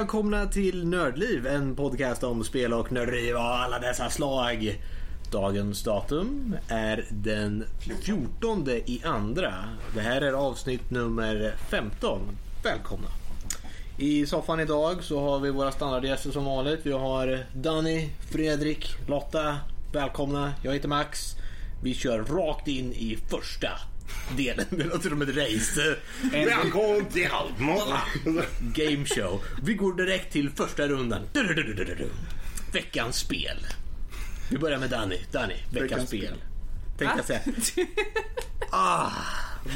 välkomna till Nördliv, en podcast om spel och nörderi av alla dessa slag. Dagens datum är den 14 i andra. Det här är avsnitt nummer 15. Välkomna! I soffan idag så har vi våra standardgäster som vanligt. Vi har Danny, Fredrik, Lotta. Välkomna! Jag heter Max. Vi kör rakt in i första delen. Det låter som ett race. Välkommen till Almala! Game show. Vi går direkt till första rundan. Veckans spel. Vi börjar med Danny. Danny, veckans, Veckans spel. spel. Tänkte jag säga. Ah,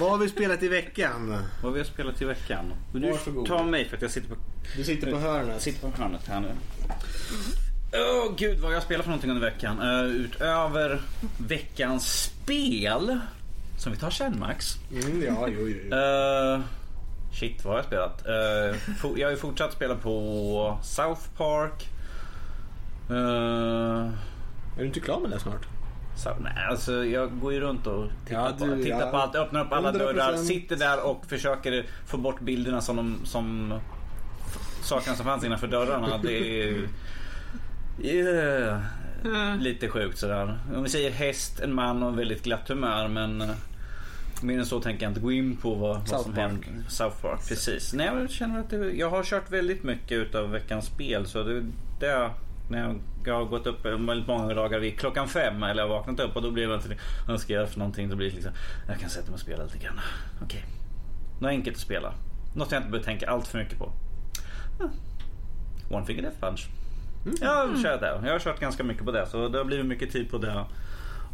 vad har vi spelat i veckan? Vad vi har spelat i veckan. Du Varsågod. ta mig för att jag sitter på, Du sitter på hörnet. sitter på hörnet här nu. Åh gud vad jag spelar för någonting under veckan. Uh, utöver veckans spel. Som vi tar sen Max. Mm, ja, jo, jo. jo. Uh, shit vad har jag spelat? Uh, jag har ju fortsatt spela på South Park. Uh, Är du inte klar med det snart? så, nej, alltså jag går ju runt och tittar, Ja, på, du- tittar ja. på allt, öppnar upp alla 100%. dörrar, sitter där och försöker få bort bilderna som, de, som sakerna som fanns innanför dörrarna. Det är yeah, lite sjukt sådär. Om vi säger häst, en man och väldigt glatt humör men eh, mer än så tänker jag inte gå in på vad, vad som händer. South Park, precis. Nej, jag känner att det, jag har kört väldigt mycket utav veckans spel så det, det när jag, jag har gått upp väldigt många dagar vid klockan fem eller jag har vaknat upp och då blir det vad ska jag för någonting? Då blir det liksom, jag kan sätta mig och spela lite grann. Okej. Något enkelt att spela. Något jag inte behöver tänka allt för mycket på. One Finger Death Punch. Jag har kört det. Jag har kört ganska mycket på det så det har blivit mycket tid på det.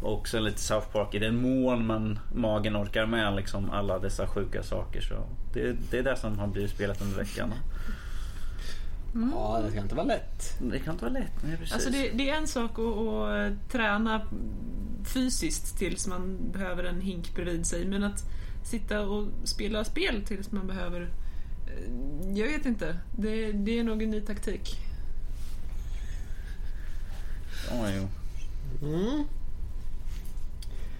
Och sen lite South Park i den mån man magen orkar med liksom alla dessa sjuka saker. Så det, det är det som har blivit spelat under veckan. Ja, det ska inte vara lätt. Det kan inte vara lätt. Nej, precis. Alltså det, det är en sak att, att träna fysiskt tills man behöver en hink bredvid sig. Men att sitta och spela spel tills man behöver... eh, Jag vet inte. Det, det är nog en ny taktik. Jo. Mm.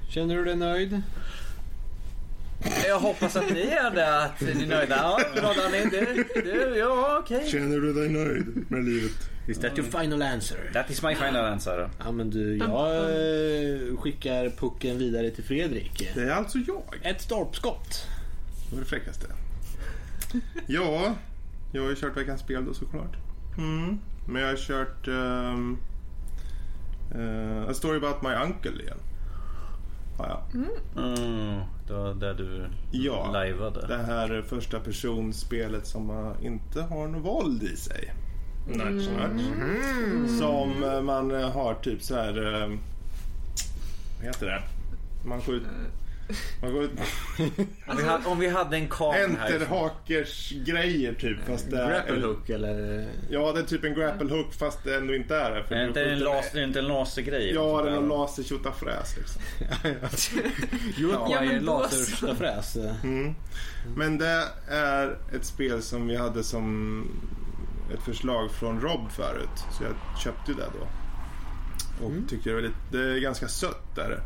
Känner du dig nöjd? Jag hoppas att ni är det. Att ni är nöjda. Ja, bra Danny. Det, det, ja, okej. Känner du dig nöjd med livet? Is that your final answer? That is my final answer. Ja men du, jag eh, skickar pucken vidare till Fredrik. Det är alltså jag. Ett stolpskott. Det var det fräckaste. Ja, jag har ju kört veckans spel då såklart. Mm. Men jag har kört um, uh, A Story About My Uncle igen. Ja, ja. Mm, det var där du Ja, lajvade. Det här första personspelet som inte har något våld i sig. Nudge, nudge. Som uh, man uh, har typ så här. Uh, vad heter det? Man skjuter... Man går Om vi, hade, om vi hade en kamera här. Enterhakers grejer typ. Fast det är, Grapple hook eller? Ja, det är typ en grapple hook fast det ändå inte är det. för Är inte en, skjuter- las, är det inte en lasergrej? Ja, det är en laser fräs liksom. Jo, Ja, ja, men en då laserfräs. Mm. Men det är ett spel som vi hade som ett förslag från Rob förut. Så jag köpte det då. Och tycker det, var lite, det är ganska sött där.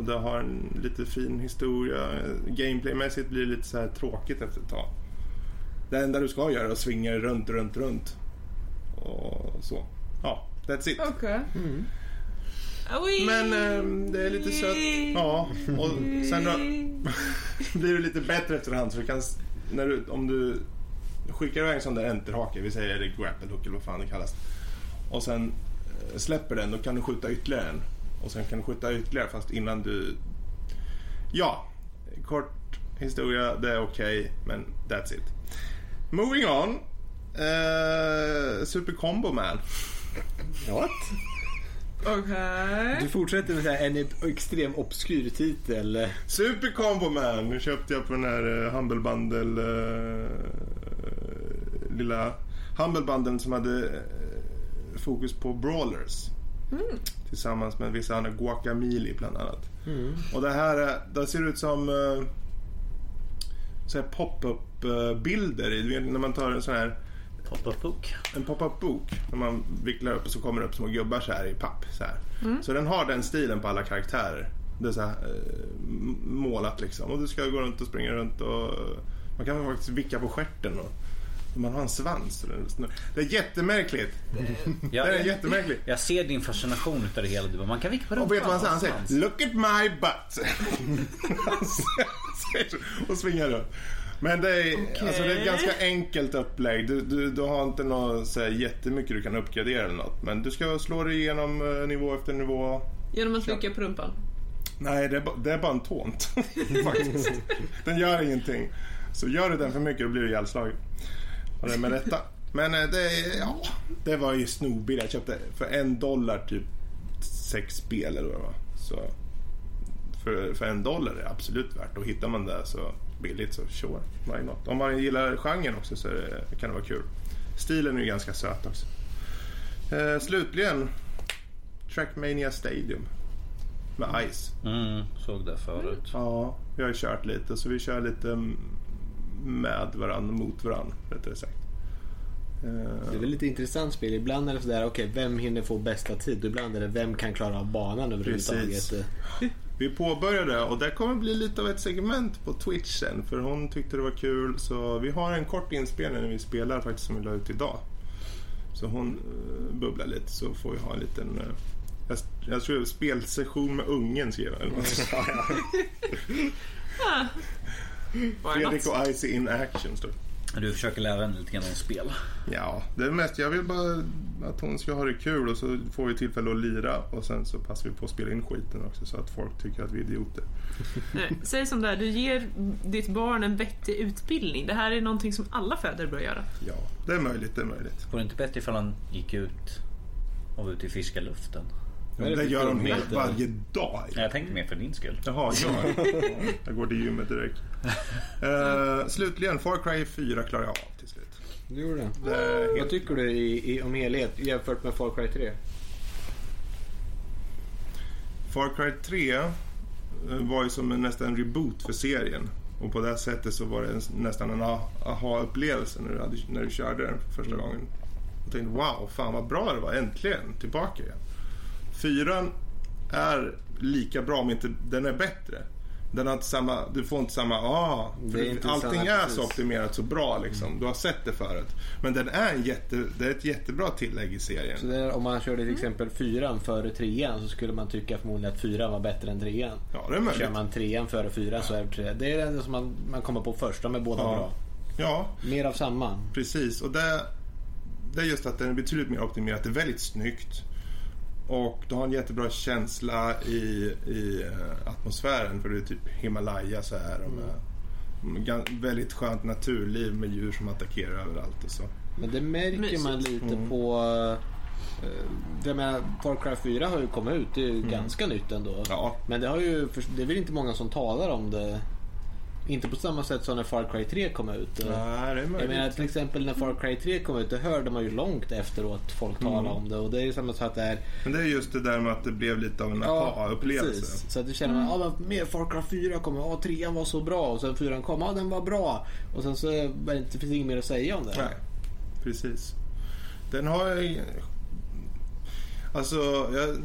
Och det har en lite fin historia. Gameplaymässigt blir det lite så här tråkigt efter ett tag. Det enda du ska göra är att svinga runt, runt, runt. Och så. Ja, that's it. Okej. Mm. Men ehm, det är lite sött. Ja, och sen då blir det lite bättre efterhand. Så du kan, när du, om du skickar iväg en sån där enterhake, vi säger det grapple hook eller vad fan det kallas. Och sen eh, släpper den, då kan du skjuta ytterligare en. Och sen kan du skjuta ytterligare fast innan du... Ja, kort historia, det är okej, men that's it. Moving on. Uh, Super Combo Man. What? Okej. Du fortsätter med så här en extrem obskyr titel. Super Combo Man. Nu köpte jag på den här Humble Bundle. Uh, lilla Humble Bundle som hade eh, fokus på Brawlers. Tillsammans med vissa andra Guacamole bland annat. Mm. Och det här eh, det ser ut som uh, så här pop-up eh, bilder. du vet, När man tar en sån här Pop-up book. en pop-up bok. När man vicklar upp och så kommer det upp små gubbar så här i papp. Så, här. så den har den stilen på alla karaktärer. Det är så här, eh, målat liksom. Och du ska gå runt och springa runt och man kan faktiskt vicka på stjärten och Man har en svans. Det är jättemärkligt. Jag, Det är jättemärkligt. jag ser din fascination utav det hela. Du bara, Man kan vicka på Och vet du vad han säger? Han säger svans. Look at my butt. Och svingar runt. Men det är, alltså det är ett ganska enkelt upplägg. Du, du, du har inte något så här, jättemycket du kan uppgradera eller något. Men du ska slå dig igenom eh, nivå efter nivå. Genom att trycka på rumpan. Nej, det är, det är bara en tånt. Faktiskt. Den gör ingenting. Så gör du den för mycket då blir du ihjälslagen. Och det med detta. Men eh, det, ja, det var ju snorbilligt. Jag köpte för en dollar typ sex spel eller vad. Så för, för en dollar är det absolut värt. Och hittar man det så billigt så sure, why not? Om man gillar genren också så det, kan det vara kul. Stilen är ju ganska söt också. Eh, slutligen Trackmania Stadium med Ice. Mm, såg det förut. Ja, vi har ju kört lite så vi kör lite mm, med varandra, mot varandra rättare sagt. Eh, Det är väl lite intressant spel. Ibland är det sådär, okej, vem hinner få bästa tid? Ibland är det, vem kan klara av banan överhuvudtaget? Precis. Vi påbörjade och det kommer bli lite av ett segment på Twitch sen för hon tyckte det var kul så vi har en kort inspelning när vi spelar faktiskt som vi la ut idag. Så hon uh, bubblar lite så får vi ha en liten eh, jag, jag tror spelsession med ungen skrev jag. Fredrik och Icy in action står. Du försöker lära henne lite grann om spel. Ja, det är mest jag vill bara att hon ska ha det kul och så får vi tillfälle att lira och sen så passar vi på att spela in skiten också så att folk tycker att vi är idioter. Nej, Säg som det är, du ger ditt barn en vettig utbildning. Det här är någonting som alla fäder bör göra. Ja, det är möjligt, det är möjligt. Vore det inte bättre ifall han gick ut och var ute i? Vad är det det gör de helt varje dag. Jag tänkte mer för din skull. Jaha, ja. Jag går till gymmet direkt. Eh, slutligen, Far Cry 4 klarar jag av till slut. Du gjorde det. Det är Vad helt... tycker du i, i, om helhet jämfört med Far Cry 3? Far Cry 3 eh, var ju som en, nästan en reboot för serien. Och på det sättet så var det en, nästan en aha-upplevelse när du, hade, när du körde den för första gången. Jag tänkte wow, fan vad bra det var, äntligen tillbaka igen. Fyran är lika bra, om inte den är bättre. Den har inte samma, du får inte samma, ah, för Det är inte allting är precis. så optimerat så bra liksom. Du har sett det förut. Men den är en jätte, det är ett jättebra tillägg i serien. Så där, om man körde till exempel fyran före trean så skulle man tycka förmodligen att fyran var bättre än trean. Ja, det är möjligt. Kör man trean före fyran så är det trean. Det är det som man, man kommer på först. De är båda Ja. bra. Ja, Mer av samma. Precis, och det, det är just att den är betydligt mer optimerad. Det är väldigt snyggt. Och du har en jättebra känsla i, i eh, atmosfären för det är typ Himalaya så här. Och med, med gan- väldigt skönt naturliv med djur som attackerar överallt och så. Men det märker Mysigt. man lite Mm. på... eh, Jag menar, Far Cry 4 har ju kommit ut. Det är ju ganska nytt ändå. Mm. Ja, Men det, har ju, det är väl inte många som talar om det. Inte på samma sätt som när Far Cry 3 kom ut. nej, det är Jag möjligt. menar till exempel när Far Cry 3 kom ut, det hörde man ju långt efteråt folk tala Mm. om det. Och det är ju samma sak där. Men det är just det där med att det blev lite av en aha-upplevelse. precis. Så att du känner man, ja men mer Far Cry 4 kommer, ja 3 var så bra. Och sen 4 kom, ja den var bra. Och sen så är det inte, finns det inget mer att säga om det. Nej, precis. Den har... Alltså, jag,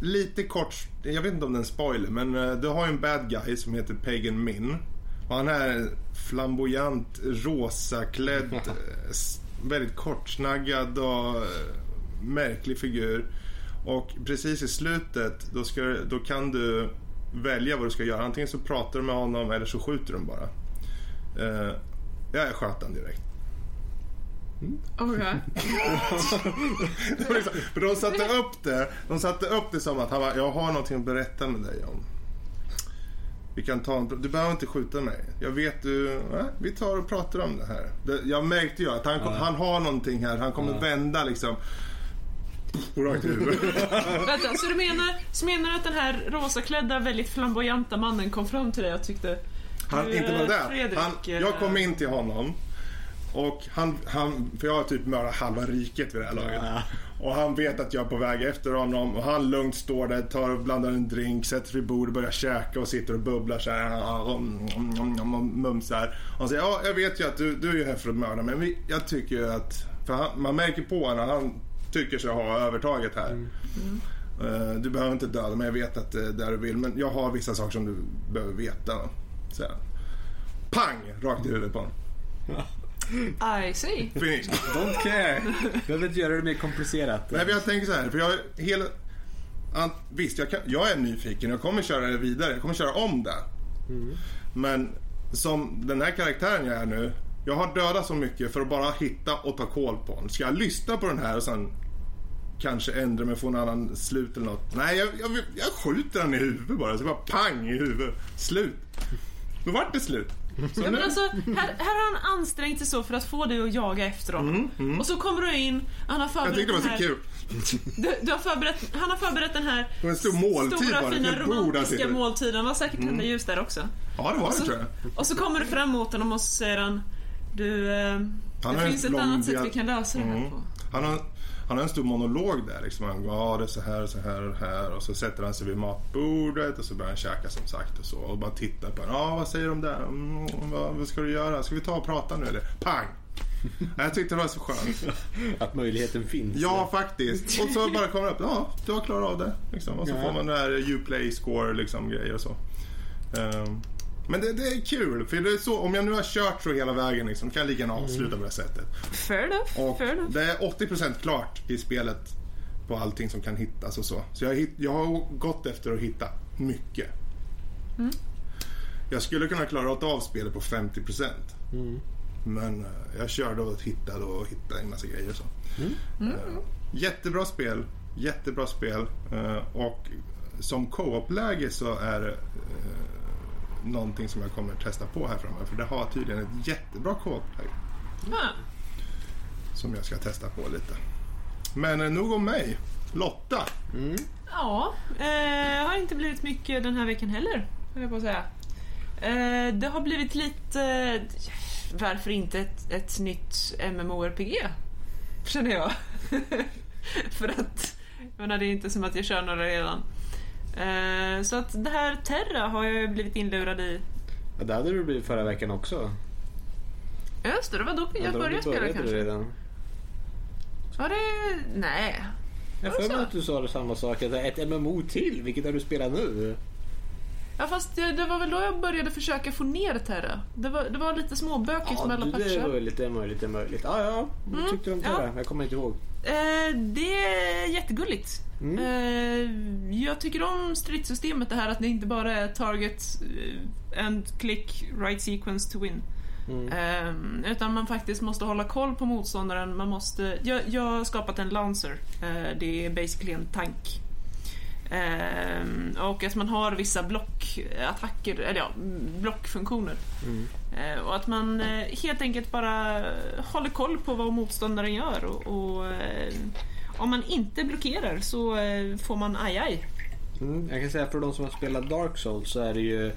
lite kort... Jag vet inte om det är en spoiler, men eh, du har ju en bad guy som heter Pagan Min. Och han är flamboyant, rosaklädd, eh, väldigt kortsnaggad och eh, märklig figur. Och precis i slutet, då, ska, då kan du välja vad du ska göra. Antingen så pratar du med honom eller så skjuter du bara. Uh, jag sköt han direkt. Okej. Liksom, för de satte upp det De satte upp det som att han bara, jag har någonting att berätta med dig om. Vi kan ta en, du behöver inte skjuta mig. Jag vet du, vi tar och pratar om det här. Det, jag märkte ju att han, kom, han har någonting här. Han kommer vända liksom. Rakt i huvudet. Vänta, så du menar, så menar du att den här rosaklädda, väldigt flamboyanta mannen kom fram till dig och tyckte Han, Du, inte bara det. Fredrik, Han, eh, jag kom in till honom. Och han, han, för jag har typ mördat halva riket vid det här laget. Och han vet att jag är på väg efter honom och han lugnt står där, tar och blandar en drink, sätter sig vid bordet, börjar käka och sitter och bubblar så här och mumsar. Han säger, ja jag vet ju att du, du är ju här för att mörda men vi, jag tycker ju att, för han, man märker på honom, han tycker sig ha övertaget här. Eh, Du behöver inte döda mig, jag vet att det är där du vill men jag har vissa saker som du behöver veta. Så här. Pang! Rakt i huvudet på honom. I see. Finish. Don't care. Behöver inte göra det mer komplicerat. Nej, men jag tänker så här, för jag har hela... an- Visst, jag, kan, jag är nyfiken. Jag kommer köra det vidare. Jag kommer köra om det. Men som den här karaktären jag är nu. Jag har dödat så mycket för att bara hitta och ta koll på den. Ska jag lyssna på den här och sen kanske ändra mig, få en annan slut eller något? Nej, jag, jag, jag skjuter den i huvudet bara. Så bara pang i huvudet. Slut. Då vart det slut. Ja, men alltså, här, här har han ansträngt sig så för att få dig att jaga efter honom. Och så kommer du in, han har Mm, jag förberett tyckte det var så här, kul. Du, du har förberett, han har förberett den här Det var en stor måltid stora bara, fina romantiska. Mm. måltiden. Det var säkert tända ljus där också. Ja, det var det Så- tror jag. Och så kommer du fram mot honom och så säger han Du, eh, det finns ett annat sätt vi kan lösa det här Mm. på. Han har, han har en stor monolog där. Liksom. Han går, ja det är så här och så här och här. Och så sätter han sig vid matbordet och så börjar han käka som sagt. Och så och bara tittar på honom. Ja, vad säger om det? Mm, vad, vad ska du göra? Ska vi ta och prata nu eller? Pang! Jag tyckte det var så skönt. Att möjligheten finns. Ja, faktiskt. Och så bara kommer det upp. Ja, du har klarat av det. Liksom. Och så Ja. får man den här Uplay score liksom, grejer och så. Ehm, men det, det är kul. För det är så, om jag nu har kört så hela vägen liksom, kan jag lika gärna avsluta på det här sättet. Fair enough, Och fair enough. det är 80% klart i spelet på allting som kan hittas och så. Så jag, jag har gått efter att hitta mycket. Jag skulle kunna klara av spelet på 50%. Men eh, jag körde och hittade och hittade en massa grejer och så. Eh, jättebra spel. Jättebra spel. Eh, och som co-op-läge så är det någonting som jag kommer testa på här framöver. För det har tydligen ett jättebra co-op-läge Ja. som jag ska testa på lite. Men eh, nog om mig. Lotta. Ja, eh, har inte blivit mycket den här veckan heller, höll jag på att säga. Eh, det har blivit lite... Eh, varför inte ett, ett nytt MMORPG? Känner jag. För att, jag menar, det är inte som att jag kör några redan. Eh, så att det här Terra har jag ju blivit inlurad i. Ja, det hade du blivit förra veckan också. Just det, det var då jag då började spela började du kanske. redan. Var det... Nej. Jag det för mig att du sa det samma sak. Att ett MMO till. Vilket har du spelat nu? Ja fast det, det var väl då jag började försöka få ner Terra. Det var, det var lite småbökigt Ja, med alla det är patchar. möjligt, det är möjligt, det är möjligt. Ja, ja. Vad Mm, tyckte du om ja. det? Jag kommer inte ihåg. Eh, det är jättegulligt. Mm. Eh, jag tycker om stridssystemet, det här att det inte bara är target eh, and click right sequence to win. Mm. Eh, utan man faktiskt måste hålla koll på motståndaren. Man måste, jag, jag har skapat en Lancer. Eh, det är basically en tank. Eh, och att man har vissa blockattacker, eller ja, blockfunktioner. Mm. Eh, och att man eh, helt enkelt bara håller koll på vad motståndaren gör och, och eh, om man inte blockerar så eh, får man aj aj. Mm. Jag kan säga för de som har spelat Dark Souls så är det ju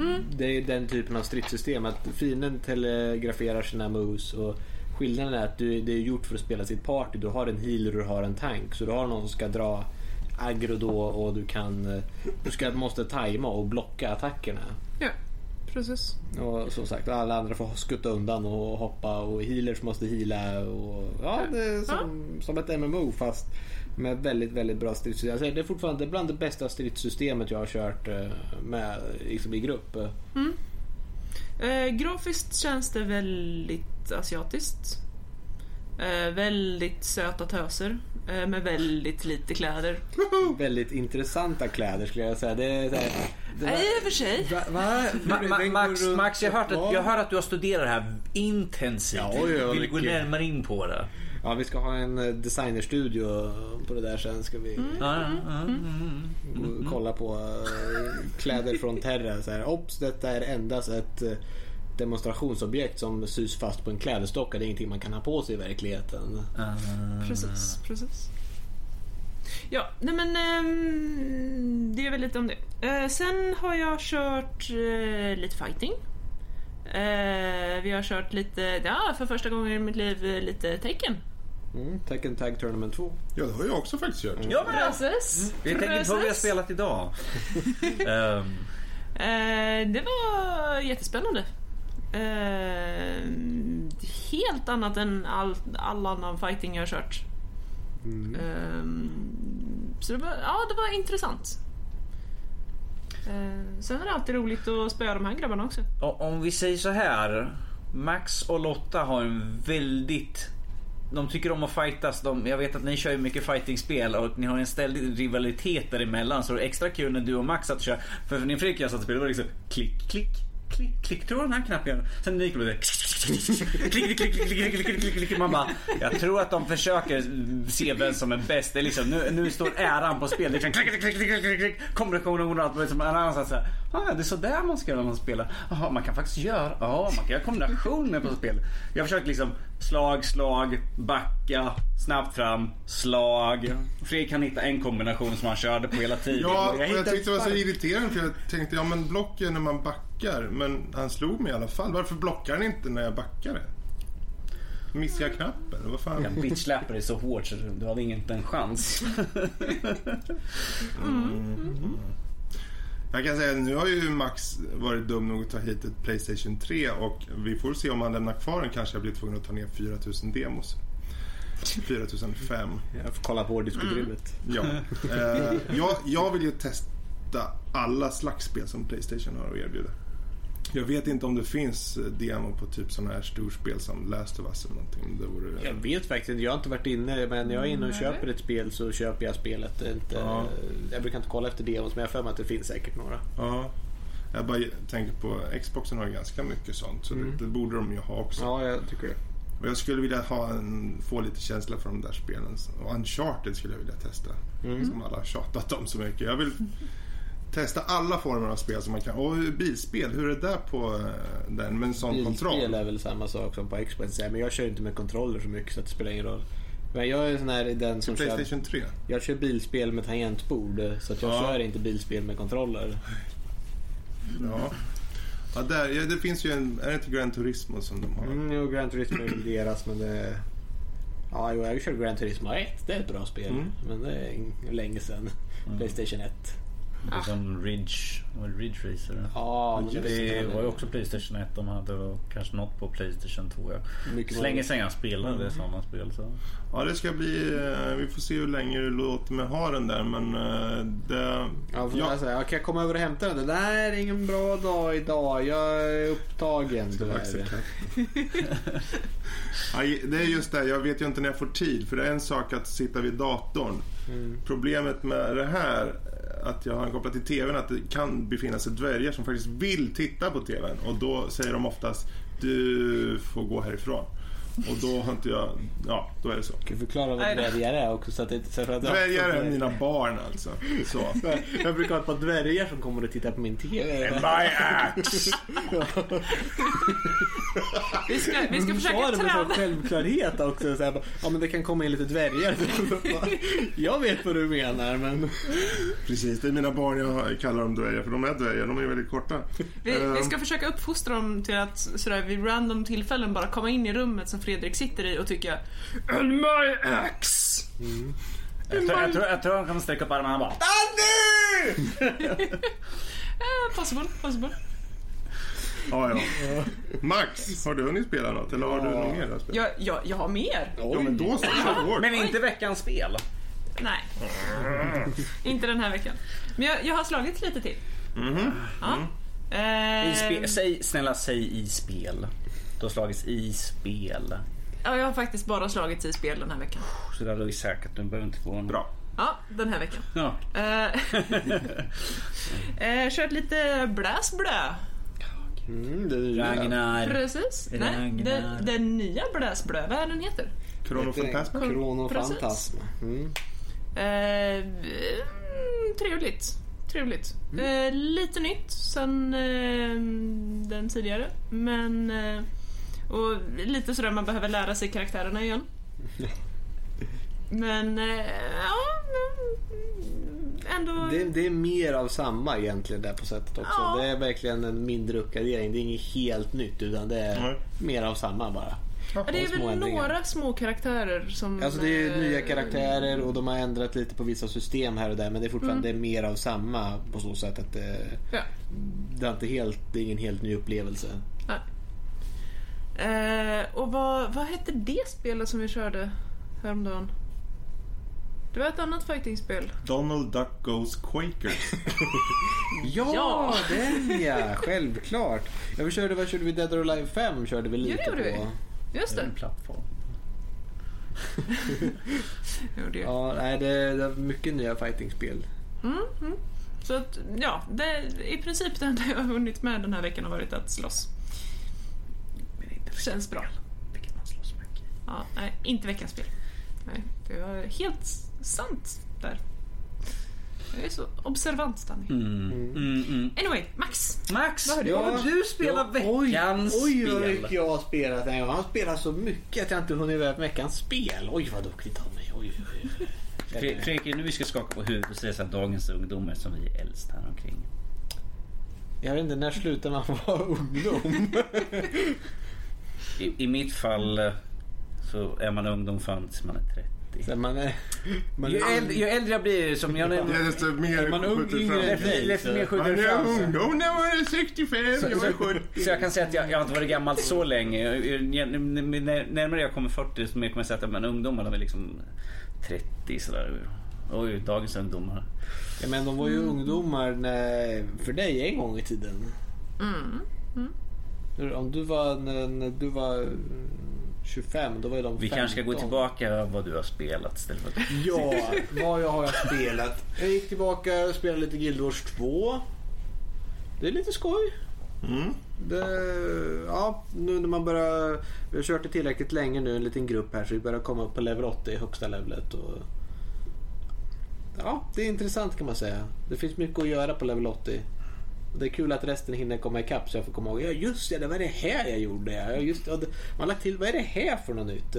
Mm. Det är den typen av stridssystem att fienden telegraferar sina moves och skillnaden är att du, det är gjort för att spela sitt party. Du har en healer och du har en tank. Så du har någon som ska dra aggro då och du kan eh, Du ska, måste tajma och blocka attackerna. Ja, precis. Och som sagt alla andra får skutta undan och hoppa och healers måste heala och ja det är som, som ett MMO fast med väldigt väldigt bra stridssystem. Säger, det är fortfarande bland det bästa stridssystemet jag har kört eh, med liksom i grupp. Eh, grafiskt känns det väldigt asiatiskt. Eh, väldigt söta töser eh, med väldigt lite kläder. Väldigt intressanta kläder skulle jag säga. Det är, här, det Nej, i och för sig. Va, va? Ma- Ma- Max, Max jag, har hört att, jag hör att du har studerat det här intensivt. Ja, oj, oj, Vill du gå närmare in på det? Ja, vi ska ha en eh, designerstudio på det där sen. Ska vi Ja, ja, ja, mm. gå och kolla på eh, kläder från Terra. Så här, Ops, detta är endast ett eh, demonstrationsobjekt som sys fast på en klädestocka. Det är ingenting man kan ha på sig i verkligheten. Ah. Precis, precis. Ja, nej men ehm, det är väl lite om det. Eh, sen har jag kört eh, lite fighting. Eh, vi har kört lite, ja för första gången i mitt liv, lite tecken. Mm, Tekken Tag Tournament 2. Ja, det har jag också faktiskt kört. Ja, men Precis. Vi tänker på vad vi har spelat idag. Eh, det var jättespännande. Eh, helt annat än all, all annan fighting jag har kört. Mm. Eh, så det var, ja, det var intressant. Eh, sen är det alltid roligt att spöa de här grabbarna också. och om vi säger så här. Max och Lotta har en väldigt... De tycker om att fightas. De, jag vet att ni kör ju mycket fightingspel och ni har en ständig rivalitet däremellan. Så det är extra kul när du och Max satt och kör. För när Fredrik och jag satt och spelade var det liksom klick, klick, klick, klick. Tror den här knappen? Sen gick det klick, klick, klick, klick, klick, klick, klick. Man bara, jag tror att de försöker se vem som är bäst. Det är liksom, nu, nu står äran på spel. Det är liksom klick, klick, klick, klick, klick, klick. Kombinationer och allt. Liksom, en annan så här, ah, det är sådär man ska göra när man spelar. Jaha, man kan faktiskt göra, ja, man kan göra kombinationer på spel. Jag försöker liksom slag, slag, backa, snabbt fram, slag. Fredrik kan hitta en kombination som han körde på hela tiden. Ja, jag hittade tyckte det var så irriterande för jag tänkte, ja men blocken när man backar. Men han slog mig i alla fall. Varför blockar han inte när jag backade? Missar jag knappen? Vad fan? Jag bitchsläpade dig så hårt så du hade inte en chans. Jag kan säga nu har ju Max varit dum nog att ta hit ett Playstation 3 och vi får se om han lämnar kvar den kanske jag blir tvungen att ta ner 4000 demos. 4005. Jag får kolla på hårddiskutrymet. Ja. Eh, jag, jag vill ju testa alla slags spel som Playstation har att erbjuda. Jag vet inte om det finns eh, demo på typ sådana här storspel som Last of Us eller någonting. Det vore... Jag vet faktiskt inte, jag har inte varit inne men jag är inne och Nej. köper ett spel så köper jag spelet. Inte, Ja. Jag brukar inte kolla efter demos men jag har för mig att det finns säkert några. Ja. Jag bara tänker på Xboxen har ju ganska mycket sånt så Mm. det, det borde de ju ha också. Ja, jag tycker det. Och jag skulle vilja ha en, få lite känsla för de där spelen. Och Uncharted skulle jag vilja testa. Mm. Som alla har tjatat om så mycket. Jag vill testa alla former av spel som man kan. Och bilspel, hur är det där på eh, den med en sån Bilspel kontroll? är väl samma sak som på Xbox men jag kör inte med kontroller så mycket så det spelar ingen roll. Men jag är sån här den som kör, Playstation 3? jag kör bilspel med tangentbord så jag Ja. kör inte bilspel med kontroller. Ja. ja, där, ja det finns ju en, är det inte Gran Turismo som de har? Mm, jo, Gran Turismo är väl deras men det... Ja, jo, jag kört Gran Turismo 1. Det är ett bra spel. Mm. Men det är länge sedan. Playstation 1. Det är som Ridge, det, Ridge Racer. Ja, men Det var ju också Playstation 1 de hade och kanske något på Playstation 2. Ja. Mycket Så länge sedan jag spelade sådana spel. Så. Ja, det ska bli... eh, Vi får se hur länge du låter mig ha den där men eh, det... Ja, Ja. ja. Säga, jag kan komma över och hämta den. Det där är ingen bra dag idag. Jag är upptagen. Ja, det är just det, jag vet ju inte när jag får tid. För det är en sak att sitta vid datorn. Mm. Problemet med det här, att jag har kopplat till TVn, att det kan befinna sig dvärgar som faktiskt vill titta på TVn. Och då säger de oftast, du får gå härifrån. Och då har inte jag, ja, då är det så. Ska vi förklara vad dvärgar är också så att det inte så att Dvärgar är mina barn alltså. Så. Jag brukar ha ett par dvärgar som kommer och tittar på min TV. My axe! Vi ska, vi ska Du försöka sa det med träna. självklarhet också. Så här, ja men det kan komma in lite dvärgar. Jag vet vad du menar men... Precis, det är mina barn jag kallar dem dvärgar, för de är dvärgar, de är väldigt korta. Vi, vi ska försöka uppfostra dem till att sådär, vid random tillfällen bara komma in i rummet som Fredrik sitter i och tycka And my axe! Jag, tror, jag, tror, jag tror han kan sträcka upp armarna och bara Eh, possible, possible. Ja, ja. Max, har du hunnit spela något? Eller har du något mer att spela? Jag, jag, jag har mer. Ja, men då så. Kör hårt. Men inte veckans spel. Nej. Inte den här veckan. Men jag, jag har slagit lite till. Mhm. Ja. I Eh, spe, säg, snälla säg i spel. Du har slagits i spel. ja, jag har faktiskt bara slagit i spel den här veckan. Så där är vi säkert. Du behöver inte gå en... Bra. Ja, den här veckan. Ja. Eh, eh, kört lite bläsblö. Mm, det är ju Ragnar. Precis. Nej, Ragnar. den, den nya bläsblö, vad är den heter? Kronofantasma? Kronofantasma. Mm. Eh, mm, trevligt. Trevligt. Eh, lite nytt sen eh, den tidigare. Men... Och lite sådär man behöver lära sig karaktärerna igen. Men... Eh, ja... mm, Ändå... Det, det är mer av samma egentligen där på sättet också. Ja. Det är verkligen en mindre uppgradering. Det är inget helt nytt utan det är Nej. mer av samma bara. ja, det är väl ändringar. några små karaktärer som... Alltså det är eh, nya karaktärer och de har ändrat lite på vissa system här och där men det är fortfarande Mm. det är mer av samma på så sätt att det, Ja. det, är inte helt, det är ingen helt ny upplevelse. Eh, och vad, vad hette det spelet som vi körde häromdagen? Det var ett annat fightingspel. Donald Duck Goes Quakers. Ja, Ja. den ja! Självklart. Ja, vi körde, vad körde vi? Dead or Alive 5 körde vi Ja, lite det gjorde på. Just Det det. en plattform. Jag. Ja, nej, det, det är mycket nya fightingspel. Mm, mm. Så att, ja, det, i princip det enda jag har hunnit med den här veckan har varit att slåss. Känns bra. Vilket man slåss mycket. Ja, nej, inte veckans spel. Nej, det var helt sant där. Jag är så observant, Danny. Mm. Mm, mm. Anyway, Max. Max, Vad har du vad har du spelat veckans oj, oj, vad spel? mycket jag har spelat. Nej, jag har spelat så mycket att jag inte hunnit med veckans spel. Oj, vad duktigt av mig. Oj, oj, oj. Fre- Fredrik, nu vi ska skaka på huvudet och säga så att dagens ungdomar som vi är äldst här omkring. Jag vet inte, när slutar man vara ungdom? I, I mitt fall eh, så är man ungdom fram tills man är 30. Så man är, man Ju äldre, ju äldre jag blir, som jag är nämnde, desto mer man skjuter yngre fram. desto mer Man skjuter är fram sig. ungdom när man är 65, Så, jag är så, 70. så jag kan säga att jag, jag har inte varit gammal så länge. Närmare jag kommer 40 så mer kommer jag säga att men ungdomarna är liksom 30 sådär. Oj, dagens ungdomar. Ja, men de var ju ungdomar när, för dig en gång i tiden. Mm. Om du var, när, när du var mm, 25, då var ju de Vi 15. kanske ska gå tillbaka vad du har spelat istället för att... Ja, vad jag har jag spelat? Jag gick tillbaka och spelade lite Guild Wars 2. Det är lite skoj. Mm. Det, ja, nu när man börjar... Vi har kört det tillräckligt länge nu, en liten grupp här, så vi börjar komma upp på level 80 i högsta levlet. Och, ja, det är intressant kan man säga. Det finns mycket att göra på level 80. Det är kul att resten hinner komma ikapp så jag får komma ihåg. Ja just det, det var det här jag gjorde. Ja, just, det. Man har lagt till, vad är det här för något nytt?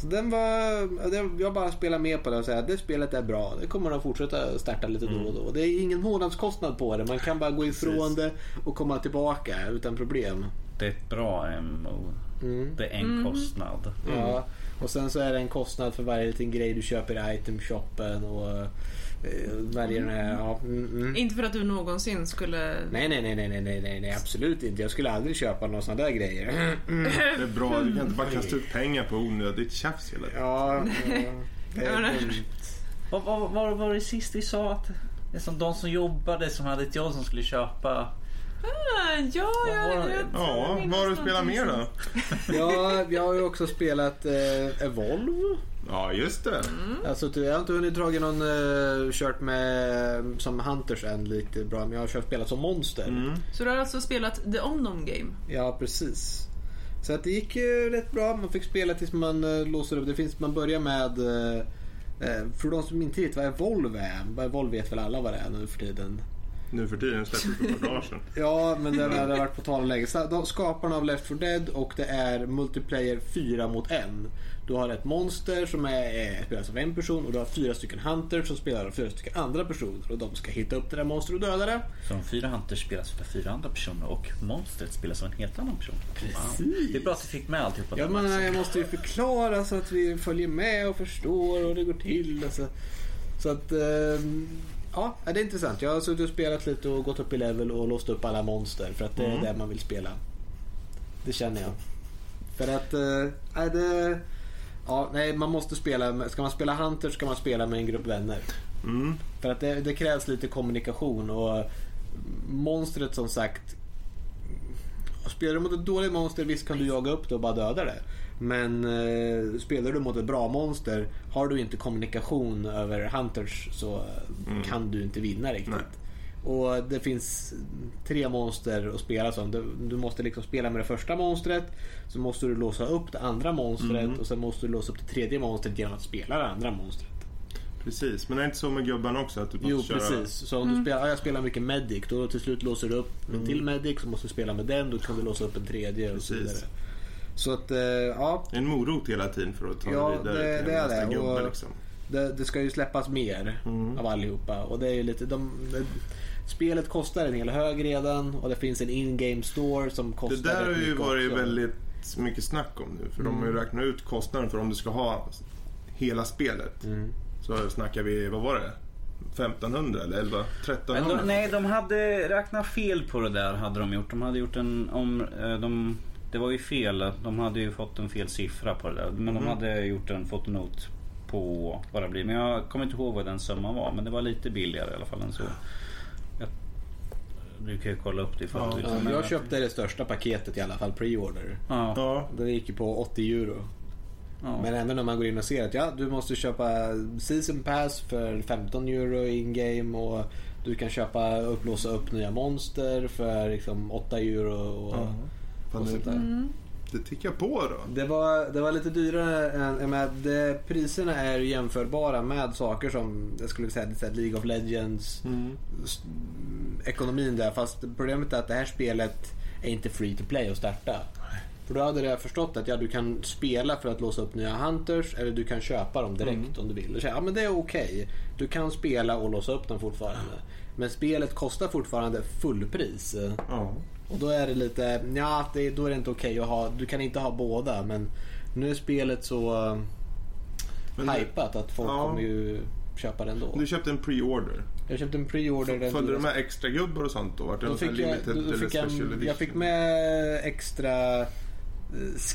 Så den var, jag bara spelar med på det och säger att det spelet är bra. Det kommer att fortsätta starta lite då och då. Det är ingen månadskostnad på det. Man kan bara gå ifrån det och komma tillbaka utan problem. Det är ett bra MMO. Mm. Det är en kostnad. Ja, och sen så är det en kostnad för varje liten grej du köper i itemshoppen och varje här... Ja, mm, mm. Inte för att du någonsin skulle... Nej, nej, nej, nej, nej, nej, nej, absolut inte. Jag skulle aldrig köpa några sådana där grejer. Det är bra, du kan inte bara kasta ut pengar på onödigt tjafs hela tiden. Ja, ja. Vad vad- vad var det sist vi sa? Att det är som de som jobbade som hade ett jobb som skulle köpa. Ah, ja, Vad ja, var det? jag Ja, vad har du spelat mer då? Ja, jag har ju också spelat eh, Evolve. Ja, just det. Alltså, jag har inte hunnit dragit någon, eh, kört med som Hunters än lite bra, men jag har kört spelat som monster. Mm. Så du har alltså spelat The Omnom Game? Ja, precis. Så att det gick ju rätt bra. Man fick spela tills man uh, låser upp. Det finns, man börjar med... eh, för de som inte vet vad Evolve är. Evolve vet väl alla vad det är nu för tiden. Nu för tiden släpptes det för sedan. Ja, men den har varit på tal länge. Så skaparna av Left 4 Dead och det är multiplayer 4 mot 1. Du har ett monster som är, eh, spelas av en person och du har fyra stycken hunters som spelar av fyra stycken andra personer. Och de ska hitta upp det där monstret och döda det. Så de fyra Hunters spelas av fyra andra personer och monstret spelas av en helt annan person. Wow. Det är bra att du fick med alltihopa. Ja, men jag måste ju förklara så att vi följer med och förstår och det går till. Alltså. Så att, ehm, ja, det är intressant. Jag har suttit och spelat lite och gått upp i level och låst upp alla monster för att det är Mm. det man vill spela. Det känner jag. För att, nej, det, ja, nej, man måste spela, ska man spela Hunter ska man spela med en grupp vänner. Mm. För att det, det krävs lite kommunikation och monstret som sagt Spelar du mot ett dåligt monster visst kan du jaga upp det och bara döda det. Men eh, spelar du mot ett bra monster har du inte kommunikation över hunters så eh, Mm. kan du inte vinna riktigt. Nej. Och det finns tre monster att spela som. Du, du måste liksom spela med det första monstret. Så måste du låsa upp det andra monstret Mm. och sen måste du låsa upp det tredje monstret genom att spela det andra monstret. Precis, men det är inte så med gubbarna också att du måste Jo köra... precis. Så om du spelar, ja, jag spelar mycket Medic då till slut låser du upp en till Medic så måste du spela med den. Då kan du låsa upp en tredje och så Precis. vidare. Så att eh, ja, En morot hela tiden för att ta Ja, det vidare det- till det nästa det. gubbe liksom. det, det ska ju släppas mer Mm. av allihopa. Och det är ju lite, de, det, spelet kostar en hel hög redan och det finns en in-game store som kostar Det där har ju varit också. väldigt mycket snack om nu. För de har ju Mm. räknat ut kostnaden för om du ska ha hela spelet. Mm. Så snackar vi, vad var det? 1500 eller 11? Men 1300? de, nej, de hade räknat fel på det där. hade De gjort. De hade gjort en... Om, eh, de, det var ju fel. De hade ju fått en fel siffra på det där. Men de Mhm. hade gjort en fotonot på vad det blir. Men jag kommer inte ihåg vad den summan var. Men det var lite billigare i alla fall än så. Jag, du kan ju kolla upp det Ja. Ja, jag köpte det största paketet i alla fall, pre-order. Ja, Ja, Det gick ju på 80 euro. ja. Men även när man går in och ser att ja, du måste köpa season pass för 15 euro in game och du kan köpa upp, låsa upp nya monster för liksom 8 euro och, ja. Och sånt det, där. det tickar på då. Det var, det var lite dyrare än, menar, det, priserna är ju jämförbara med saker som, jag skulle säga så här League of Legends, Mm. ekonomin där. Fast problemet är att det här spelet är inte free to play att starta. För då hade jag förstått att ja, du kan spela för att låsa upp nya Hunters eller du kan köpa dem direkt Mm. om du vill. Och säga, ja men det är okej. Du kan spela och låsa upp dem fortfarande. Men spelet kostar fortfarande fullpris. Ja. Och då är det lite, ja det, då är det inte okej att ha, du kan inte ha båda men nu är spelet så uh, Men du, hypat att folk Ja. kommer ju köpa det ändå. du köpte en pre-order. Jag köpte en pre-order. Följde de med extra gubbar och sånt då? Vart det då fick jag, då eller fick jag, edition? jag fick med extra eh,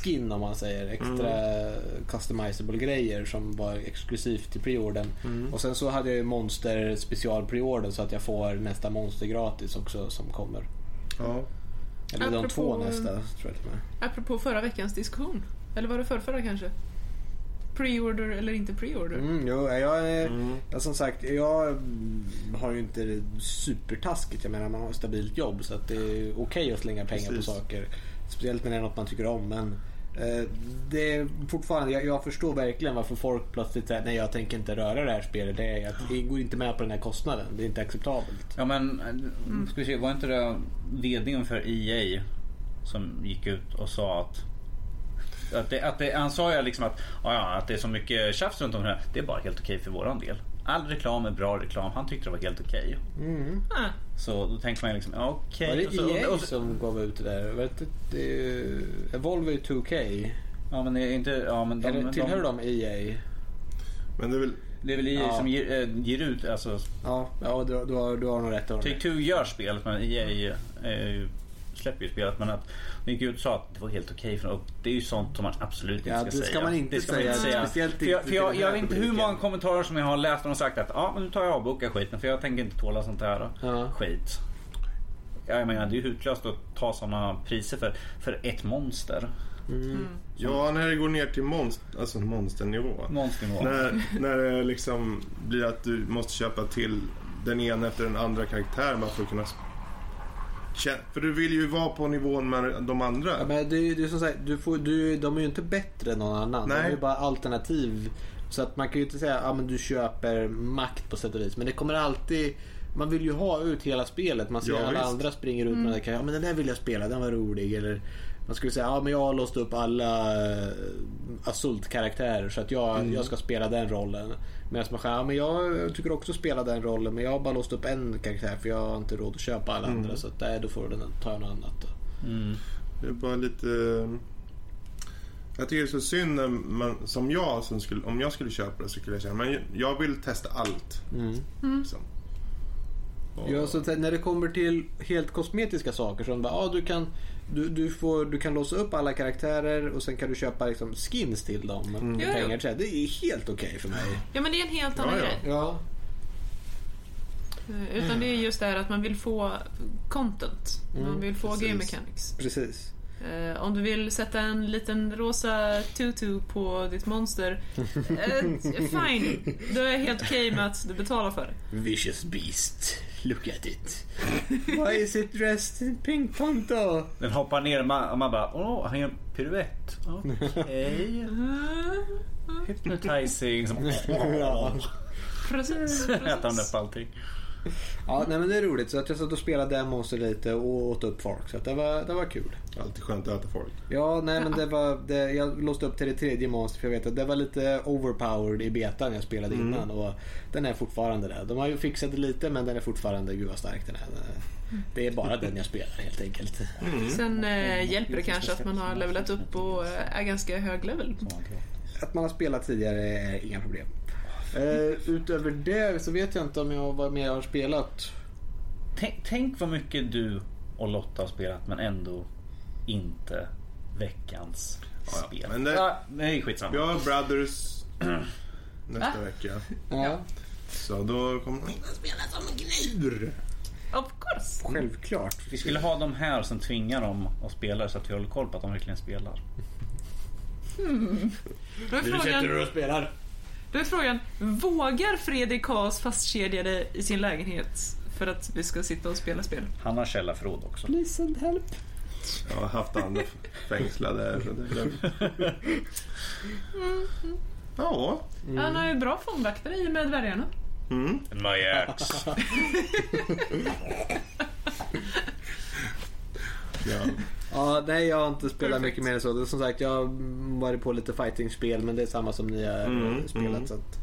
skin om man säger. Extra customizable grejer som var exklusivt till preordern. Mm. Och sen så hade jag ju monster special preorder så att jag får nästa monster gratis också som kommer. Ja. Eller de Apropå- två nästa tror jag till och med. Apropå förra veckans diskussion. Eller var det förrförra kanske? Pre-order eller inte pre-order? Mm, jo, jag är, Mm. ja, som sagt, jag har ju inte det supertaskigt. Jag menar, man har ett stabilt jobb så att det är okej att slänga pengar Precis. på saker. Speciellt när det är något man tycker om. Men det är fortfarande, jag, jag förstår verkligen varför folk plötsligt säger nej jag tänker inte röra det här spelet. Det är, att jag går inte med på den här kostnaden. Det är inte acceptabelt. Ja men, ska vi se, var inte det VDn för EA som gick ut och sa att att det, att det, han sa ju liksom att, ja, att det är så mycket tjafs runt om det här. Det är bara helt okej för våran del. All reklam är bra reklam. Han tyckte det var helt okej. Ah, Så då tänker man ju liksom, okej. Var det Och så- EA och så- som gav ut det där? Var det, är ju 2K. Ja men det är inte, ja men de, Eller tillhör de, de EA? Men det är väl... Det är väl EA Ja. som ger, äh, ger ut, alltså Ja, ja du, du, har, du har nog rätt. du har nog rätt. Take-Two gör spelet men EA är ju, släpper ju spelet. Men att de gick ut och sa att det var helt okej. för och det är ju sånt som man absolut inte Ja, ska det säga. ska man inte det ska man säga, inte säga. speciellt för jag, inte för jag, jag vet inte hur många kommentarer som jag har läst där de sagt att ja men nu tar jag och bokar skiten för jag tänker inte tåla sånt här Ja. skit. Jag menar det är ju hutlöst att ta såna priser för, för ett monster. Mm. Ja, när det går ner till monst, alltså monsternivå. Monsternivå. När, när det liksom blir att du måste köpa till den ena efter den andra karaktären bara för att kunna... För du vill ju vara på nivån med de andra. Ja, men det, är ju- det som sagt, du får, du, de är ju inte bättre än någon annan. De Nej. är ju bara alternativ. Så att man kan ju inte säga att men du köper makt på sätt och vis. Men det kommer alltid... Man vill ju ha ut hela spelet. Man ser Ja, alla visst. andra springer ut med den där karaktären. Ja, men den där vill jag spela, den var rolig. Eller man skulle säga ja men jag har låst upp alla uh, Asult-karaktärer så att jag, Mm. jag ska spela den rollen. Medan man säger ja men jag tycker också spela den rollen men jag har bara låst upp en karaktär för jag har inte råd att köpa alla Mm. andra. Så att, nej, då får den, tar jag något annat. Mm. Det är bara lite... Jag tycker det är så synd när man, som jag, som skulle, om jag skulle köpa det så skulle jag känna men jag vill testa allt. Mm. Liksom. Och- Ja, så när det kommer till helt kosmetiska saker som bara, ja, du, kan, du, du, får, du kan låsa upp alla karaktärer och sen kan du köpa liksom, skins till dem. Mm. Ja, ja. pengar. Det är helt okej för mig. Ja men det är en helt Ja, annan ja. grej. Ja, Eh, Utan det är just det här att man vill få content. Man Mm, vill få precis. game mechanics. precis. Eh, om du vill sätta en liten rosa tutu på ditt monster, eh, fine. Då är jag helt okej med att du betalar för det. Vicious beast. Look at it. Why is it dressed in pink ponto? Den hoppar ner och man, och man bara, åh han gör en piruett. Okej. Hypnotizing. Som, ja. Precis. äter han precis. upp allting. Ja, nej men det är roligt. Så att jag satt och spelade Demons lite och åt upp folk. Så att det, var, det var kul. Alltid skönt att äta folk. Ja, nej men det var, det, jag låste upp till det tredje monster för jag vet att det var lite overpowered i betan jag spelade Mm. innan och den är fortfarande där. De har ju fixat det lite men den är fortfarande, gud vad stark den är. Det är bara den jag spelar helt enkelt. Sen eh, hjälper det kanske att man har levelat upp och eh, är ganska hög level. Att man har spelat tidigare är inga problem. Uh, utöver det så vet jag inte om jag var med och har spelat. Tänk, tänk vad mycket du och Lotta har spelat men ändå inte veckans Ja, ja. spel. Men det- ja, nej, skitsamma. Vi har Brothers. nästa vecka. Ja, Så då kommer de inte spela som gnur. Of course. självklart. Vi skulle ha dem här och sen tvinga dem att spela så att vi håller koll på att de verkligen spelar. Är Nu sätter du och spelar. Då är frågan vågar Fredrik ha oss fastkedjade i sin lägenhet för att vi ska sitta och spela spel? Han har källarförråd också. Please and help. Jag har haft andra fängslade. Lugnt. Ja. Han har ju bra fångvaktare i med dvärgarna. Mm. My ax. ja. Ja, nej jag har inte spelat mycket mer än så. Det är som sagt, jag har varit på lite fighting-spel men det är samma som ni har Mm, spelat. mm. Så att,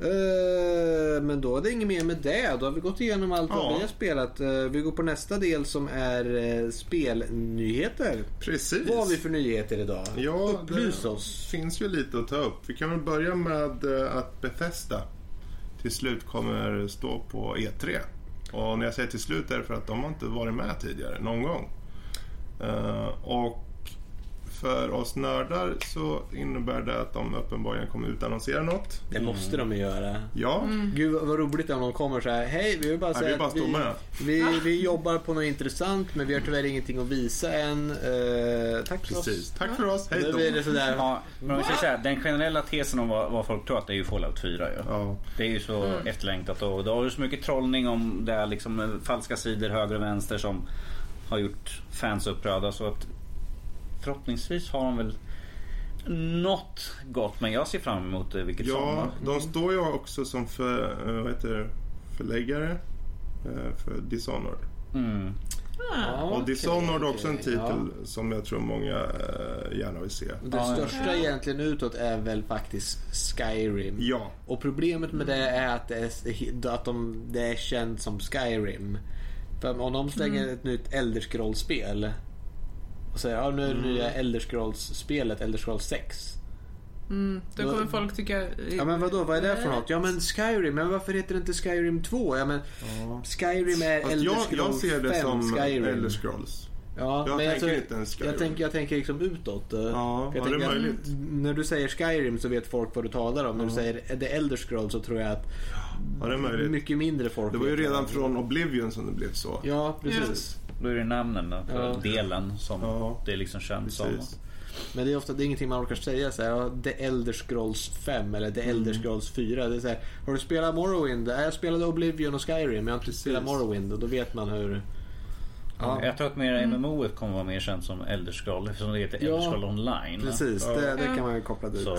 Eh, men då är det inget mer med det. Då har vi gått igenom allt vad Ja. vi har spelat. Eh, vi går på nästa del som är uh, spelnyheter. Precis. Vad har vi för nyheter idag? Ja, Upplys det oss. finns ju lite att ta upp. Vi kan väl börja med att Bethesda till slut kommer stå på E3. Och när jag säger till slut är det för att de har inte varit med tidigare någon gång. Eh, och för oss nördar så innebär det att de uppenbarligen kommer utannonsera något. Det måste de ju göra. Ja, Gud vad roligt om de kommer så här. Hej, vi vill bara Nej, säga vi bara att vi, vi, vi jobbar på något intressant men vi har tyvärr ingenting att visa än. Eh, tack för precis. oss. Tack för oss. Hej Då då. det sådär. Ja, men så här, den generella tesen om vad, vad folk tror att det är ju Fallout 4 ju. Ja. Det är ju så efterlängtat och det har ju så mycket trollning om det är liksom eh, falska sidor höger och vänster som har gjort fans upprörda så att förhoppningsvis har de väl något gott men jag ser fram emot det vilket som. Ja, va? de står ju också som för, eh, vad heter det, förläggare eh, för Dishonored. Mm. Ja, och okej, Dishonored är också en titel Ja. som jag tror många eh, gärna vill se. Det Ja, största egentligen utåt är väl faktiskt Skyrim. Ja, Och problemet med det är att det är, att de, det är känt som Skyrim. För om de slänger ett nytt Elder Scrolls-spel och säger ja nu är det nya Elder Scrolls-spelet Elder Scrolls 6. Mm, då Då- kommer folk tycka... Ja men vadå, vad är det för något? Ja men Skyrim, men varför heter det inte Skyrim 2? Ja men Skyrim är Fast Elder jag, Scrolls jag ser det 5 som Skyrim. Elder Scrolls. Ja, Jag men tänker alltså, inte ens Skyrim. Jag tänker, jag tänker liksom utåt. eh. Ja, jag ja, det är möjligt. När du säger Skyrim så vet folk vad du talar om. När du Ja. säger The Elder Scrolls så tror jag att Ja, det är möjligt. mycket mindre folk Det var ju redan från Oblivion som det blev så. Ja, precis. Då är det namnen då, för Ja. delen som Ja. det är liksom känt som. Precis. Men det är ofta det är ingenting man orkar säga så här, ja, The Elder Scrolls 5 eller The Elder Mm. Scrolls 4. Det är så här, har du spelat Morrowind? Ja, Jag spelade Oblivion och Skyrim, men jag har inte spelat Morrowind och då vet man hur... Ja, Jag tror att mer MMO kommer vara mer känt som Elder Scroll eftersom det heter Ja, Elder Scroll online. precis. Ja. Det, det Ja. kan man ju koppla dit. Så,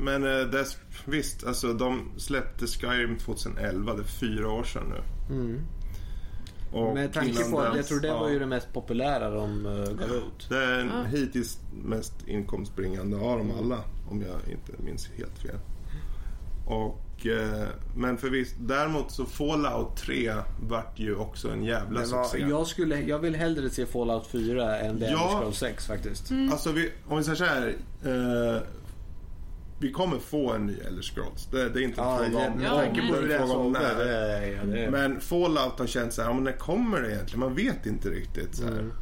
Men eh, dess, visst, alltså de släppte Skyrim 2011, det är fyra år sedan nu. Mm. Och Med tanke på att jag tror det ja, var ju det mest populära de uh, gav ut. Det är Ja. hittills mest inkomstbringande av dem alla, om jag inte minns helt fel. Och, eh, men för visst, däremot så Fallout 3 vart ju också en jävla var, succé. jag, skulle, jag vill hellre se Fallout 4 än The Ja. Elder Scrolls 6 faktiskt. Alltså vi, om vi säger så här. Eh, vi kommer få en ny Elder Scrolls. Det, det är inte en Ja, fråga om Ja, tanke på det fråga om när. det- ja, det- Men Fallout har känt så här, ja, men när kommer det egentligen? Man vet inte riktigt. Så här. Mm.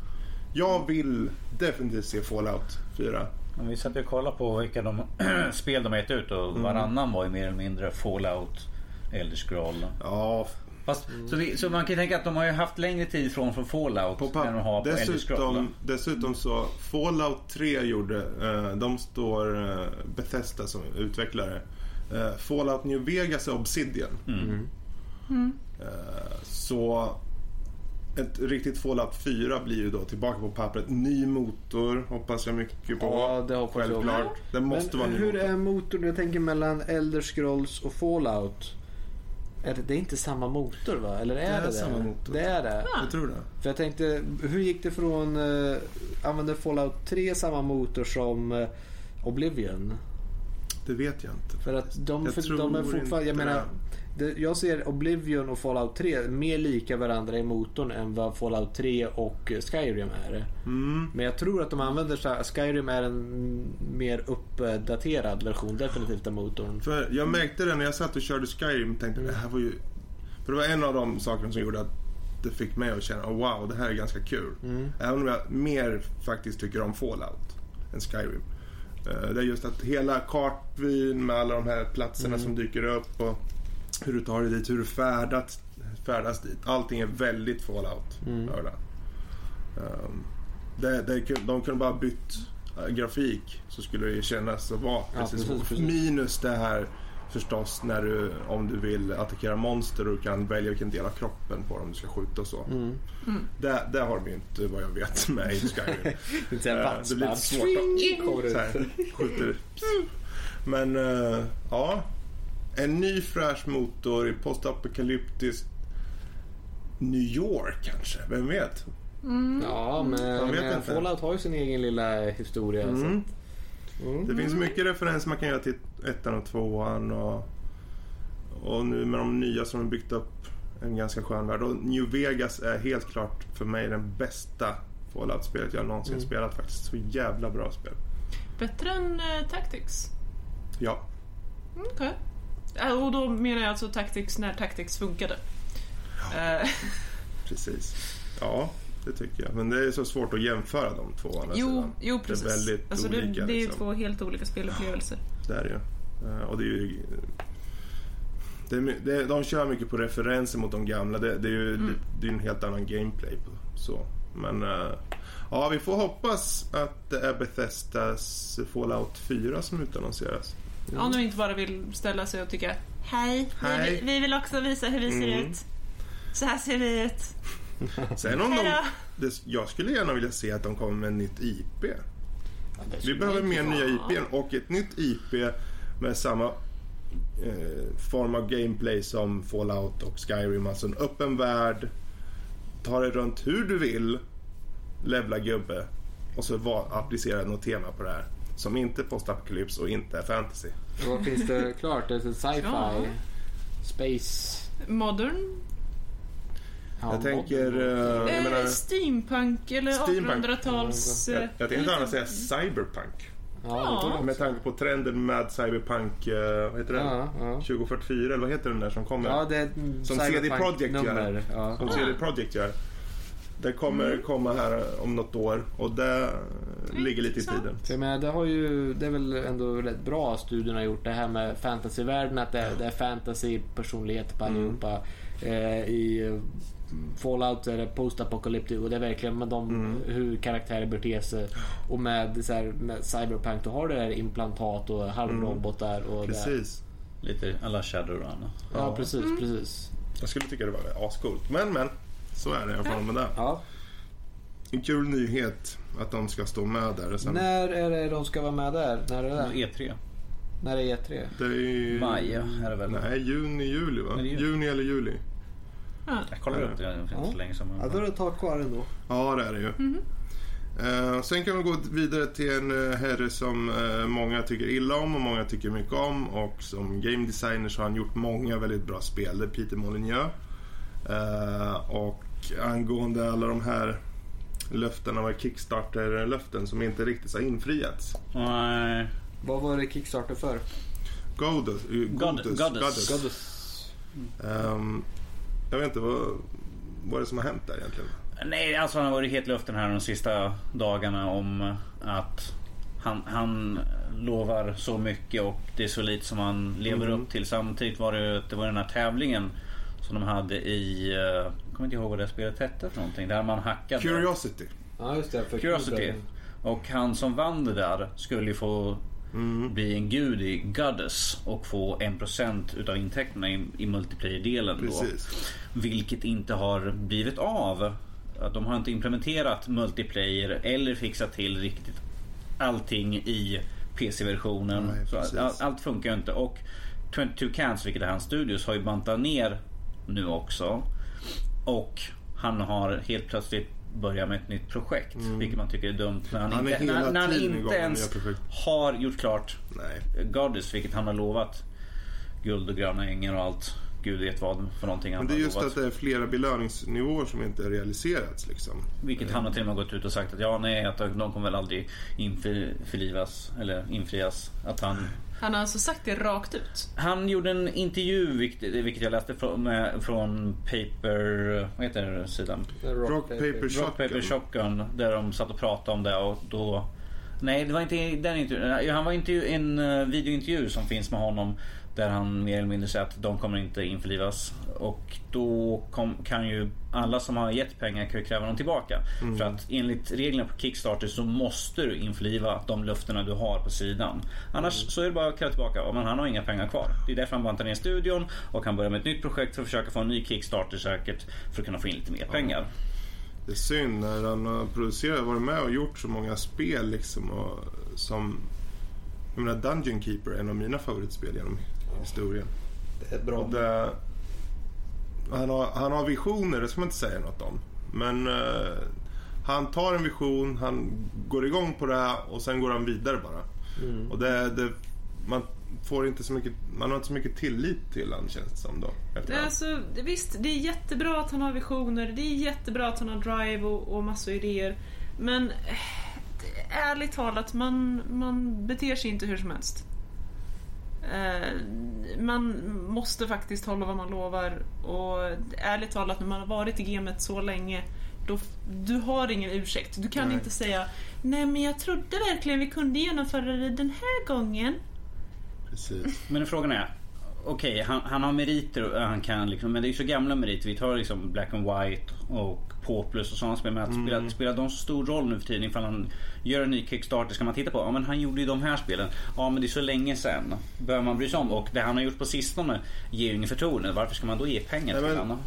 Jag vill definitivt se Fallout 4. men vi satt ju och kollade på vilka de spel de har gett ut och varannan var ju mer eller mindre Fallout, Elder Scroll. Ja, Fast, så, vi, så man kan ju tänka att de har ju haft längre tid från, från Fallout på än de har på? Dessutom, dessutom så, Fallout 3 gjorde, eh, de står eh, Bethesda som utvecklare. Eh, Fallout New Vegas är Obsidian. Mm. Eh, så ett riktigt Fallout 4 blir ju då tillbaka på pappret. Ny motor hoppas jag mycket på. Ja, det hoppas jag Självklart. Det måste vara Men ny hur motor. är motorn? Jag tänker mellan Elder Scrolls och Fallout. Är det, det är inte samma motor va? Eller är det Det är det? samma motor. Det är det. Jag tror det. För jag tänkte, hur gick det från... Uh, använde Fallout 3 samma motor som uh, Oblivion? Det vet jag inte. För att de, Jag för, de är fortfarande... Jag menar, det, jag ser Oblivion och Fallout 3 mer lika varandra i motorn än vad Fallout 3 och Skyrim är. Mm. Men jag tror att de använder så här, Skyrim är en mer uppdaterad version definitivt av motorn. För jag märkte det när jag satt och körde Skyrim. Tänkte det här var ju... För det var en av de sakerna som gjorde att det fick mig att känna oh, wow, det här är ganska kul. Mm. Även om jag mer faktiskt tycker om Fallout än Skyrim. Eh, Det är just att hela kartvyn med alla de här platserna som dyker upp och hur du tar dig dit, hur du färdas, färdas dit. Allting är väldigt fallout Mm. det. Um, det, det, de kunde bara bytt eh, grafik så skulle det ju kännas och vara Ja, precis, precis. Minus det här förstås när du, om du vill attackera monster och kan välja vilken del av kroppen på dem du ska skjuta och så. Mm. Det, det har de ju inte vad jag vet med i Skyrim. En Eh, det blir lite svårt att så här, skjuter. Men eh, ja. En ny fräsch motor i postapokalyptiskt New York kanske. Vem vet? Ja, men men inte. Fallout har ju sin egen lilla historia. Mm. Mm. Det finns mycket referenser man kan göra till ettan och tvåan. Och, och nu med de nya som har byggt upp en ganska skön värld. Och New Vegas är helt klart för mig den bästa Fallout-spelet jag någonsin Mm. spelat faktiskt. Så jävla bra spel. Bättre än eh, Tactics? Ja. Mm, Okej. Ja, Och då menar jag alltså Tactics när Tactics funkade. Eh, Precis. Ja, det tycker jag. Men det är så svårt att jämföra de två andra jo, sidan. jo, precis. Det är väldigt alltså, det, olika. det är ju liksom. två helt olika spelupplevelser. Det är det ju. Eh, Och det är ju... Det är, det, de kör mycket på referenser mot de gamla. Det, det är ju Mm. det är en helt annan gameplay. På, så. Men eh, ja, vi får hoppas att det är Bethesdas Fallout 4 som utannonseras. Om de inte bara vill ställa sig och tycka Hej, Hej. Vi, vi vill också visa hur vi ser Mm. ut. Så här ser vi ut. Sen om de, det, jag skulle gärna vilja se att de kommer med ett nytt IP. Ja, Vi behöver mer nya IP och ett nytt IP med samma eh, form av gameplay som Fallout och Skyrim. Alltså en öppen värld. Ta dig runt hur du vill. Levla gubbe. Och så var, applicera något tema på det här. Som inte är postapokalyps och inte är fantasy. Vad finns det klart? Det är sci-fi, space... Modern? Ja, jag tänker... modern. eh, jag, Eh, menar, steampunk eller Steampunk. 1800-tals... jag, eh, jag tänkte annars säga cyberpunk. Ja. Med tanke på trenden med cyberpunk... eh, vad heter den? Ja, ja. 2044 eller vad heter den där som kommer? Ja, det är Som CD Projekt gör. Som CD Projekt gör. Det kommer komma här om något år och det ligger lite i tiden. För jag menar, det, har ju, det är väl ändå rätt bra studien har gjort det här med fantasyvärlden. Att det, är- det är fantasy, personlighet på allihopa. Eh, I eh, Fallout är det post-apocalyptic och det är verkligen med de, hur karaktärer beter sig. Och med, så här, med Cyberpunk då har du det här implantat och halvrobotar. Och Det. Precis. Lite alla Shadowrun. Ja, precis, precis. Jag skulle tycka det var ascoolt. Men men, så är det i alla fall med det. Ja. En kul nyhet att de ska stå med där. Och Sen, När är det de ska vara med där? När är det? E3. När är E3? det är ju... Maj är det väl? Nej, juni, juli va? Det juni? Juni eller juli. Ja. Jag kollar upp det för inte så länge sedan. Ja, då är det ett tag kvar ändå. Ja, det är det ju. Eh, sen kan vi gå vidare till en uh, herre som eh, många tycker illa om och många tycker mycket om. Och som game designer så har han gjort många väldigt bra spel. Det är Peter Molyneux. Eh, angående alla de här löftena var Kickstarter-löften som inte riktigt har infriats. Nej. Vad var det Kickstarter för? Godus. eh, Godus. Goddess. Godus. Ehm, jag vet inte vad, vad är det som har hänt där egentligen. Nej, alltså han har varit het i luften här de sista dagarna om att han, han lovar så mycket och det är så lite som han lever Mm. upp till. Samtidigt var det, det var den här tävlingen som de hade i... Jag kommer inte ihåg vad det spelet hette för någonting. Där man hackade. Curiosity. Ja, just det. För Curiosity. Och han som vann det där skulle ju få Mm. bli en gud i Goddess och få 1% utav intäkterna i, i multiplayer-delen. Då. Vilket inte har blivit av. De har inte implementerat multiplayer eller fixat till riktigt allting i PC-versionen. Nej, Så precis. all, allt funkar ju inte. Och 22 Cans, vilket är hans studios, har ju bantat ner nu också. Och han har helt plötsligt börjat med ett nytt projekt. Vilket man tycker är dumt. När han, Han inte, när, när han inte ens har gjort klart Nej. Goddess, vilket han har lovat. Guld och gröna ängar och allt. Gud vet vad för någonting han Men det är just lovat. att det är flera belöningsnivåer som inte realiserats liksom. Vilket han har till och med gått ut och sagt att ja, nej, att de kommer väl aldrig införlivas eller infrias. Att han, Han har alltså sagt det rakt ut. han gjorde en intervju, vilket, jag läste från, med, från Paper... Vad heter det sidan? Rock, paper, Rock Paper. Shotgun. Där de satt och pratade om det och då Nej, det var inte den intervjun. Han var inte i en eh, videointervju som finns med honom där han mer eller mindre säger att de kommer inte införlivas. Och då kom, kan ju alla som har gett pengar kan kräva dem tillbaka. För att enligt reglerna på Kickstarter så måste du införliva de löftena du har på sidan. Annars så är det bara att kräva tillbaka. Men han har inga pengar kvar. Det är därför han bantar ner studion och han börjar med ett nytt projekt för att försöka få en ny Kickstarter säkert för att kunna få in lite mer pengar. Det är synd när han har producerat, varit med och gjort så många spel liksom. Och, som, jag menar Dungeon Keeper är en av mina favoritspel genom historien. Det är bra. Och det, han, har, han har visioner, det ska man inte säga något om. Men eh, han tar en vision, han går igång på det och sen går han vidare bara. Mm. Och det, det, man får inte så mycket, man har inte så mycket tillit till han känns det som då. Det är alltså, visst, det är jättebra att han har visioner, det är jättebra att han har drive och, och massor idéer. Men eh, ärligt talat, man, man beter sig inte hur som helst. Eh, man måste faktiskt hålla vad man lovar och ärligt talat när man har varit i gamet så länge då, du har ingen ursäkt. Du kan Nej. inte säga Nej men jag trodde verkligen vi kunde genomföra det den här gången. Precis. Men frågan är, okej han, han har meriter, han kan liksom, men det är ju så gamla meriter. Vi tar liksom Black and White och Populous och sådana spel. Men att spela, spelar de så stor roll nu för tiden ifall han gör en ny Kickstarter ska man titta på. Ja men han gjorde ju de här spelen. Ja men det är så länge sedan. Behöver man bry sig om. Och det han har gjort på sistone ger ju ingen förtroende. Varför ska man då ge pengar Nej, till honom?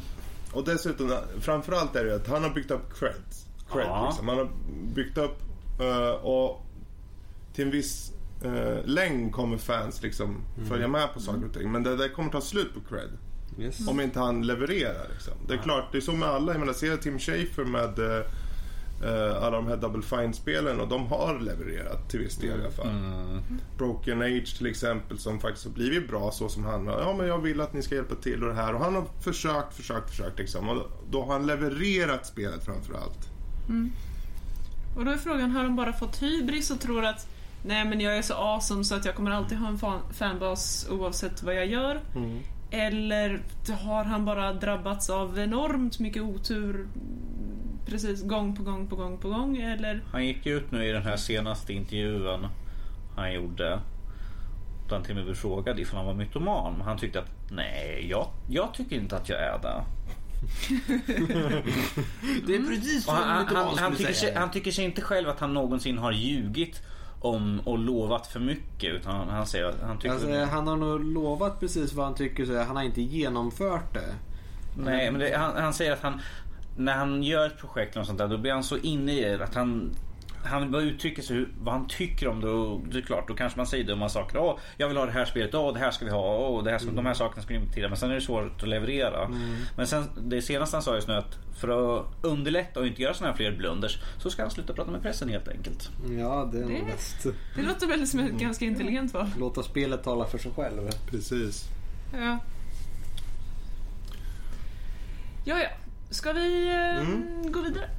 Och dessutom, framförallt är det att han har byggt upp creds. Cred, Ja. liksom. Han har byggt upp eh, och till en viss uh, längd kommer fans liksom följa med på saker och ting. Men det där kommer ta slut på cred. Yes. Om inte han levererar. Liksom. Det är klart, det är så med alla. Jag menar, se Tim Schafer med eh, eh, alla de här Double Fine-spelen och de har levererat till viss del i alla fall. Mm. Broken Age till exempel som faktiskt har blivit bra så som han har. Ja men jag vill att ni ska hjälpa till och det här. Och han har försökt, försökt, försökt liksom. Och då har han levererat spelet framförallt. Och då är frågan, har de bara fått hybris och tror att Nej men jag är så awesome så att jag kommer alltid ha en fan, fanbas oavsett vad jag gör. Eller har han bara drabbats av enormt mycket otur precis gång på gång på gång på gång eller Han gick ut nu i den här senaste intervjun han gjorde. Då han till och med blev frågad ifall han var mytoman. Men han tyckte att nej, jag, jag tycker inte att jag är det. Det är precis vad han, han, han, han, skulle tycker sig, han tycker sig inte själv att han någonsin har ljugit om och lovat för mycket. Utan han, säger att han tycker... Alltså, han har nog lovat precis vad han tycker så han har inte genomfört det. nej, men det, han, han säger att han... När han gör ett projekt eller sånt där, då blir han så inne i det att han... Han bara uttrycker sig vad han tycker om det och det är klart, då kanske man säger dumma saker. Åh, jag vill ha det här spelet. Åh, det här ska vi ha. Åh, det här ska, de här sakerna ska vi implementera. Men sen är det svårt att leverera. Men sen, det senaste han sa just nu att för att underlätta och inte göra såna här fler blunders så ska han sluta prata med pressen helt enkelt. Ja, det är Det- bäst. Det låter väl som ett ganska intelligent val. Låta spelet tala för sig själv. Precis. Ja. Ja, ja. Ska vi eh, Mm. gå vidare?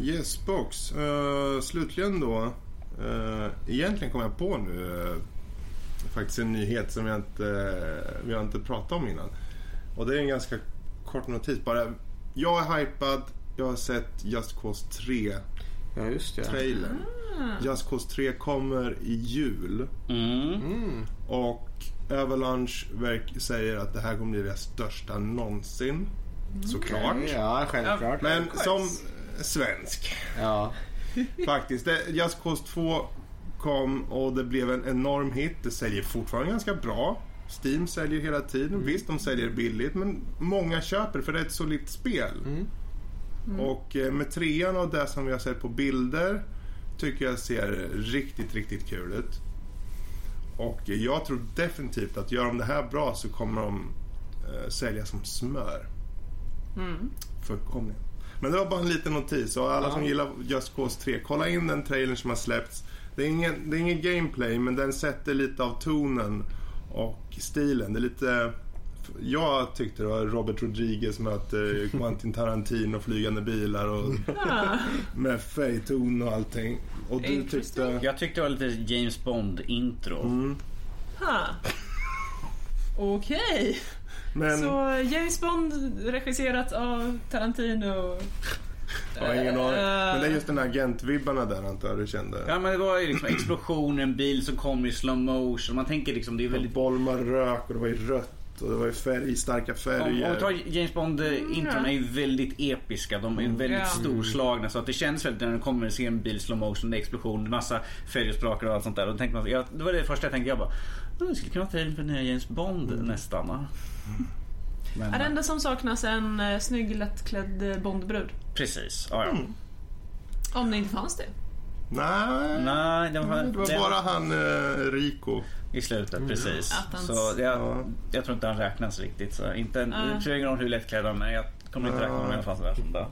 Yes box. Eh, slutligen då. Uh, egentligen kom jag på nu eh, faktiskt en nyhet som jag inte, vi har inte pratat om innan. Och det är en ganska kort notis bara. Jag är hypad. Jag har sett Just Cause 3 Ja, just det. trailern. Just Cause 3 kommer i jul. Mm. Mm. Och Avalanche verk säger att det här kommer bli det största någonsin. Såklart. Ja, självklart. Men som svensk Ja. faktiskt. Just Cause 2 kom och det blev en enorm hit. Det säljer fortfarande ganska bra. Steam säljer hela tiden. Visst, de säljer billigt men många köper för det är ett solitt spel. Och eh, med trean och det som vi har sett på bilder tycker jag ser riktigt, riktigt kul ut. Och jag tror definitivt att gör de det här bra så kommer de eh, sälja som smör. Fullkomligen. Men det var bara en liten notis och alla Ja. som gillar Just Cause 3, kolla in den trailern som har släppts. Det är ingen, det är ingen gameplay men den sätter lite av tonen och stilen. Det är lite... Jag tyckte det var Robert Rodriguez möter Quentin Tarantino flygande bilar och Ah, med färgton och allting. Och du tyckte... Jag tyckte det var lite James Bond intro. Mm. ha. Okej. Men Så James Bond regisserat av Tarantino. Jag har ingen aning. Men det är just den här agentvibbarna där antar jag du kände. Ja men det var ju liksom explosioner, en bil som kommer i slow motion. Man tänker liksom det är väldigt... bolmar rök och det var ju rött och det var ju färg, starka Om, färger. om vi tar James Bond-intron är ju väldigt episka. De är ju väldigt Ja. storslagna. Så att det känns väldigt när det kommer och ser en bil slow motion, det är explosion, massa färgsprakar och allt sånt där. Och då tänkte man, jag, det var det första jag tänkte. Jag bara, "Oh, det skulle kunna vara för nya James Bond nästan. va?" Men, Är det enda som saknas en uh, snygg lättklädd eh, Bondbrud? Precis, ja, ja. Mm. Om det inte fanns det. Nej, Nej, det var, det var det- bara han eh, Rico. I slutet, precis. Attans. Så jag, Ja. jag tror inte han räknas riktigt. Så inte, Ja. Det spelar ingen roll hur lättklädd han är. Jag kommer inte räkna honom i alla fall.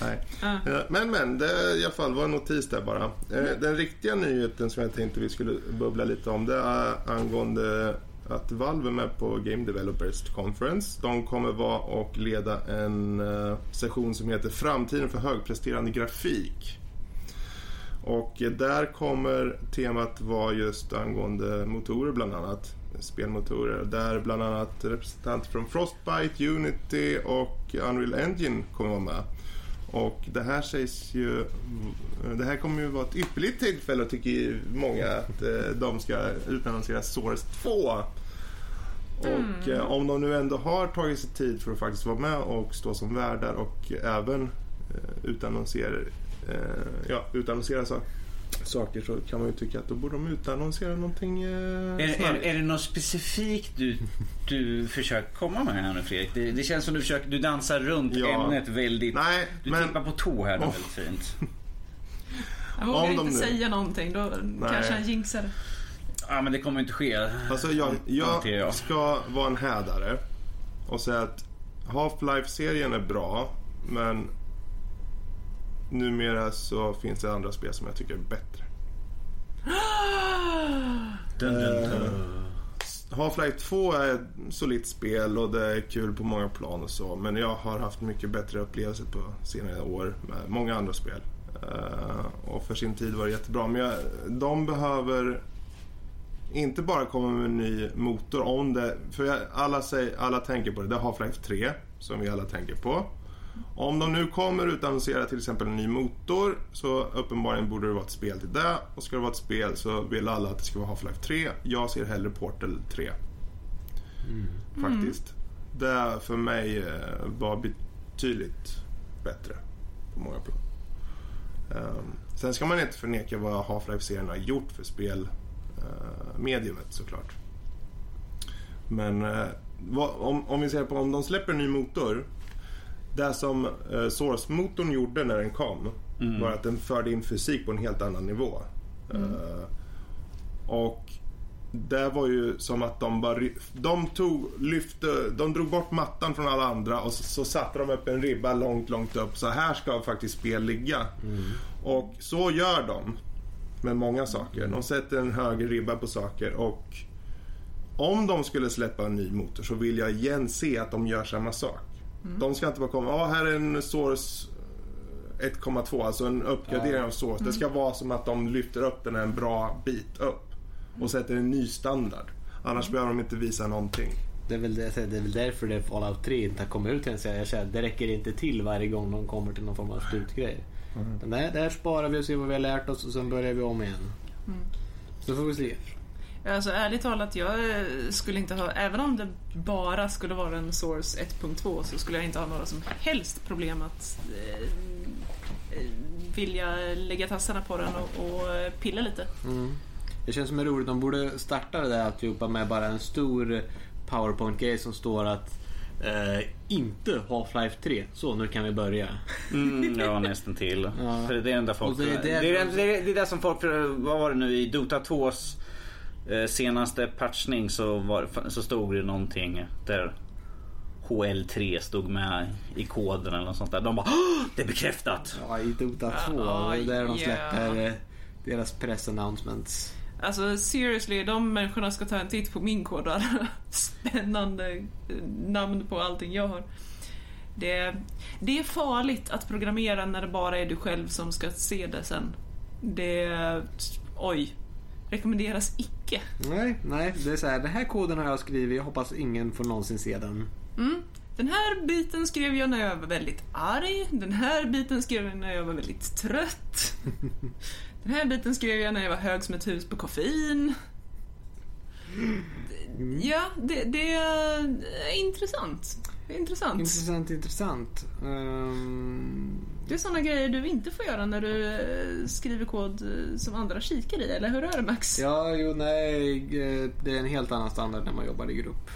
Nej. Ja. Eh, Men men, det i alla fall var en notis där bara. Eh, Den riktiga nyheten som jag tänkte vi skulle bubbla lite om det är angående att Valve är med på Game Developers Conference. De kommer vara och leda en eh, session som heter Framtiden för högpresterande grafik. Och där kommer temat vara just angående motorer bland annat. Spelmotorer. Där bland annat representanter från Frostbite, Unity och Unreal Engine kommer vara med. Och det här sägs ju... Det här kommer ju vara ett ypperligt tillfälle tycker många att eh, de ska utannonsera Source 2. Och eh, om de nu ändå har tagit sig tid för att faktiskt vara med och stå som värdar och även eh, utannonsera, eh, ja, utannonsera sak, saker så kan man ju tycka att då borde de utannonsera någonting eh, Är, är, är det något specifikt du, du försöker komma med här nu Fredrik? Det, det känns som du försöker, du dansar runt Ja. ämnet väldigt... Nej, Du men tippar på tå här nu Oh. väldigt fint. Jag vågar Om de inte nu- säga någonting, då kanske han jinxar det. Ja men det kommer inte ske. Alltså jag, jag. jag ska vara en hädare och säga att Half-Life-serien är bra men numera så finns det andra spel som jag tycker är bättre. Dun, dun, dun. Half-Life 2 är ett solitt spel och det är kul på många plan och så men jag har haft mycket bättre upplevelser på senare år med många andra spel. Eh, och för sin tid var det jättebra men jag, de behöver inte bara komma med en ny motor om det, för alla, säger, alla tänker på det, det är Half-Life 3 som vi alla tänker på. Om de nu kommer utannonsera till exempel en ny motor så uppenbarligen borde det vara ett spel till det och ska det vara ett spel så vill alla att det ska vara Half-Life 3. Jag ser hellre Portal 3. Faktiskt. Det för mig eh, var betydligt bättre på många plan. Ehm, sen ska man inte förneka vad Half-Life-serien har gjort för spel eh, mediumet såklart. Men eh, vad, om, om vi ser på om de släpper en ny motor. Det som eh, Source-motorn gjorde när den kom var att den förde in fysik på en helt annan nivå. Eh, och det var ju som att de bara de tog, lyfte, de drog bort mattan från alla andra och så, så satte de upp en ribba långt, långt upp. Så här ska faktiskt spel ligga. Och så gör de med många saker. De sätter en högre ribba på saker och om de skulle släppa en ny motor så vill jag igen se att de gör samma sak. De ska inte bara komma, ja här är en Source 1,2, alltså en uppgradering av Source. Det ska vara som att de lyfter upp den en bra bit upp och sätter en ny standard. Annars behöver de inte visa någonting. Det är, väl det, det är väl därför det Fallout 3 inte har kommit ut än. Så jag känner, det räcker inte till varje gång de kommer till någon form av slutgrej. Den där, där sparar vi och ser vad vi har lärt oss och sen börjar vi om igen. Så får vi se. Alltså ärligt talat, jag eh, skulle inte ha, även om det bara skulle vara en Source 1.2 så skulle jag inte ha några som helst problem att eh, eh, vilja lägga tassarna på den och, och eh, pilla lite. Mm. Det känns som är roligt. De borde starta det där alltihopa med bara en stor powerpoint-grej som står att eh, inte Half-Life 3. Så, nu kan vi börja. Mm, ja, nästan till. Ja. För det är det enda folk... Och det Det är är det- det, det, är det där som folk... Vad var det nu i Dota 2s eh, senaste patchning så, var, så stod det någonting där HL3 stod med i koden eller något sånt där. De bara "Åh, Det är bekräftat! Ja, i Dota 2. Ja, det är där de släpper eh, deras press-announcements. Alltså seriously, de människorna ska ta en titt på min kod och alla spännande eh, namn på allting jag har. Det, det är farligt att programmera när det bara är du själv som ska se det sen. Det... Oj. Rekommenderas icke. Nej, nej. Det är så här. Den här koden har jag skrivit. Jag hoppas ingen får någonsin se den. Mm. Den här biten skrev jag när jag var väldigt arg. Den här biten skrev jag när jag var väldigt trött. Den här biten skrev jag när jag var hög som ett hus på koffein. Ja, det, det är intressant. Intressant. Intressant, intressant. Ehm, Det är såna grejer du inte får göra när du eh, skriver kod eh, som andra kikar i, eller hur är det Max? ja, jo, nej. eh, Det är en helt annan standard när man jobbar i grupp.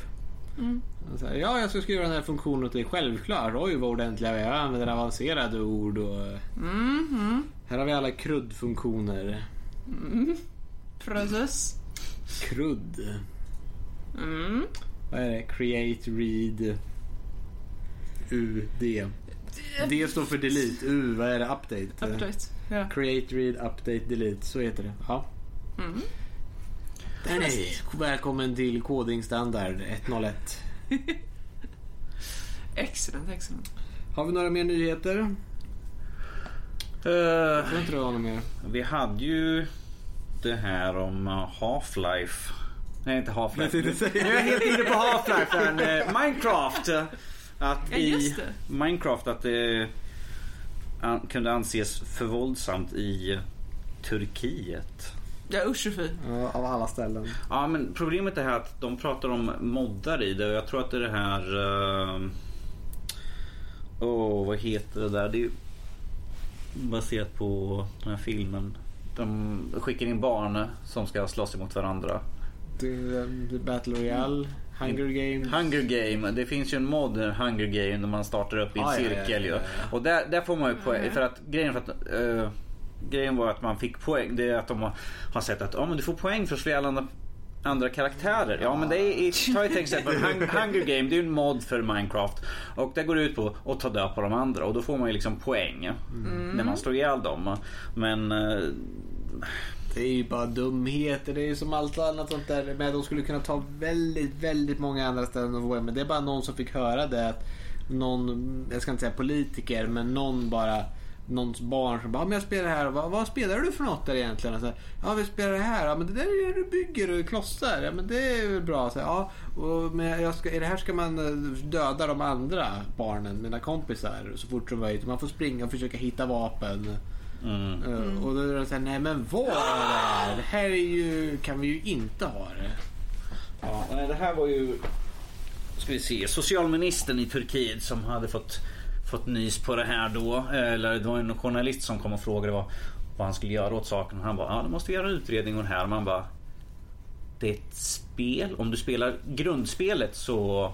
Mm. Här, ja, jag ska skriva den här funktionen åt dig. Självklart. Oj, vad ordentliga vi är. Jag använder avancerade ord och... Mm, mm, Här har vi alla kruddfunktioner. mm. Precis. Krudd. Mm. Vad är det? Create, read, U, D. Står för delete. U, vad är det? Update. Update. Ja. Create, read, update, delete. Så heter det. Ja. Mm. Danny, välkommen till kodingstandard 101. Excellent, excellent. Har vi några mer nyheter? Eh, Jag tror inte det var något mer. vi hade ju det här om uh, Half-Life. Nej, inte Half-Life. Jag är helt inne på Half-Life. eh, Minecraft. Att Ja, i. Minecraft att det an, kunde anses för våldsamt i Turkiet. Ja, usch och fy. Ja, av alla ställen. Ja, men problemet är att de pratar om moddar i det och jag tror att det är det här... Åh, oh, vad heter det där? Det är baserat på den här filmen. De skickar in barn som ska slåss emot varandra. Det är Battle Royale, Hunger Games. Hunger Game, det finns ju en mod Hunger Game där man startar upp i en Ah, cirkel ja, ja, ja. Och där, där får man ju poäng. Mhm. För att grejen, för att, eh, grejen var att man fick poäng. Det är att de har, har sett att oh, men du får poäng för att slå ihjäl andra, andra karaktärer. Ja men det är, ta ett exempel. Hung- Hunger Game det är ju en mod för Minecraft. Och det går ut på att ta död på de andra. Och då får man ju liksom poäng. När man slår ihjäl dem. Men eh, det är ju bara dumheter. Det är ju som allt annat sånt där. Men de skulle kunna ta väldigt, väldigt många andra ställen att våga. Men det är bara någon som fick höra det. Att någon, jag ska inte säga politiker, men någon bara någons barn som bara, men jag spelar här. Vad, vad spelar du för något där egentligen? Så, ja, vi spelar det här. Ja, men det där är det du bygger och klossar. Ja, men det är väl bra. Så, ja, och, men jag ska, i det här ska man eh, döda de andra barnen, mina kompisar, så fort som möjligt. Man får springa och försöka hitta vapen mm. Uh, Och då är det såhär, nej men vad är det här? Det här är ju, kan vi ju inte ha det. Ja, nej, det här var ju ska vi se, socialministern i Turkiet som hade fått, fått nys på det här då. Eller det var en journalist som kom och frågade vad, vad han skulle göra åt saken. Och han bara, ja du måste göra en utredning och det här. Och man bara, det är ett spel. Om du spelar grundspelet så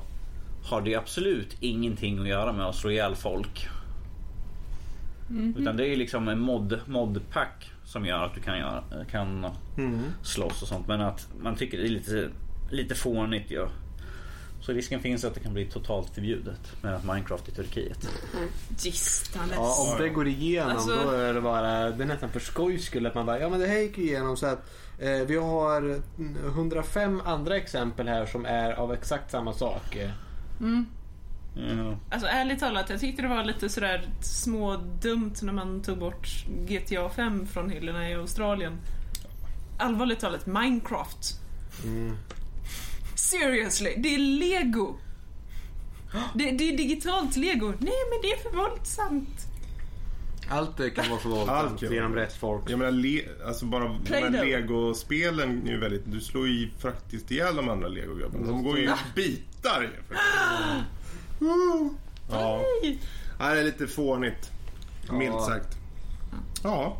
har det absolut ingenting att göra med att slå ihjäl folk. Utan det är ju liksom en mod, modpack som gör att du kan, göra, kan slåss och sånt. Men att man tycker det är lite, lite fånigt ju. Så risken finns att det kan bli totalt förbjudet med Minecraft i Turkiet. Gistales. Ja, om det går igenom Alltså- då är det bara, det är nästan för skojs skull att man bara, ja men det här gick igenom så att eh, vi har 105 andra exempel här som är av exakt samma sak. Mm. Ja. Alltså ärligt talat, jag tyckte det var lite sådär smådumt när man tog bort GTA 5 från hyllorna i Australien. Allvarligt talat, Minecraft. Mm. Seriously, det är lego. Det, det är digitalt lego. Nej men det är för våldsamt. Allt det kan vara för Allt våldsamt genom rätt folk. Jag menar, le, alltså bara de här legospelen är ju väldigt... Du slår ju faktiskt ihjäl de andra legogubbarna. De går ju i bitar Ja. Nej. det är lite fånigt. Milt Ja. sagt. Ja,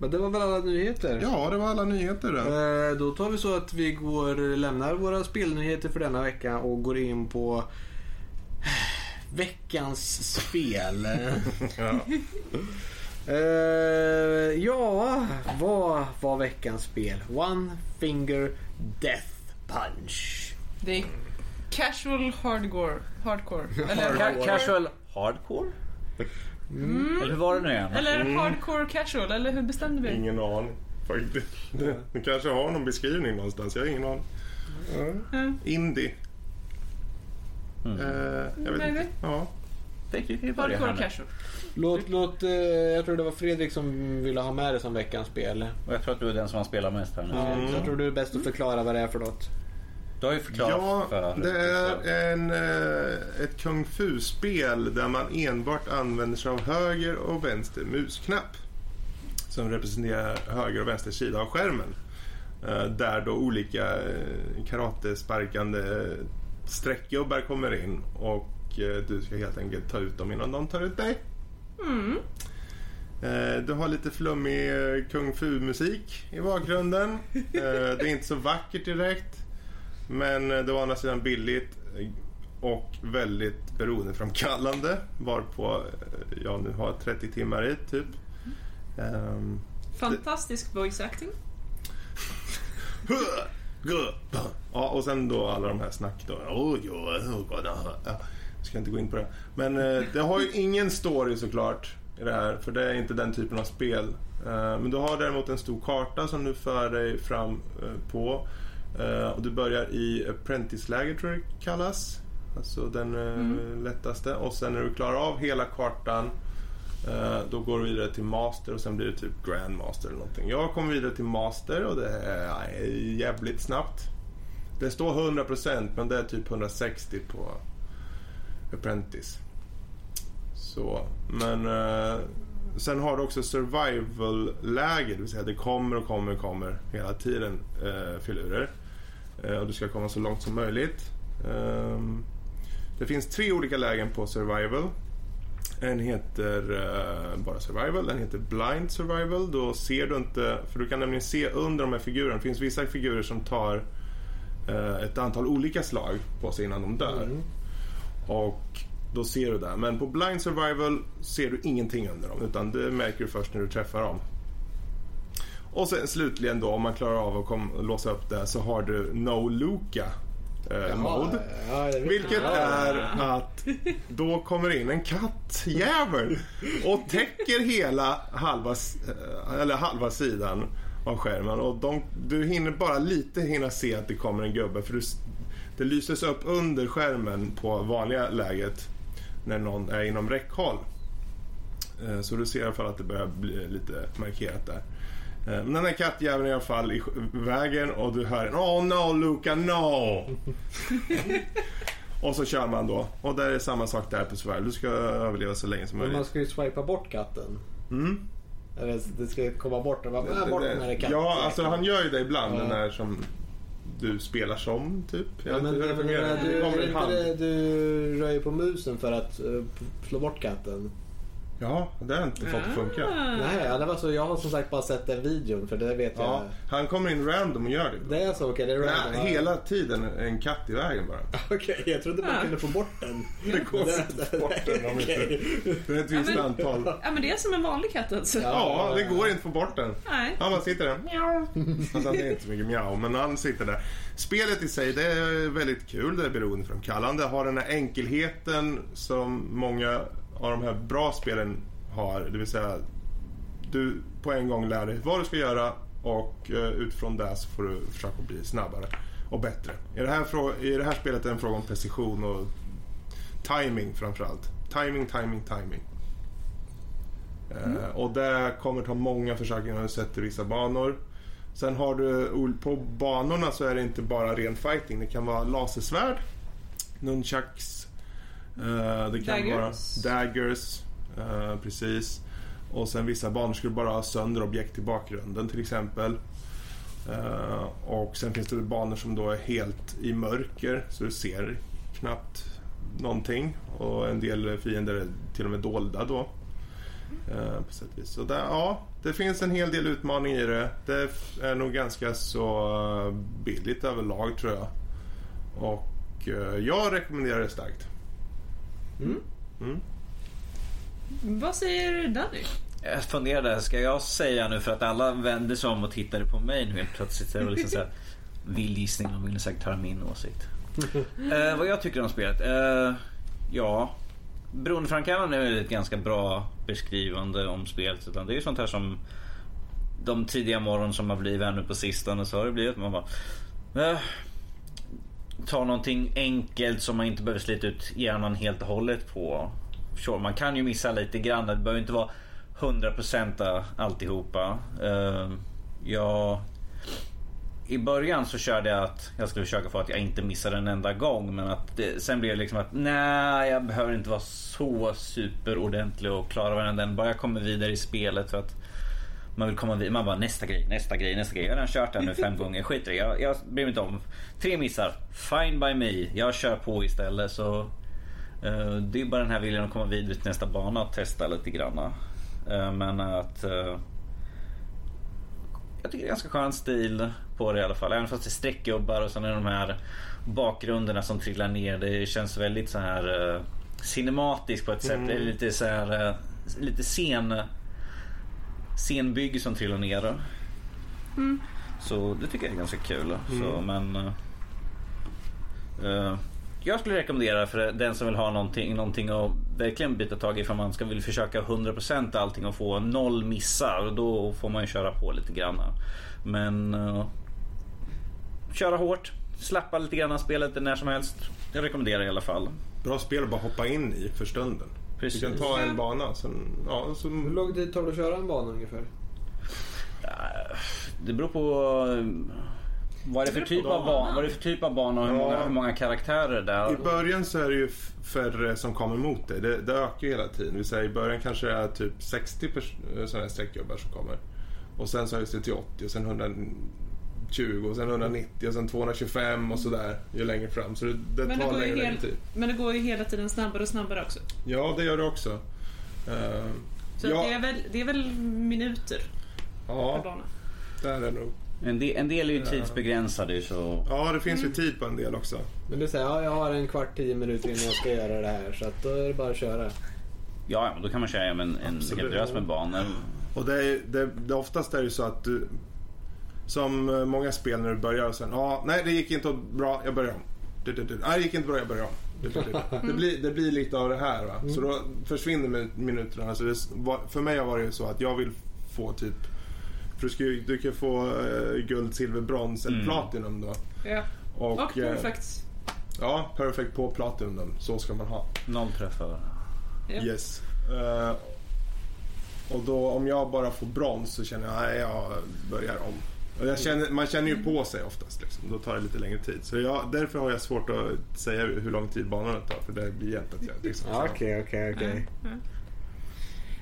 Men det var väl alla nyheter? ja, det var alla nyheter då. Eh, Då tar vi så att vi går, lämnar våra spelnyheter för denna vecka och går in på veckans spel. Ja. Eh, ja, vad var veckans spel? One Finger Death Punch. Det är casual hardcore. Hardcore. Eller, Ca- casual hardcore? Eller hur var det nu igen? eller hardcore casual, eller hur bestämde vi? Ingen aning. Faktiskt. Det, det kanske har någon beskrivning någonstans. Jag har ingen aning. Mm. Indie. Mm. Eh, jag vet Maybe. inte. Ja. Vi här Hardcore nu. casual. Låt, låt, eh, jag tror det var Fredrik som ville ha med det som veckans spel. Och jag tror att du är den som har spelat mest här nu. Ja, så jag tror du är bäst att förklara vad det är för något. Du har ju förklarat Ja, för det är en, eh, ett kung fu-spel där man enbart använder sig av höger och vänster musknapp. Som representerar höger och vänster sida av skärmen. Eh, Där då olika eh, karatesparkande streckgubbar kommer in och eh, du ska helt enkelt ta ut dem innan de tar ut dig. Mm. Du har lite flummig kung fu-musik i bakgrunden. Det är inte så vackert direkt. Men eh, det var å andra sidan billigt och väldigt beroendeframkallande. Varpå eh, jag nu har 30 timmar i typ. Ehm, Fantastisk voice acting. Ja, och sen då alla de här snack då. Jag ska inte gå in på det. Men eh, det har ju ingen story såklart i det här. För det är inte den typen av spel. Eh, men du har däremot en stor karta som du för dig fram eh, på. Eh, och du börjar i Apprentice-läger tror jag det kallas. Alltså den eh, lättaste. Och sen när du klarar av hela kartan Eh, Då går du vidare till Master och sen blir det typ Grandmaster eller någonting. Jag kom vidare till Master och det är jävligt snabbt. Det står 100% men det är typ 160 på Apprentice. Så, men sen har du också survival-läge, det vill säga det kommer och kommer och kommer hela tiden eh, filurer. Eh, och du ska komma så långt som möjligt. Ehm, det finns tre olika lägen på survival. En heter eh, bara survival, den heter blind survival. Då ser du inte, för du kan nämligen se under de här figurerna. Det finns vissa figurer som tar eh, ett antal olika slag på sig innan de dör. Och då ser du det. Men på blind survival ser du ingenting under dem. Utan det märker du först när du träffar dem. Och sen slutligen då om man klarar av att kom, låsa upp det så har du No Luca eh, mode. Ja, vet Vilket är att då kommer in en kattjävel och täcker hela halva, eh, eller halva sidan av skärmen. Och de, du hinner bara lite hinna se att det kommer en gubbe för du, det lyses upp under skärmen på vanliga läget när någon är inom räckhåll. Eh, Så du ser i alla fall att det börjar bli lite markerat där. Eh, Men den här kattjäveln är i alla fall i vägen och du hör en Oh no Luca no! och så kör man då. Och där är samma sak där på Sverige. Du ska överleva så länge som Men man möjligt. ska ju swipa bort katten. Mm. Eller det ska komma bort bara, "Ah, bort den här katten. Ja, alltså han gör ju det ibland. Ja. Den där som du spelar som, typ. Jag Ja, men, inte hur det men, fungerar. du, Det inte hand. det, du rör ju på musen för att eh, slå bort katten. Ja, det har jag inte fått att funka. Ah. Nej, ja, det var så, jag har som sagt bara sett den videon för det vet Ja, han kommer in random och gör det. jag. Det är så, okej. det är Nej, random. ja. hela tiden en katt i vägen bara. Okej, jag trodde man Ja. kunde få bort den. Det går inte att få bort den om inte... Det är ett visst Ja, men- antal. Ja men det är som en vanlig katt alltså. Ja. Ja, det går inte att få bort den. Nej. Han bara sitter där. Mjau. Han är inte så mycket mjau, men han sitter där. Spelet i sig, det är väldigt kul. Det är beroendeframkallande. Har den här enkelheten som många av de här bra spelen har. Det vill säga, du på en gång lär dig vad du ska göra och eh, utifrån det så får du försöka bli snabbare och bättre. I det här, i det här spelet är det en fråga om precision och timing framförallt. Timing, timing, timing. Eh, och det kommer ta många försök innan du sätter vissa banor. Sen har du på banorna så är det inte bara ren fighting. Det kan vara lasersvärd, nunchucks, eh, det kan Daggers. vara daggers, eh, precis. Och sen vissa banor skulle bara ha sönder objekt i bakgrunden till exempel. Eh, och sen finns det banor som då är helt i mörker så du ser knappt någonting. Och en del fiender är till och med dolda då. På sätt och vis. Så där, ja, det finns en hel del utmaning i det. Det är nog ganska så billigt överlag tror jag. Och jag rekommenderar det starkt. Mm. Mm. Vad säger Danny? Jag funderade, ska jag säga nu för att alla vände sig om och tittade på mig nu helt plötsligt. Det var liksom så här, vild gissning, de ville säkert höra min åsikt. eh, vad jag tycker om spelet? Eh, ja, beroendeframkallande är ett ganska bra beskrivande om spelet. Utan det är ju sånt här som de tidiga morgon som har blivit här nu på sistone så har det blivit man bara eh, ta någonting enkelt som man inte behöver slita ut hjärnan helt och hållet på. Sure, man kan ju missa lite grann. Det behöver inte vara 100% alltihopa. Eh, uh, jag, i början så körde jag att jag skulle försöka få att jag inte missar en enda gång. Men att det, sen blev det liksom att nej, jag behöver inte vara så superordentlig och klara varenda en. Bara jag kommer vidare i spelet. För att man vill komma vidare. Man bara nästa grej, nästa grej, nästa grej. Jag har redan kört den nu fem gånger. Skit det. Jag, jag bryr mig inte om. Tre missar. Fine by me. Jag kör på istället. Så eh, det är bara den här viljan att komma vidare till nästa bana och testa lite grann. Eh, men att eh, jag tycker det är ganska skön stil på det i alla fall. Även fast det är streckgubbar och sen är de här bakgrunderna som trillar ner. Det känns väldigt så här uh, cinematiskt på ett sätt. Det är lite så här uh, lite scen scenbygge som trillar ner. Så det tycker jag är ganska kul. Så, men uh, jag skulle rekommendera för den som vill ha någonting, någonting att verkligen bita tag i. För man ska vill försöka 100% allting och få noll missar. Då får man ju köra på lite grann. Men uh, köra hårt. Slappa lite grann av spelet när som helst. Jag rekommenderar i alla fall. Bra spel att bara hoppa in i för stunden. Precis. Du kan ta en bana, sen, ja, så, Hur lång tid tar det att köra en bana ungefär? Det beror på uh, vad är det för typ av bana, vad är det för typ av bana och hur Ja. många, hur många karaktärer det är. I början så är det ju färre som kommer mot dig. Det, det ökar ju hela tiden. Vi säger i början kanske det är typ 60 pers- sådana här streckgubbar som kommer. Och sen så höjs det till 80 och sen 120 och sen 190 och sen 225 och sådär ju längre fram. Så det, det Men det, tar längre, längre tid. men det går ju hela tiden snabbare och snabbare också. Ja, det gör det också. Eh, Så ja, det, är väl, det är väl minuter per ja, bana. där är det nog. En del, en del är ju tidsbegränsade så Ja, det finns ju tid på en del också. Men det är såhär, ja jag har en kvart, tio minuter innan jag ska göra det här. Så att då är det bara att köra. ja, ja, då kan man köra en, en hel drös med banor. Och det är, det, det oftast är det ju så att du som eh, många spel när du börjar och sen ja, nej det gick inte bra, jag börjar om. Du, du, du. Nej det gick inte bra, jag börjar om. Du. Det, blir, det blir lite av det här va. Så då försvinner min- minuterna. Så det, var- för mig har varit så att jag vill få typ för du, ska, du kan få eh, guld, silver, brons eller Mm. platinum då. Ja. Och, Och eh, perfekt. Ja, perfect på platinum då. Så ska man ha. Noll träffar. Ja. Yes. Eh, och då om jag bara får brons så känner jag att jag börjar om. Och jag känner, man känner ju på sig oftast. Liksom. Då tar det lite längre tid. Så jag, därför har jag svårt att säga hur lång tid banorna tar. För det blir jämt att jag liksom, Okej, okej, okej. Ja.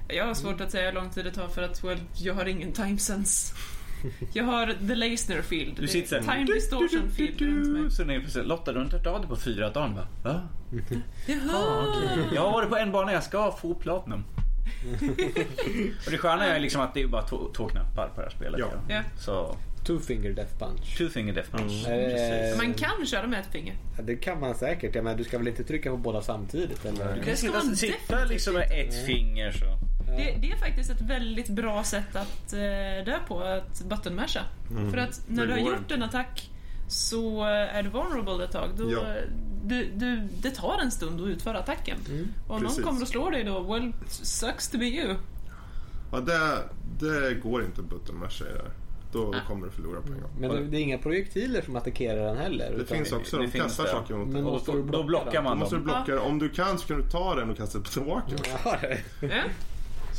Jag har svårt att säga hur lång tid det tar för att well, jag har ingen time sense. Jag har the Leisner field. Du sitter såhär... Time distortion field runt mig. Så ni precis, Lotta du har inte hört av dig på fyra dagar va? Va? Jaha! Jag har varit på en bana, jag ska få platinum. och det sköna är liksom att det är bara två, två knappar på det här spelet. Ja. Ja. Så, Two finger death punch. two finger death punch. Mm. Precis. Man kan köra med ett finger. Ja, det kan man säkert. Ja, men du ska väl inte trycka på båda samtidigt? Eller? Du kan ska sitta, sitta liksom med ett finger så. Det, det är faktiskt ett väldigt bra sätt att eh, dö på, att buttonmasha. För att när du har gjort en attack så eh, är du vulnerable ett tag. Då, Ja. du, du, det tar en stund att utföra attacken. Och om någon kommer och slår dig då, well, sucks to be you. Ja, det, det går inte att butta masha i det här. Då kommer du förlora pengar. Men det, det är inga projektiler som attackerar den heller? Det utan- finns också. det De kastar det. saker mot Men dig. Då, då blocka blockar dem? Då man måste du blocka. Om du kan så kan du ta den och kasta tillbaka. Ja, det-.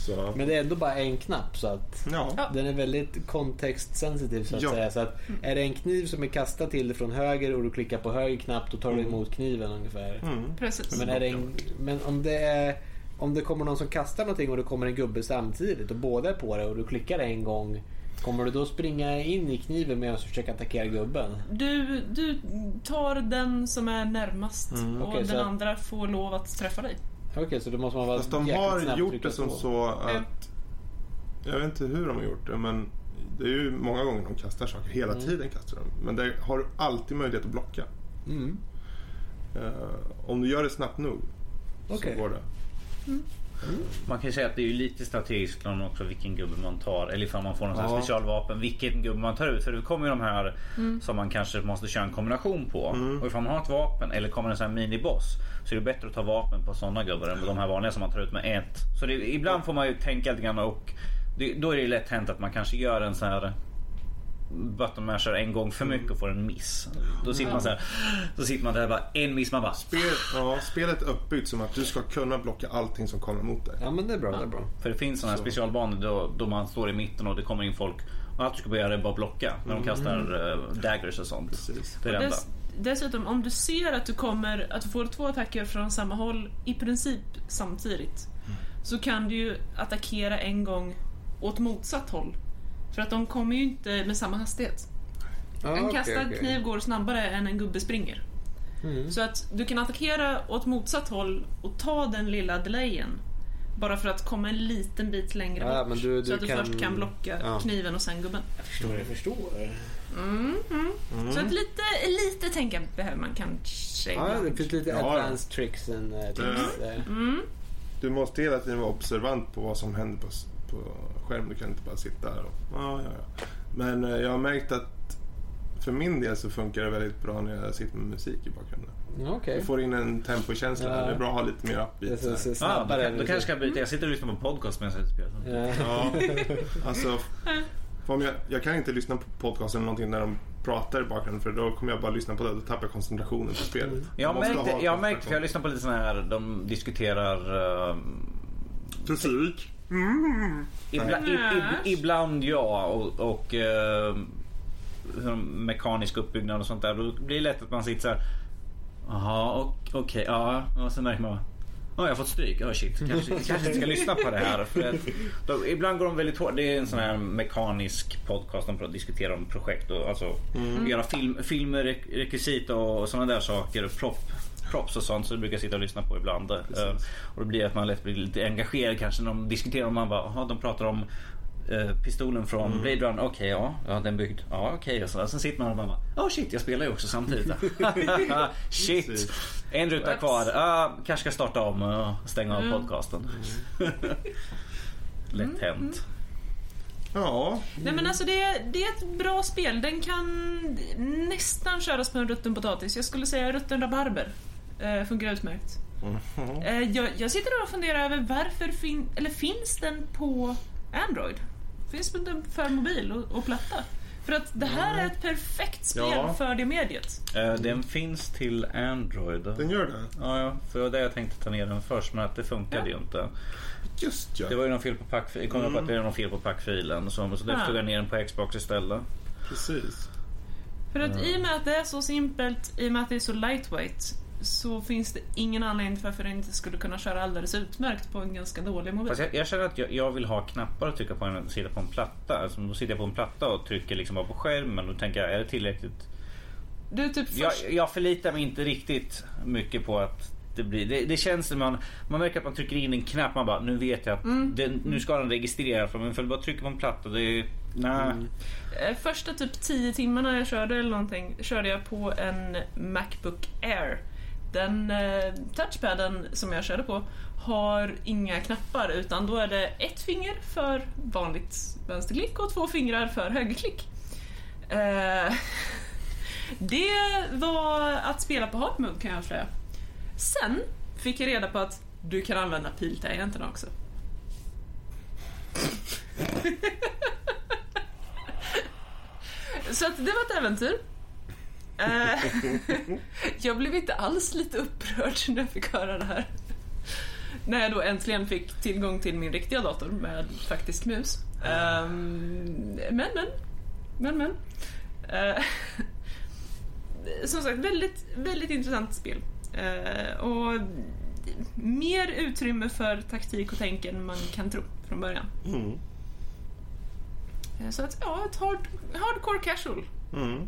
Så. Men det är ändå bara en knapp så att Ja. Den är väldigt kontextsensitiv så att Ja. säga. Så att är det en kniv som är kastad till dig från höger och du klickar på höger knapp då tar du emot kniven ungefär. Mm. Precis. Men, är det en, men om det är om det kommer någon som kastar någonting och det kommer en gubbe samtidigt och båda är på det och du klickar en gång Kommer du då springa in i kniven medan du försöker attackera gubben? Du, du tar den som är närmast och Mm, okej, den så att- andra får lov att träffa dig. Okej, så då måste man vara Fast de har gjort det som på. så att... Jag vet inte hur de har gjort det men det är ju många gånger de kastar saker. Hela tiden kastar de. Men det har du alltid möjlighet att blocka. Mm. Eh, om du gör det snabbt nog Okej. så går det. Man kan ju säga att det är ju lite strategiskt också vilken gubbe man tar. Eller ifall man får någon Ja. specialvapen. Vilken gubbe man tar ut. För det kommer ju de här som man kanske måste köra en kombination på. Och ifall man har ett vapen eller kommer en sån här miniboss. Så är det bättre att ta vapen på såna gubbar än på de här vanliga som man tar ut med ett. Så det, ibland får man ju tänka lite grann och det, då är det ju lätt hänt att man kanske gör en sån här button masher en gång för mycket och får en miss. Då sitter man så här, Då sitter man där bara en miss man bara Spel, ja, spelet är uppbyggt som att du ska kunna blocka allting som kommer mot dig. Ja men det är bra, det är bra. För det finns sådana här Så. specialbanor då, då man står i mitten och det kommer in folk. Allt du ska behöva göra är bara blocka när de kastar uh, daggers och sånt. Precis. Det är det enda. Dess, dessutom, om du ser att du kommer att du får två attacker från samma håll i princip samtidigt så kan du ju attackera en gång åt motsatt håll. För att de kommer ju inte med samma hastighet. Ja, en kastad okej. kniv går snabbare än en gubbe springer. Mm. Så att du kan attackera åt motsatt håll och ta den lilla delayen. Bara för att komma en liten bit längre Ja, bort. men du- så du att du kan- först kan blocka Ja. kniven och sen gubben. Jag förstår, jag förstår. Mm, mm. Så att lite, lite tänka behöver man kanske Ja, det finns lite Ja, ja. advanced tricks and uh, things. eh. Mm. Du måste hela tiden vara observant på vad som händer på, på skärmen. Du kan inte bara sitta där och... Ja, ja, ja. Men eh, jag har märkt att för min del så funkar det väldigt bra när jag sitter med musik i bakgrunden. Okej. Du får in en tempokänsla. Ja. Det är bra att ha lite mer Det upbeat. så, så så här. Ja, då, kan- då kanske jag ska byta. Jag sitter och lyssnar på podcast medan jag spelar. Ja. Ja, alltså... Om jag, jag kan inte lyssna på podcast eller någonting när de pratar i bakgrunden för då kommer jag bara lyssna på det och då tappar jag koncentrationen på spelet. Jag har måste märkt, ha jag har märkt, för jag lyssnar på lite såna här, de diskuterar uh, Fysik. Ibla, i, i, ibland ja och, och eh, mekanisk uppbyggnad och sånt där. Då blir det lätt att man sitter så här. Jaha, ok- okej, ja. Och sen märker man. Ja, jag har fått stryk. Ja, shit. Kanske, kanske inte ska lyssna på det här. För att, då, ibland går de väldigt hårt. Det är en sån här mekanisk podcast. De diskuterar om projekt och alltså göra film, filmer, rek- rekvisit och sådana där saker. Prop, props och sånt. Så det brukar jag sitta och lyssna på ibland. Eh, och då blir att man lätt blir lite engagerad kanske när de diskuterar. Och man bara, "Jaha, de pratar om eh, pistolen från Blade Runner. Okej, ja. Ja, den byggd. Ja, okej. Och så, sen sitter man och bara, ja shit, jag spelar ju också samtidigt. shit. Precis. En ruta kvar. Ah, kanske ska starta om och stänga av podcasten. Lätt hänt. Ja, Nej men alltså det, det är ett bra spel. Den kan nästan köras på en rutten potatis. Jag skulle säga rutten rabarber. Eh, funkar utmärkt. Eh, jag, jag sitter och funderar över varför fin, eller finns den på Android? Finns den för mobil och, och platta? För att det här är ett perfekt spel Ja. för det mediet. Eh, Den finns till Android. den gör det. Ja, ja, för det var det jag tänkte ta ner den först men att det funkade Ja. ju inte. Just ja. Det var ju någon fel på packfilen. kom jag på att det var någon fel på packfilen. Så, så därför Ah. tog jag ner den på Xbox istället. Precis. För att i och med att det är så simpelt, i och med att det är så lightweight, så finns det ingen anledning till varför det inte skulle kunna köra alldeles utmärkt på en ganska dålig mobil. Fast jag, jag känner att jag, jag vill ha knappar att trycka på än att sitta på en platta. Alltså, då sitter jag på en platta och trycker liksom bara på skärmen. Då tänker jag, är det tillräckligt? Du typ Jag, först... jag förlitar mig inte riktigt mycket på att det blir... Det, det känns som man, man märker att man trycker in en knapp. Man bara, nu vet jag att Mm. den, nu ska den registrera. För men för att bara trycka på en platta, det är... Nej. Eh, Första typ 10 timmarna jag körde eller någonting körde jag på en Macbook Air. Den eh, touchpaden som jag körde på har inga knappar utan då är det ett finger för vanligt vänsterklick och två fingrar för högerklick. Eh, det var att spela på hard mode kan jag säga. Sen fick jag reda på att du kan använda piltangenterna också. Så att det var ett äventyr. Eh, jag blev inte alls lite upprörd när jag fick höra det här. När jag då äntligen fick tillgång till min riktiga dator med faktisk mus. Ehm, men, men. Men, men. Eh, som sagt, väldigt, väldigt intressant spel. Eh, och mer utrymme för taktik och tänk än man kan tro från början. Mm. Så att, ja, ett hard, hardcore casual. Mm.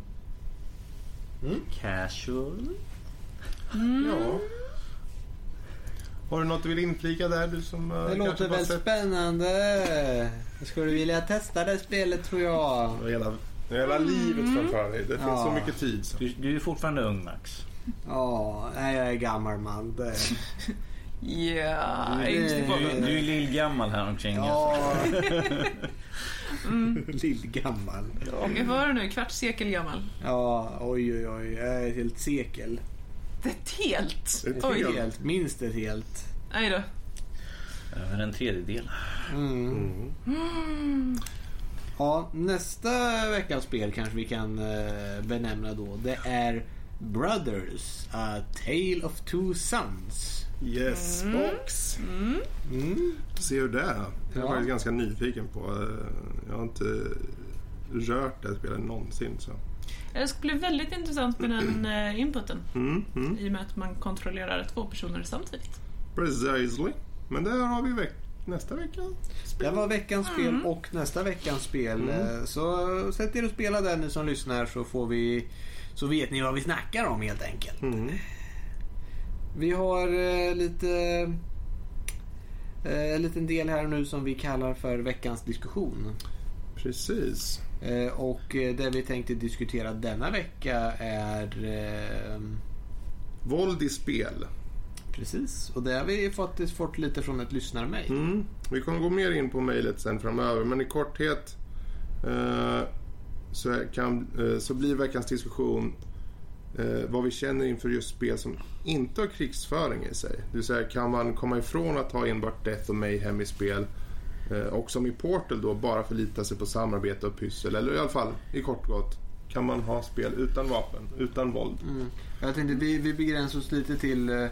Casual. Ja. Har du något du vill inflika där du som eh, Det låter väl sett- spännande. Jag skulle vilja testa det spelet tror jag. Du har Hela, hela livet framför dig. Det finns Ja. så mycket tid. Så. Du, du är fortfarande ung Max. Ja, nej, jag är gammal man. Det... Ja, Du- Du, du är lillgammal här omkring. Ja. Lillgammal. Jag var det nu, kvarts sekel gammal. Ja, oj oj oj. Ett helt sekel. Det är ett helt. Ett Oj, helt. Minst ett helt. nej då. Över en tredjedel. Mm. Ja, nästa veckans spel kanske vi kan eh, benämna då. Det är Brothers, A Tale of Two Sons. Yes, box. Mm. Se hur det är. Jag Ja. varit ganska nyfiken på. eh, Jag har inte rört det här spelet någonsin. Så. Det ska bli väldigt intressant med den eh, inputen. Mm, mm. I och med att man kontrollerar två personer samtidigt. Precisely. Men där har vi veck- nästa vecka. Det var veckans spel och nästa veckans spel. Eh, Så sätt er och spela där ni som lyssnar så får vi så vet ni vad vi snackar om helt enkelt. Vi har eh, lite eh, en liten del här nu som vi kallar för veckans diskussion. Precis. Eh, och eh, det vi tänkte diskutera denna vecka är eh, Våld i spel. precis. Och det har vi fått, fått lite från ett lyssnarmail. Mm. Vi kommer gå mer in på mejlet sen framöver, men i korthet eh, så, kan, eh, så blir veckans diskussion eh, vad vi känner inför just spel som inte har krigsföring i sig. Det vill säga, kan man komma ifrån att ha enbart Death och Mayhem i spel eh, och som i Portal då bara förlita sig på samarbete och pyssel, eller i alla fall i kort gott kan man ha spel utan vapen, utan våld. Mm. Jag tänkte vi, vi begränsar oss lite till eh,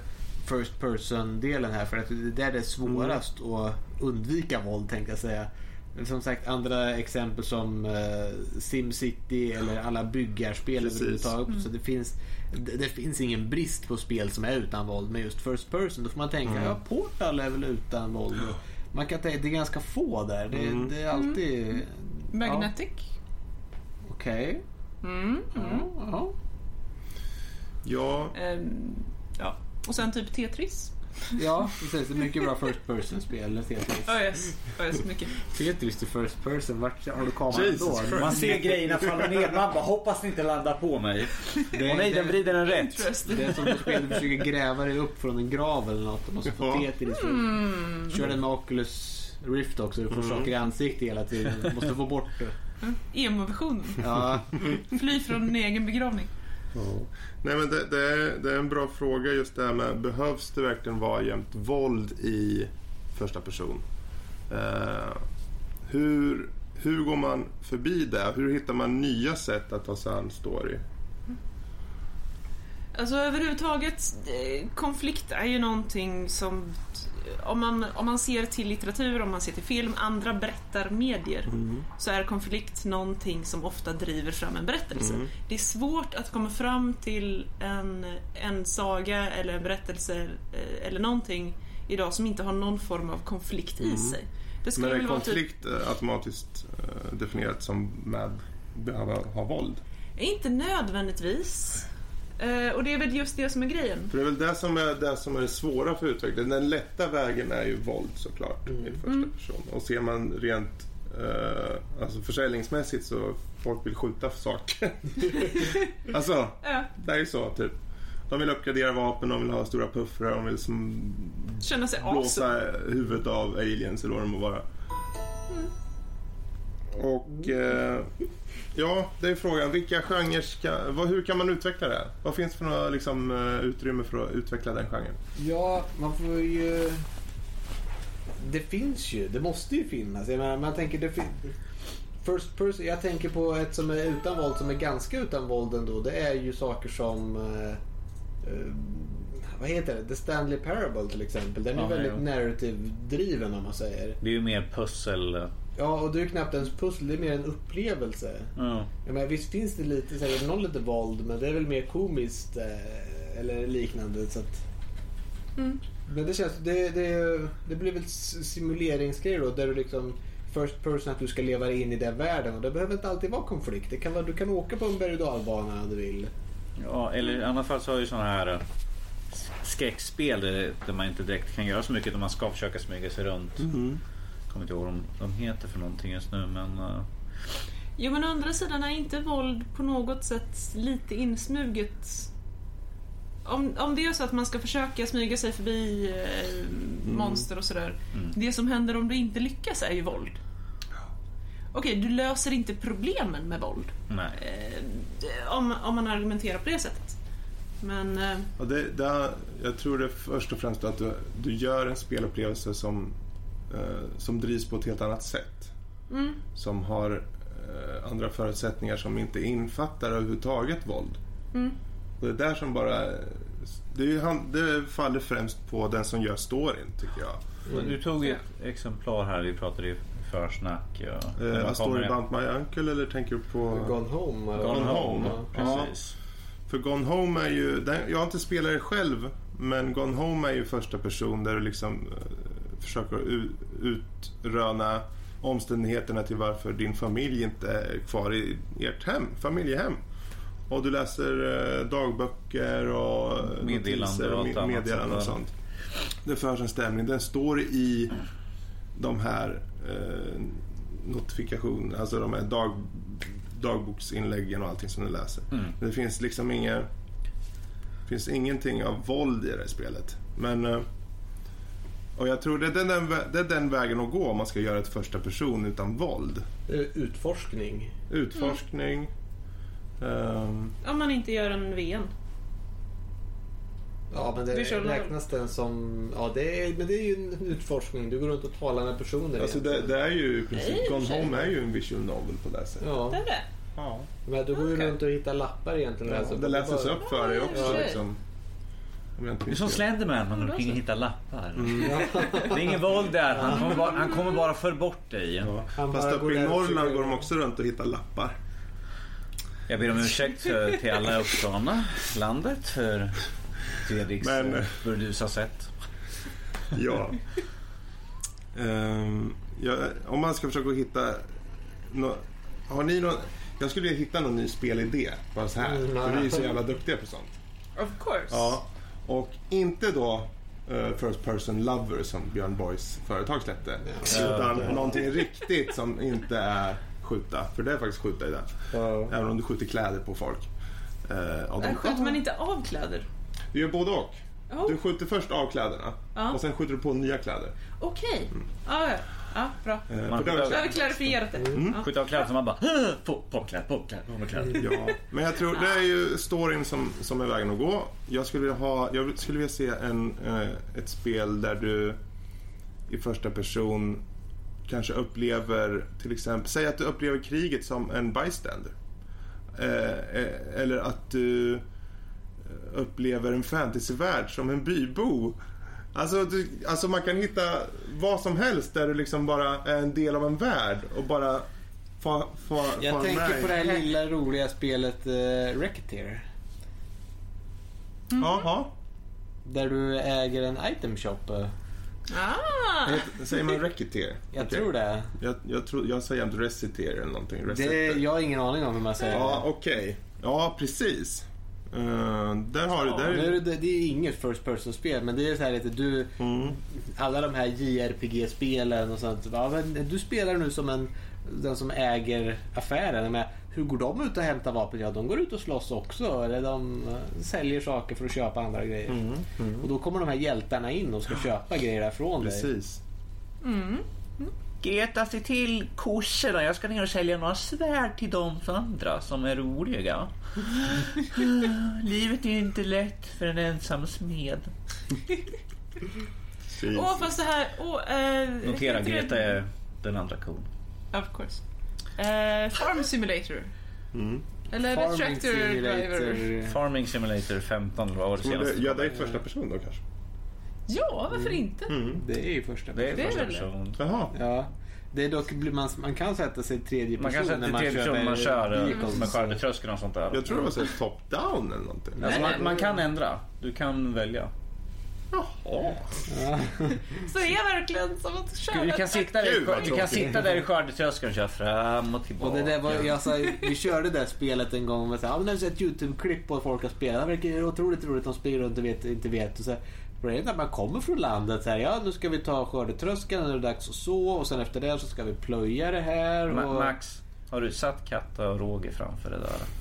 First person-delen här för att det där är svårast att undvika våld tänkte jag säga. Men Som sagt andra exempel som eh, SimCity eller alla byggarspel Precis. överhuvudtaget. Så det finns, det, det finns ingen brist på spel som är utan våld. Men just First person då får man tänka Mm. ja Portal är väl utan våld. Man kan tänka, det är ganska få där. Det, Mm. det är alltid... Magnetic. Okej. Mm. Ja, ja. Ja, Ehm, ja. Och sen typ Tetris. Ja, precis. Det är mycket bra First person-spel. Oh yes. Oh yes, mycket. Tetris till First person. Vart har du kameran Jesus då? Christ. Man ser grejerna falla ner. Man bara hoppas det inte landar på mig. Det- Och nej, den vrider den rätt. Det är som att du försöker gräva dig upp från en grav eller något. Och måste få. Tetris. Mm. Kör den med Oculus Rift också. Du får saker i ansiktet hela tiden. Du måste få bort det. Emo-versionen. Ja, Fly från din egen begravning. Nej men det, det, är, det är en bra fråga just det här med behövs det verkligen vara jämt våld i första person? Eh, hur, hur går man förbi det? Hur hittar man nya sätt att ta sig an story? Alltså överhuvudtaget, eh, konflikt är ju någonting som om man, om man ser till litteratur, om man ser till film, andra berättarmedier så är konflikt någonting som ofta driver fram en berättelse. Mm. Det är svårt att komma fram till en, en saga eller en berättelse eh, eller någonting idag som inte har någon form av konflikt i sig. Det skulle Men är typ, konflikt eh, automatiskt eh, definierat som med behöva ha våld? inte nödvändigtvis. Eh, och det är väl just det som är grejen. För det är väl det som är det, som är det svåra för utvecklingen. Den lätta vägen är ju våld såklart i första Mm. person. Och ser man rent eh, alltså försäljningsmässigt så folk vill skjuta för saker. alltså, Ja, det är ju så typ. De vill uppgradera vapen, de vill ha stora puffrar, de vill som känna sig awesome. blåsa huvudet av aliens eller vad det må vara. Och eh, ja, det är frågan. Vilka genrer ska, vad, hur kan man utveckla det? Vad finns för några, liksom, eh, utrymme för att utveckla den genren? ja man får ju... Det finns ju. Det måste ju finnas. Jag menar, man tänker... Det fin... First person, jag tänker på ett som är utan våld, som är ganska utan våld ändå. Det är ju saker som... eh, eh, vad heter det? The Stanley Parable till exempel. Den är Ja, väldigt narrative-driven om man säger. Det är ju mer pussel. Ja, och det är ju knappt ens pussel. Det är mer en upplevelse. Ja. Ja, men visst finns det lite, säkert någon lite våld, men det är väl mer komiskt eh, eller liknande. Så att... Mm. Men det känns, det, det, det blir väl simuleringsgrejer då, där du liksom first person att du ska leva in i den världen och det behöver inte alltid vara konflikt. Det kan vara, du kan åka på en berg och dalbana om du vill. Ja, eller i alla fall så har ju sådana här eh, skräckspel där, man inte direkt kan göra så mycket. Där man ska försöka smyga sig runt. Kommer inte ihåg vad de, de heter för någonting just nu men... eh, Jo men å andra sidan är inte våld på något sätt lite insmuget. Om, om det är så att man ska försöka smyga sig förbi eh, monster och sådär. Mm. Det som händer om du inte lyckas är ju våld. Okej, du löser inte problemen med våld. nej. Eh, om, om man argumenterar på det sättet. Men eh, det, det, jag tror det är först och främst att du, du gör en spelupplevelse som, som drivs på ett helt annat sätt. mm, Som har eh, andra förutsättningar som inte infattar överhuvudtaget våld. mm, Och det är där som bara... Det, är, det faller främst på den som gör storyn, tycker jag. Men Du tog ett exemplar här, vi pratade i försnack. Och, Eh, A Story About My Uncle eller tänker du på... Gone Home. eller? Gone Home. Ja. Precis. För Gone Home är ju, den, jag har inte spelat det själv, men Gone Home är ju första person där du liksom eh, försöker utröna omständigheterna till varför din familj inte är kvar i ert hem, familjehem. Och du läser eh, dagböcker och Meddelanden och och allt me- annat meddelanden och sånt sånt. Det förs en stämning. Den står i de här eh, notifikationerna, alltså de här dag, dagboksinläggen och allting som du läser. Mm. Men det finns liksom inga, det finns ingenting av våld i det här spelet. Men eh, och jag tror det är, den, det är den vägen att gå om man ska göra ett första person utan våld. Utforskning. Utforskning. ehm, Om man inte gör en VN. Ja, men det Visual räknas den som... Ja, det är, men det är ju en utforskning. Du går runt och talar med personer. alltså det, det är ju i princip, Nej, Gone. Home är ju en visual novel på det sättet. Ja, Det är det. Ja. men du går ju Okej. runt och hittar lappar egentligen. Ja, Alltså, det läses bara- upp för dig också. Ja. Liksom. Inte Det är som. Slenderman, man Ja, kan hitta lappar. Ja. Det är ingen våld där, han kommer bara, han kommer bara för bort dig. Ja. Han Fast uppe går i Norrland går de också runt och hittar lappar. Jag ber om ursäkt för, till alla i Uppsala, landet, för Fredriks Men- Men... burdusa sätt. Ja. Ehm, ja. Om man ska försöka hitta... Nå, har ni någon... Jag skulle vilja hitta någon ny spelidé. Bara så här. Mm, för vi är ju så jävla duktiga på sånt. Of course. Ja. Och inte då eh, First Person Lover som Björn Borgs företag släppte. Utan någonting riktigt som inte är skjuta. För det är faktiskt skjuta i det. Ja. Även om du skjuter kläder på folk. Uh, och Skjuter man inte av kläder? Du gör både och. Oh, Du skjuter först av kläderna Ja. och sen skjuter du på nya kläder. Okej. Ja, ja. ja, bra. Eh, Man- för klarifierat det. Ja. Skjuta av kläder som man bara "Åh, på, på kläder, på kläder, på kläder. Ja, men jag tror det är ju storyn som, som är vägen att gå. Jag skulle vilja, ha, jag skulle vilja se en, eh, ett spel där du i första person kanske upplever till exempel, säg att du upplever kriget som en bystander. Eh, eh, eller att du upplever en fantasyvärld som en bybo. Alltså, du, alltså man kan hitta vad som helst där du liksom bara är en del av en värld och bara få, få, Jag få tänker med på det här lilla roliga spelet uh, Racketeer. Jaha. Där du äger en item shop. eh. Ah! Säger man Racketeer? Jag Okej. tror det. Jag, jag, tror, jag säger jämt Reciteer eller någonting. det. Jag har ingen aning om hur man säger Ja, det. okej. Ja, precis. Eh, där har du... Ja, Där nu är det, det är inget first person spel men det är så här lite du mm. alla de här JRPG-spelen och sånt. Ja, men du spelar nu som en den som äger affären. Men hur går de ut och hämtar vapen? Ja, de går ut och slåss också. Eller de eh, säljer saker för att köpa andra grejer. Mm. Och då kommer de här hjältarna in och ska köpa grejer därifrån dig. Precis. Greta, se till kossorna. Jag ska ner och sälja några svärd till de andra som är roliga. Livet är inte lätt för en ensam smed. Åh, fast det här... Åh, eh, Notera, Greta är den andra kon. Of course. Eh, Farm Simulator. Mm. Eller Farming Tractor Driver. Farming Simulator 15, vad var det senaste? ja, det är första person då kanske. Ja, varför inte? Mm. Det är ju första Det är Det är första person. Jaha. Ja. Det är dock, man, man kan sätta sig i tredje person Man kan sätta när till tredje person när man kör eh, vehicles. med skördetröskeln och sånt där. Jag tror det var så här top-down eller någonting. Alltså man, man kan ändra. Du kan välja. Jaha. Ja. Så det är verkligen som att köra Du kan sitta där, Gud, du kan sitta där i skördetröskeln och köra fram och tillbaka. Och det där var, jag sa, vi körde det där spelet en gång och sa, ja, men det är ett YouTube-klipp på folk har spelat. Det verkar otroligt roligt. De springer runt och vet, inte vet. Och så, börjar när man kommer från landet så här, ja nu ska vi ta skördetröskeln, nu är det dags att så och sen efter det så ska vi plöja det här. Och... Max, har du satt Katta och Roger framför det där?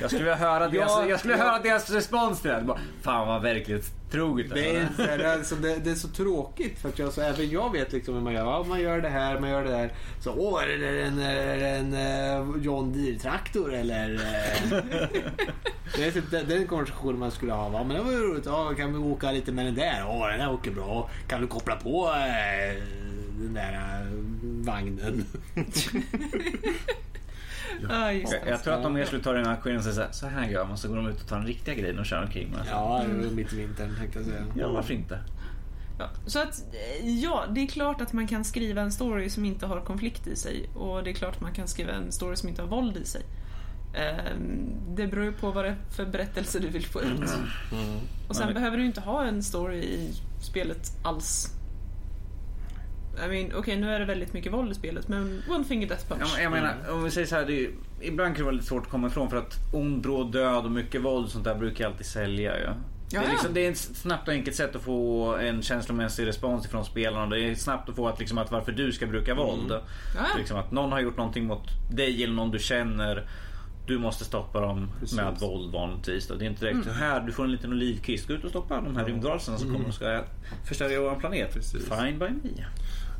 Jag skulle vilja höra deras, Ja, jag skulle vilja ja. höra deras respons till det. här. Bara, Fan vad verklighetstroget Det är, är. så alltså, det, det är så tråkigt för att jag, så, även jag vet liksom hur man gör. Ja, man gör det här, man gör det där. Så åh, är det en, är det en eh, John Deere-traktor eller? eh? det är typ den, den konversationen man skulle ha. Va? Men det var ju roligt. Ja, kan vi åka lite med den där? Åh, den där åker bra. Kan du koppla på eh, den där vagnen? Ja, just Jag, det. jag tror att de mer skulle ta den här maskinen och säga så här, så här gör man. Så går de ut och tar den riktiga grejen och kör omkring med. Ja, mitt i vintern tänkte jag säga. Ja, varför inte? Ja, så att, eh, ja, det är klart att man kan skriva en story som inte har konflikt i sig och det är klart att man kan skriva en story som inte har våld i sig. Ehm, Det beror ju på vad det är för berättelse du vill få ut. Och sen behöver du inte ha en story i spelet alls. I mean, okej nu är det väldigt mycket våld i spelet men One Finger Death Punch. men jag menar, om vi säger så här, det är, ibland kan det vara lite svårt att komma ifrån för att ond, bråd död och mycket våld och sånt där brukar jag alltid sälja ju. Det, Ja, är ja. liksom, det är ett snabbt och enkelt sätt att få en känslomässig respons ifrån spelarna. Det är snabbt att få att, liksom, att varför du ska bruka våld. Ja. Liksom att någon har gjort någonting mot dig eller någon du känner. Du måste stoppa dem Precis. med våld vanligtvis. då. Det är inte direkt Mm. här, du får en liten olivkvist. Gå ut och stoppa de här rymdvarelserna som kommer och ska förstöra vår planet. Precis. Fine by me.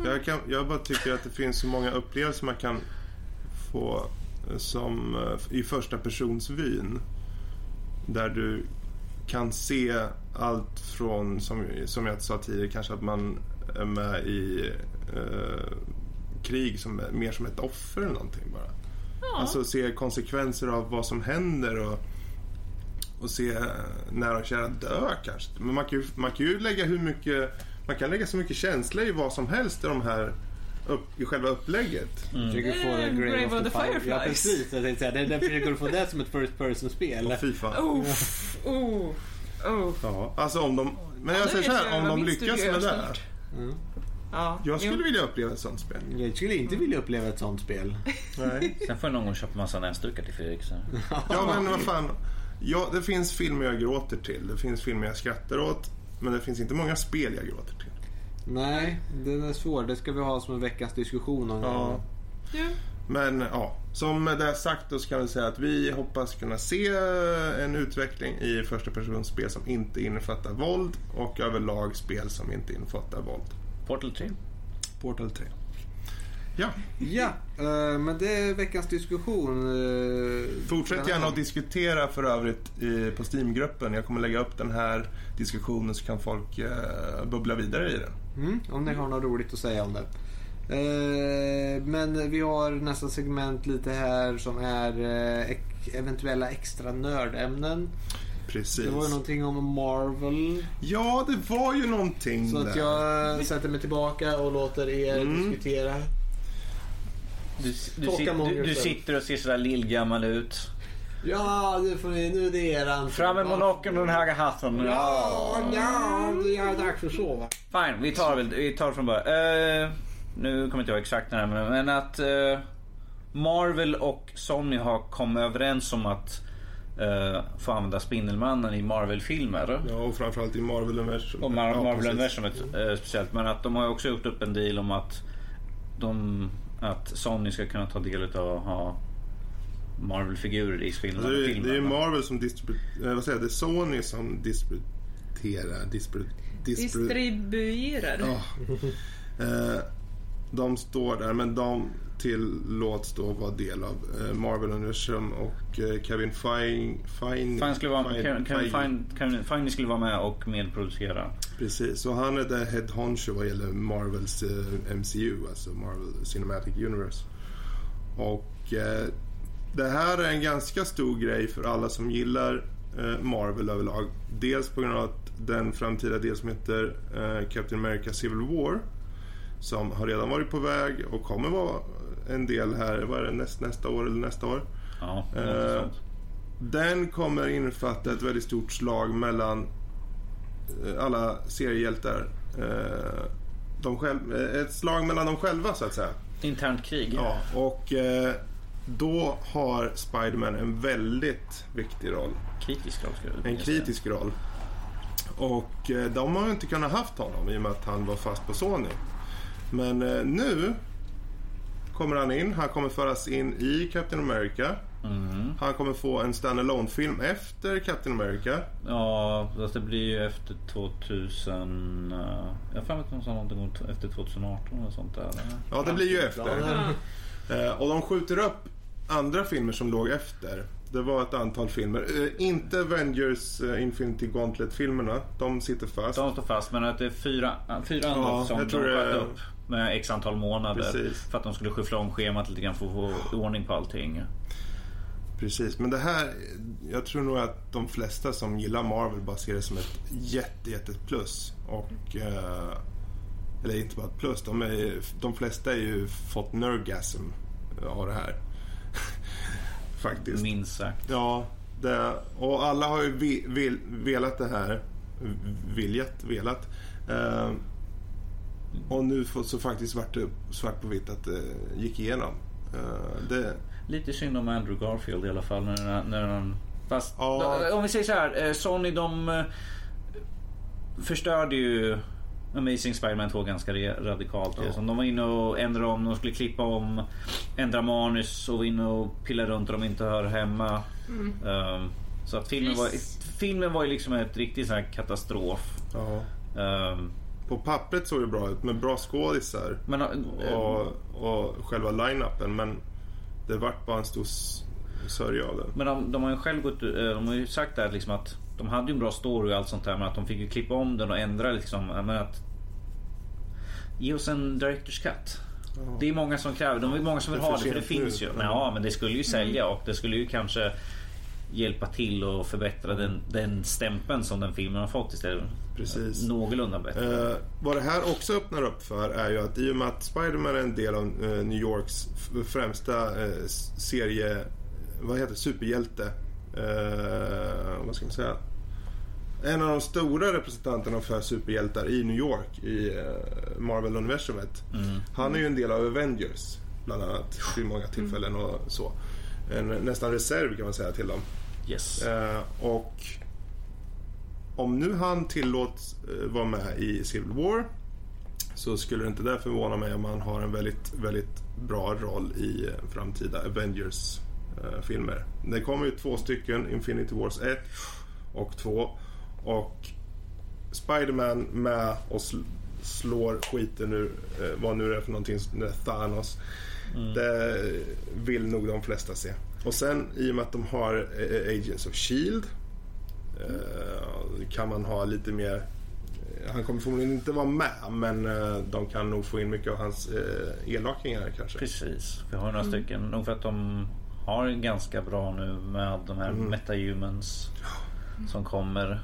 Jag, kan, jag bara tycker att det finns så många upplevelser man kan få eh, som eh, i första persons vyn. Där du kan se allt från, som, som jag sa tidigare, kanske att man är med i eh, krig som, mer som ett offer eller någonting bara. Ja. Alltså se konsekvenser av vad som händer och, och se nära och kära dö kanske. Men man kan, ju, man kan ju lägga hur mycket, man kan lägga så mycket känsla i vad som helst i de här upp, i själva upplägget. Försöker få Eh, det Grave, Grave of the, Fire. Ja Fireflies. precis, jag tänkte säga. Det är därför jag försöker få det som ett first person spel. Och fy fan. Oh, oh, oh. Ja, alltså om de, men jag Ja, säger så här, jag. om de lyckas med det. Mm. Ja, Jag skulle jo. vilja uppleva ett sånt spel. Jag skulle inte vilja uppleva ett sånt spel. Nej. Sen får jag någon gång köpa massa näsdukar till Fredrik. Så. Ja men vad fan. Ja, det finns filmer jag gråter till. Det finns filmer jag skrattar åt. Men det finns inte många spel jag gråter till. Nej, den är svår. Det ska vi ha som en veckans diskussion någon Ja. gång. Ja. Men ja, som det är sagt då så kan vi säga att vi hoppas kunna se en utveckling i första persons spel som inte innefattar våld och överlag spel som inte innefattar våld. Portal 3. Portal 3. Ja, Ja, eh, men det är veckans diskussion. eh, fortsätt gärna att diskutera för övrigt i, på Steamgruppen. Jag kommer lägga upp den här diskussionen så kan folk eh, bubbla vidare i den. Mm, om ni har något roligt att säga om det. Men vi har nästa segment lite här som är eventuella extra nördämnen. Precis. Det var ju någonting om Marvel. Ja, det var ju någonting Så att där. jag sätter mig tillbaka och låter er Mm. diskutera. Du, du, sit, du, du sitter och ser sådär lillgammal ut. Ja, nu, får ni, nu är det eran Fram med monokeln och den höga hatten. Ja, ja, det är dags att sova. Fine, vi tar, väl, vi tar från början. Eh, nu kommer inte jag exakt när men, att eh, Marvel och Sony har kommit överens om att eh, få använda Spindelmannen i Marvel-filmer. Ja, och framförallt i Marvel-universum. Och Mar- Ja. Marvel-universumet eh, speciellt. Men att de har också gjort upp en deal om att, de, att Sony ska kunna ta del av att ha Marvel-figurer i Alltså, det, är, det är Marvel som distribuerar, vad säger jag, det är Sony som distribuerar, distribu, distribu, Distribuerar. Ja. Eh, de står där, men de tillåts då vara del av eh, Marvel-universum och eh, Kevin Feige... Feige, skulle, vara, Feige- Kevin, Feige- Kevin Feige skulle vara med och medproducera. Precis, och han är the head honcho vad gäller Marvels eh, MCU, alltså Marvel Cinematic Universe. Och eh, det här är en ganska stor grej för alla som gillar eh, Marvel överlag. Dels på grund av att den framtida del som heter eh, Captain America Civil War som har redan varit på väg och kommer vara en del här, vad är det, näst, nästa år eller nästa år. Ja, Eh. Den kommer innefatta ett väldigt stort slag mellan eh, alla seriehjältar. Eh, De själv, eh, ett slag mellan dem själva så att säga. Internt krig. Ja, och eh, då har Spiderman en väldigt viktig roll. Kritisk roll skulle jag En säga. kritisk roll. Och eh, de har ju inte kunnat haft honom i och med att han var fast på Sony. Men eh, nu kommer han in. Han kommer föras in i Captain America. Mhm. Han kommer få en standalone film efter Captain America. Ja, fast det blir ju efter 2000... Uh, jag har för mig att de sa någonting efter 2018 eller sånt där. Ja, det blir ju efter. Ja. Eh, och de skjuter upp andra filmer som låg efter. Det var ett antal filmer. Eh, inte Avengers eh, Infinity Gauntlet-filmerna. De sitter fast. De står fast men att det är fyra, fyra andra Ja, som jag de sköt upp med x antal månader. Precis. För att de skulle skyffla om schemat lite grann för att få ordning på allting. Precis, men det här, jag tror nog att de flesta som gillar Marvel bara ser det som ett jätte, jätte plus. Och, eh, eller inte bara ett plus, de, är, de flesta är ju fått nergasm av det här. Faktiskt. Minst sagt. Ja, det, och alla har ju vi, vil, velat det här. Viljat, velat. Eh, och nu får, så faktiskt svart, svart på vitt att det gick igenom. Eh, det, Lite synd om Andrew Garfield i alla fall. När, när han, fast Ja. om vi säger så här. eh, Sony de eh, förstörde ju Amazing Spider-Man 2 ganska radikalt. Ja. Så De var inne och ändrade om, de skulle klippa om, ändra manus och var inne och pilla runt där de inte hör hemma. Um, så att filmen var, Visst. filmen var ju liksom ett riktigt så här katastrof. ja. Um, På pappret såg det bra ut med bra skådisar men, eh, och, och själva line-upen men det vart bara en stor sörja av det. Men de, de har ju själv gått, eh, de har ju sagt där liksom att de hade ju en bra story och allt sånt där men att de fick ju klippa om den och ändra liksom. Men att ge oss en directors cut. Det är många som kräver, de är många som vill ha det för det finns ju. Ja. Men, ja men det skulle ju sälja och det skulle ju kanske hjälpa till och förbättra den, den stämpeln som den filmen har fått istället. Precis. Någorlunda bättre. Eh, vad det här också öppnar upp för är ju att i och med att Spider-Man är en del av eh, New Yorks främsta eh, serie, vad heter superhjälte. Eh, vad ska man säga? En av de stora representanterna för superhjältar i New York i eh, Marvel-universumet. Mm. Han är ju en del av Avengers bland annat vid många tillfällen och så. En nästan reserv kan man säga till dem. Yes. Eh, och om nu han tillåts eh, vara med i Civil War så skulle det inte där förvåna mig om han har en väldigt, väldigt bra roll i eh, framtida Avengers-filmer. det kommer ju två stycken, Infinity Wars 1 och 2. Och Spider-Man med och sl- slår skiten eh, vad nu det är för någonting, eh, Thanos. Det vill nog de flesta se. Och sen i och med att de har eh, Agents of Shield eh, kan man ha lite mer eh, han kommer förmodligen inte vara med men eh, de kan nog få in mycket av hans eh, elakingar kanske. Precis. Vi har några stycken. Nog för att de har ganska bra nu med de här metahumans som kommer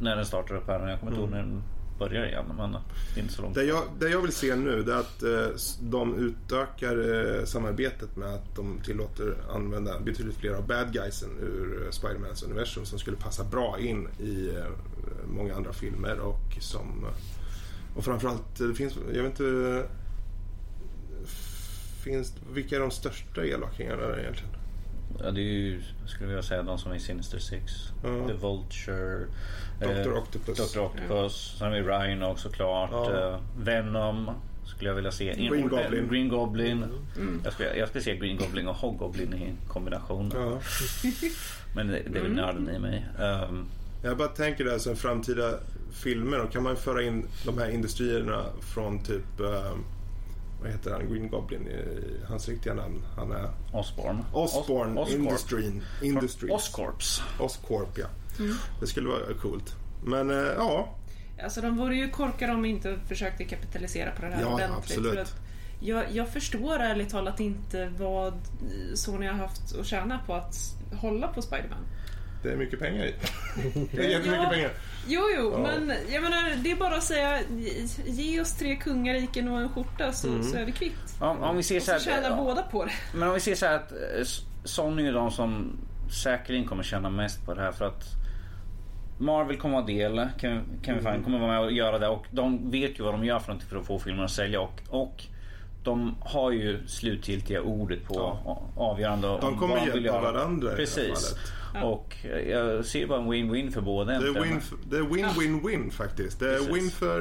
när den startar upp här. Jag kommer inte ihåg den börjar igen. Men det är inte så långt. Det jag, det jag vill se nu det är att eh, de utökar eh, samarbetet med att de tillåter använda betydligt fler av bad guysen ur eh, Spidermans universum som skulle passa bra in i eh, många andra filmer och som eh, och framförallt eh, det finns, jag vet inte finns, vilka är de största elakingarna egentligen? Ja, det är ju, skulle jag vilja säga, de som är i Sinister Six. Ja. The Vulture. Dr. eh, Octopus. Dr. Octopus. Sen har vi Rhino såklart. Ja. Eh, Venom skulle jag vilja se. Green Goblin. Green Goblin. Jag, skulle, jag skulle se Green Goblin och Hobgoblin i kombination. Ja. Men det, det är väl nörden i mig. Um, Jag bara tänker det som framtida filmer. Då kan man föra in de här industrierna från typ eh, vad heter han? Green Goblin. eh, Hans riktiga namn. Han är Osborn. Osborn Os- Oscorp. Industrin, Industries. Oscorps. Oscorp, ja. Det skulle vara coolt. Men eh, ja, Alltså de vore ju korkade om de inte försökte kapitalisera på det här Ja, ordentligt. absolut. För att jag, jag förstår ärligt talat inte vad Sony har haft att tjäna på att hålla på Spiderman. Det är mycket pengar i. Det är jättemycket Ja. pengar. Jo, jo, Ja. men jag menar, det är bara att säga ge- oss tre kungariken och en skjorta så, så är vi kvitt. Om, om vi ser Och så så här, tjänar båda på det. Men om vi ser så här att eh, Sony är de som säkerligen kommer tjäna mest på det här för att Marvel kommer vara del, Kevin, Kevin Mm. Kommer vara med och göra det och de vet ju vad de gör för för att få filmen att sälja och, och de har ju slutgiltiga ordet på Ja. avgörande De kommer hjälpa varandra i det här Precis. Ja. Och jag ser bara en win-win för båda Det är egentligen. win, det är win, win, win faktiskt. Det är Precis. win för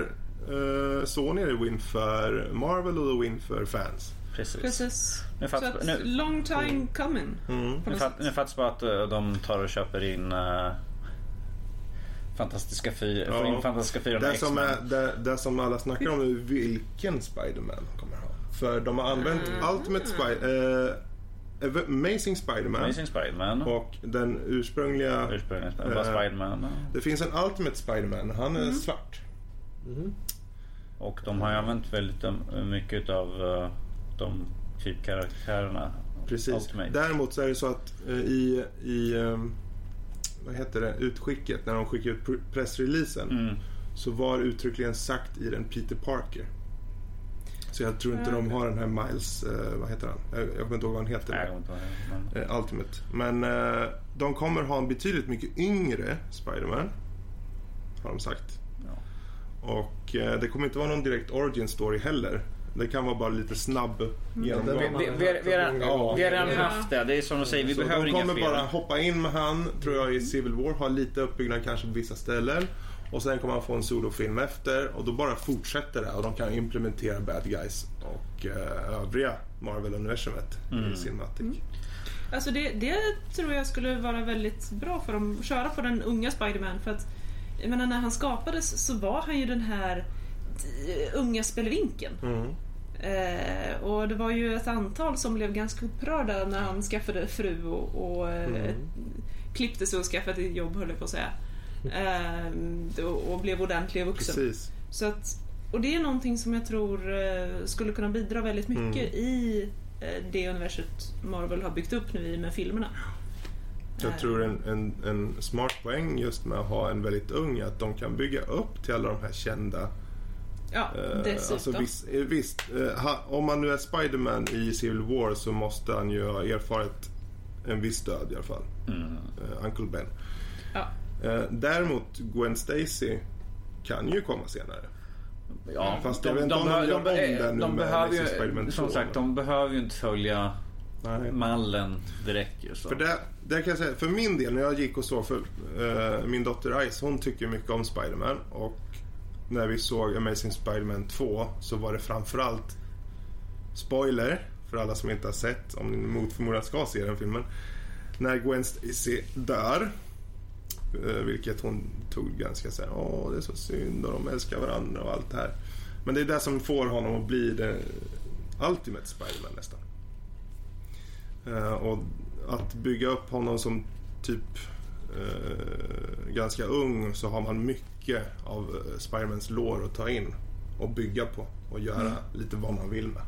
eh, Sony, det är win för Marvel och det är win för fans. Precis. Precis. Nu Så nu- long time coming. Mm. Nu, fattas bara att eh, de tar och köper in uh, Fantastiska fyra. Ja. Får in Fantastiska fyra Det som, är, det, det som alla snackar om är vilken Spider-Man de kommer ha. För de har använt Ultimate Spider... Eh, Amazing Spider-Man Amazing Spiderman. och den ursprungliga... Ursprungligen bara Eh, Spiderman. Det finns en Ultimate Spider-Man, han är svart. Och de har ju använt väldigt um, mycket av uh, de typkaraktärerna. Precis. Ultimate. Däremot så är det så att eh, i, i vad heter det, utskicket, när de skickade ut pr- pressreleasen Mm. så var uttryckligen sagt i den Peter Parker. Så jag tror inte de har den här Miles, eh, vad heter han? Jag, jag kommer inte ihåg vad han heter. Nej, jag kommer men- Eh, Ultimate. Men eh, de kommer ha en betydligt mycket yngre Spider-Man. Har de sagt. Ja. Och eh, det kommer inte vara någon direkt origin story heller. Det kan vara bara lite snabb genomgång. Vi, vi, vi, har- vi, har- Ja. vi har redan haft det. Det är som de säger, vi Så behöver de inga kommer fler. bara hoppa in med han, tror jag, i Civil War. Ha lite uppbyggnad kanske på vissa ställen. Och sen kommer han få en solofilm efter och då bara fortsätter det och de kan implementera bad guys och eh, övriga Marvel-universumet Mm. i Cinematic. Alltså det, det tror jag skulle vara väldigt bra för dem att köra på den unga Spiderman för att jag menar när han skapades så var han ju den här eh, unga spelvinkeln. Mm. Eh, och det var ju ett antal som blev ganska upprörda när han skaffade fru och, och eh, Mm. klippte sig och skaffade ett jobb höll jag på att säga. Eh, och, och blev ordentlig vuxen. Precis. Så att, och det är någonting som jag tror eh, skulle kunna bidra väldigt mycket i eh, det universet Marvel har byggt upp nu i med filmerna. Jag tror en, en, en smart poäng just med att ha en väldigt ung är att de kan bygga upp till alla de här kända. Ja, eh, dessutom. alltså visst, visst om man nu är Spiderman i Civil War så måste han ju ha erfarit en viss död i alla fall. Mm. Uncle Ben. Ja. Eh, däremot Gwen Stacy kan ju komma senare. Ja, Fast jag vet inte om de gör om den nu de med Spider-Man 2, som sagt, de behöver ju inte följa Nej. mallen direkt ju. Så. För det, det kan jag säga, för min del när jag gick och såg för eh, min dotter Ice, hon tycker mycket om Spider-Man och när vi såg Amazing Spider-Man 2 så var det framförallt spoiler för alla som inte har sett, om ni mot förmodan ska se den filmen. När Gwen Stacy dör, vilket hon tog ganska så här, åh det är så synd och de älskar varandra och allt det här. Men det är det som får honom att bli det Ultimate Spider-Man nästan. Eh, och att bygga upp honom som typ eh, ganska ung så har man mycket av eh, Spidermans lår att ta in och bygga på och göra lite vad man vill med.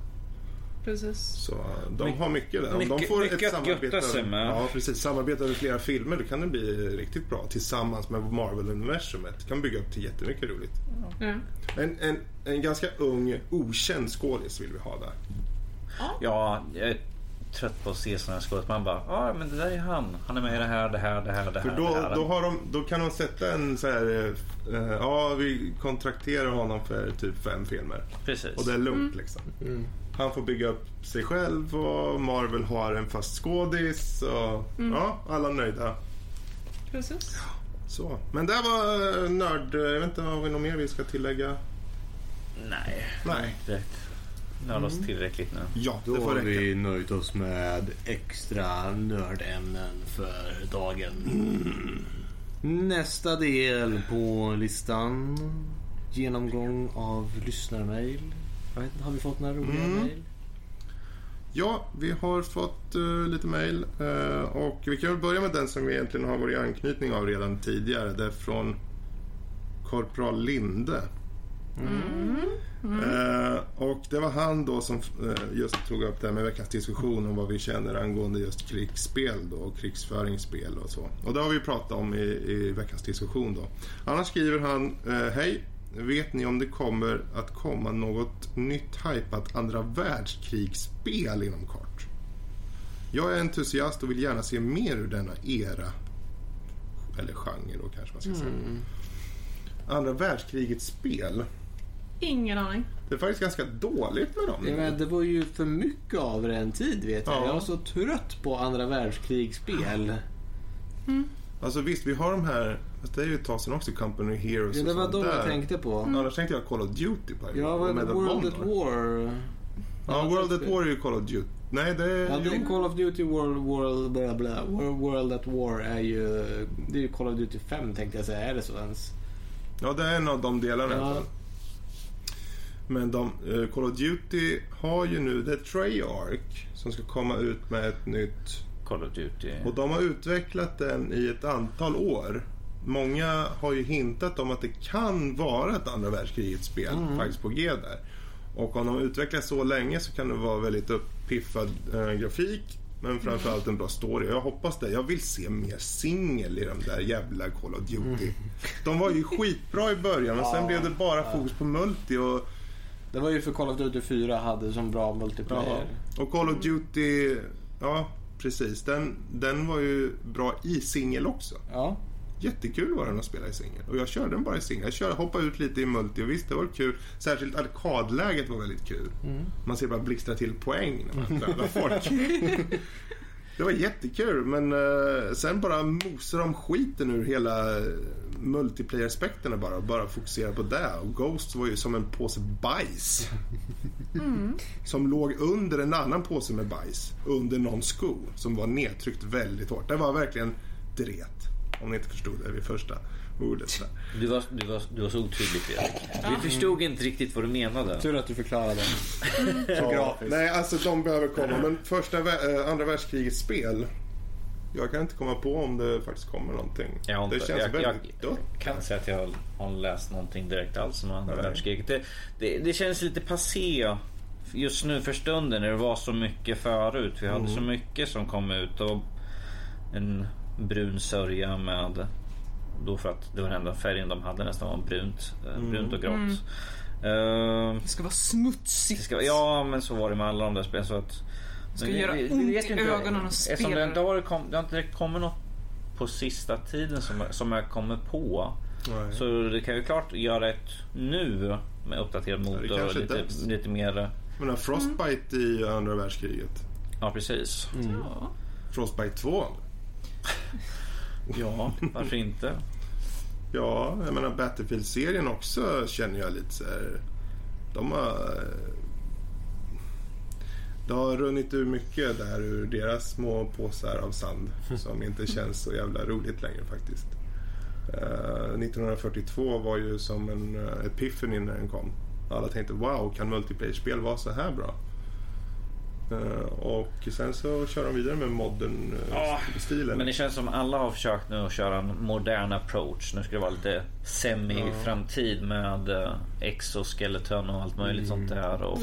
Precis. Så de My- har mycket där. Om de mycket- får mycket ett att samarbete, götta sig med. Ja, precis. Samarbete över flera filmer då kan det bli riktigt bra tillsammans med Marvel-universumet. Det kan bygga upp till jättemycket roligt. Ja. En, en, en ganska ung, okänd skådis vill vi ha där. Ja, jag är trött på att se sådana här skådespelare. Man bara, ja men det där är han. Han är med i det här, det här, det här, det här. För då, det här. då, har de, då kan de sätta en så här, eh, ja vi kontrakterar honom för typ fem filmer. Precis. Och det är lugnt liksom. Mm. Han får bygga upp sig själv och Marvel har en fast skådis och ja, alla nöjda. Precis. Så. Men det var eh, nörd, jag vet inte, har vi något mer vi ska tillägga? Nej, Nej. direkt. Nörd oss tillräckligt nu. Ja, det Då får har vi nöjt oss med extra nördämnen för dagen. Nästa del på listan. Genomgång av lyssnarmail. Jag vet inte, har vi fått några roliga Mm. mail? Ja, vi har fått eh, lite mejl och vi kan väl börja med den som vi egentligen har varit i anknytning av redan tidigare. Det är från Korpral Linde. Eh, och det var han då som just tog upp det här med veckans diskussion om vad vi känner angående just krigsspel då, och krigsföringsspel och så. Och det har vi pratat om i, i veckans diskussion då. Annars skriver han, hej, vet ni om det kommer att komma något nytt hypat andra världskrigsspel inom kort? Jag är entusiast och vill gärna se mer ur denna era. Eller genre då kanske man ska säga. Andra världskrigets spel. Ingen aning. Det är faktiskt ganska dåligt med dem. Jag menar, det var ju för mycket av det en tid vet jag. Ja. Jag var så trött på andra världskrigsspel. Alltså visst, vi har de här... Fast det är ju ett tag sedan också, Company Heroes Ja, det var de jag tänkte på. Annars tänkte jag Call of Duty på Ja, vad of World at. War. Ja, World at War är ju Call of Duty. Nej, det är... Ja, det är. Call of Duty World, World, bla bla. World, World at War är ju... Det är ju Call of Duty 5 tänkte jag säga. Är det så ens? Ja, det är en av de delarna Ja. Men de, eh, Call of Duty har ju nu The Treyarch som ska komma ut med ett nytt Call of Duty. Och de har utvecklat den i ett antal år. Många har ju hintat om att det kan vara ett andra världskrigets spel faktiskt på G där. Och om de utvecklar så länge så kan det vara väldigt uppiffad eh, grafik Men framförallt en bra story. Jag hoppas det. Jag vill se mer singel i de där jävla Call of Duty. De var ju skitbra i början men sen Ja, blev det bara ja. fokus på multi och, Det var ju för Call of Duty 4 hade som bra multiplayer. och Call of Duty, ja precis. Den, den var ju bra i singel också. Ja. Jättekul var den att spela i singel. Och jag körde den bara i singel. Jag körde, hoppade ut lite i multi och visst det var kul. Särskilt arkadläget var väldigt kul. Man ser bara blixtra till poäng när man dödar folk. det var jättekul men eh, sen bara mosar de skiten ur hela eh, multiplayer-aspekterna bara. och Bara fokusera på det. Och Ghost var ju som en påse bajs. Som låg under en annan påse med bajs. Under någon sko. Som var nedtryckt väldigt hårt. Det var verkligen dret. Om ni inte förstod det vid första ordet. Du var, du, var, du var så otydlig Fredrik. Vi förstod inte riktigt vad du menade. Tur att du förklarade. Grafiskt. Nej, alltså de behöver komma. Men första, eh, andra världskrigets spel. Jag kan inte komma på om det faktiskt kommer någonting. Jag inte, det känns jag, jag, väldigt dött. kan säga att jag har läst någonting direkt alls om andra Nej. världskriget. Det, det, det känns lite passé just nu för stunden när det var så mycket förut. Vi hade så mycket som kom ut. Och en brun sörja med... Då för att det var den enda färgen de hade nästan var brunt, eh, brunt och grått. Eh, Det ska vara smutsigt. det ska, ja men så var det med alla de där spelen. Så att, Det ska men göra vi- vi ont i ögonen och Eftersom spela. det inte har, kom, det har inte kommit något på sista tiden som, som jag kommer på. Nej. Så det kan ju klart göra ett nu med uppdaterad motor och lite, dags. lite mer... Men Frostbite i andra världskriget. Ja precis. Ja. Frostbite 2. Ja, varför inte? Ja, jag menar Battlefield-serien också känner jag lite så här. De har... Eh, Det har runnit ur mycket där ur deras små påsar av sand som inte känns så jävla roligt längre faktiskt. Eh, uh, 1942 var ju som en uh, epiphany när den kom. Alla tänkte wow, kan multiplayer-spel vara så här bra? Eh, och sen så kör de vidare med modern uh, Ja, stilen. Men det känns som alla har försökt nu att köra en modern approach. Nu ska det vara lite semi-framtid med eh, exoskeleton och allt möjligt sånt där. Och,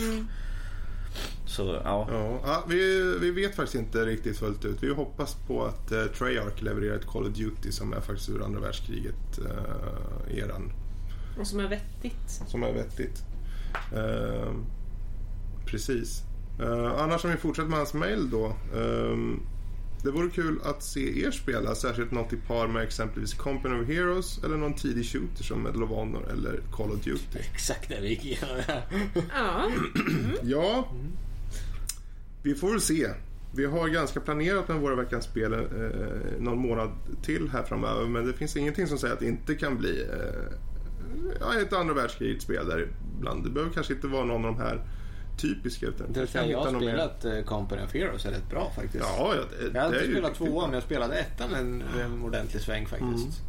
Så ja. Ja, vi, vi vet faktiskt inte riktigt fullt ut. Vi hoppas på att eh, Treyarch levererar ett Call of Duty som är faktiskt ur andra världskriget eh, eran. Och som är vettigt. Som är vettigt. Eh, precis. Eh, annars om vi fortsätter med hans mail då. Eh, det vore kul att se er spela, särskilt något i par med exempelvis Company of Heroes eller någon tidig shooter som Medal of Honor eller Call of Duty. Exakt det vi gick igenom. Ja. Ja, vi får väl se. Vi har ganska planerat med våra veckans spel eh, någon månad till här framöver. Men det finns ingenting som säger att det inte kan bli eh, ja, ett andra världskrigets spel där ibland. Det behöver kanske inte vara någon av de här typiska. Utan Det kan jag har någon mer- spelat eh, Company of Heroes är rätt bra faktiskt. Ja, ja det, Jag är inte spelat tvåan men jag spelade ettan en, en ordentlig sväng faktiskt.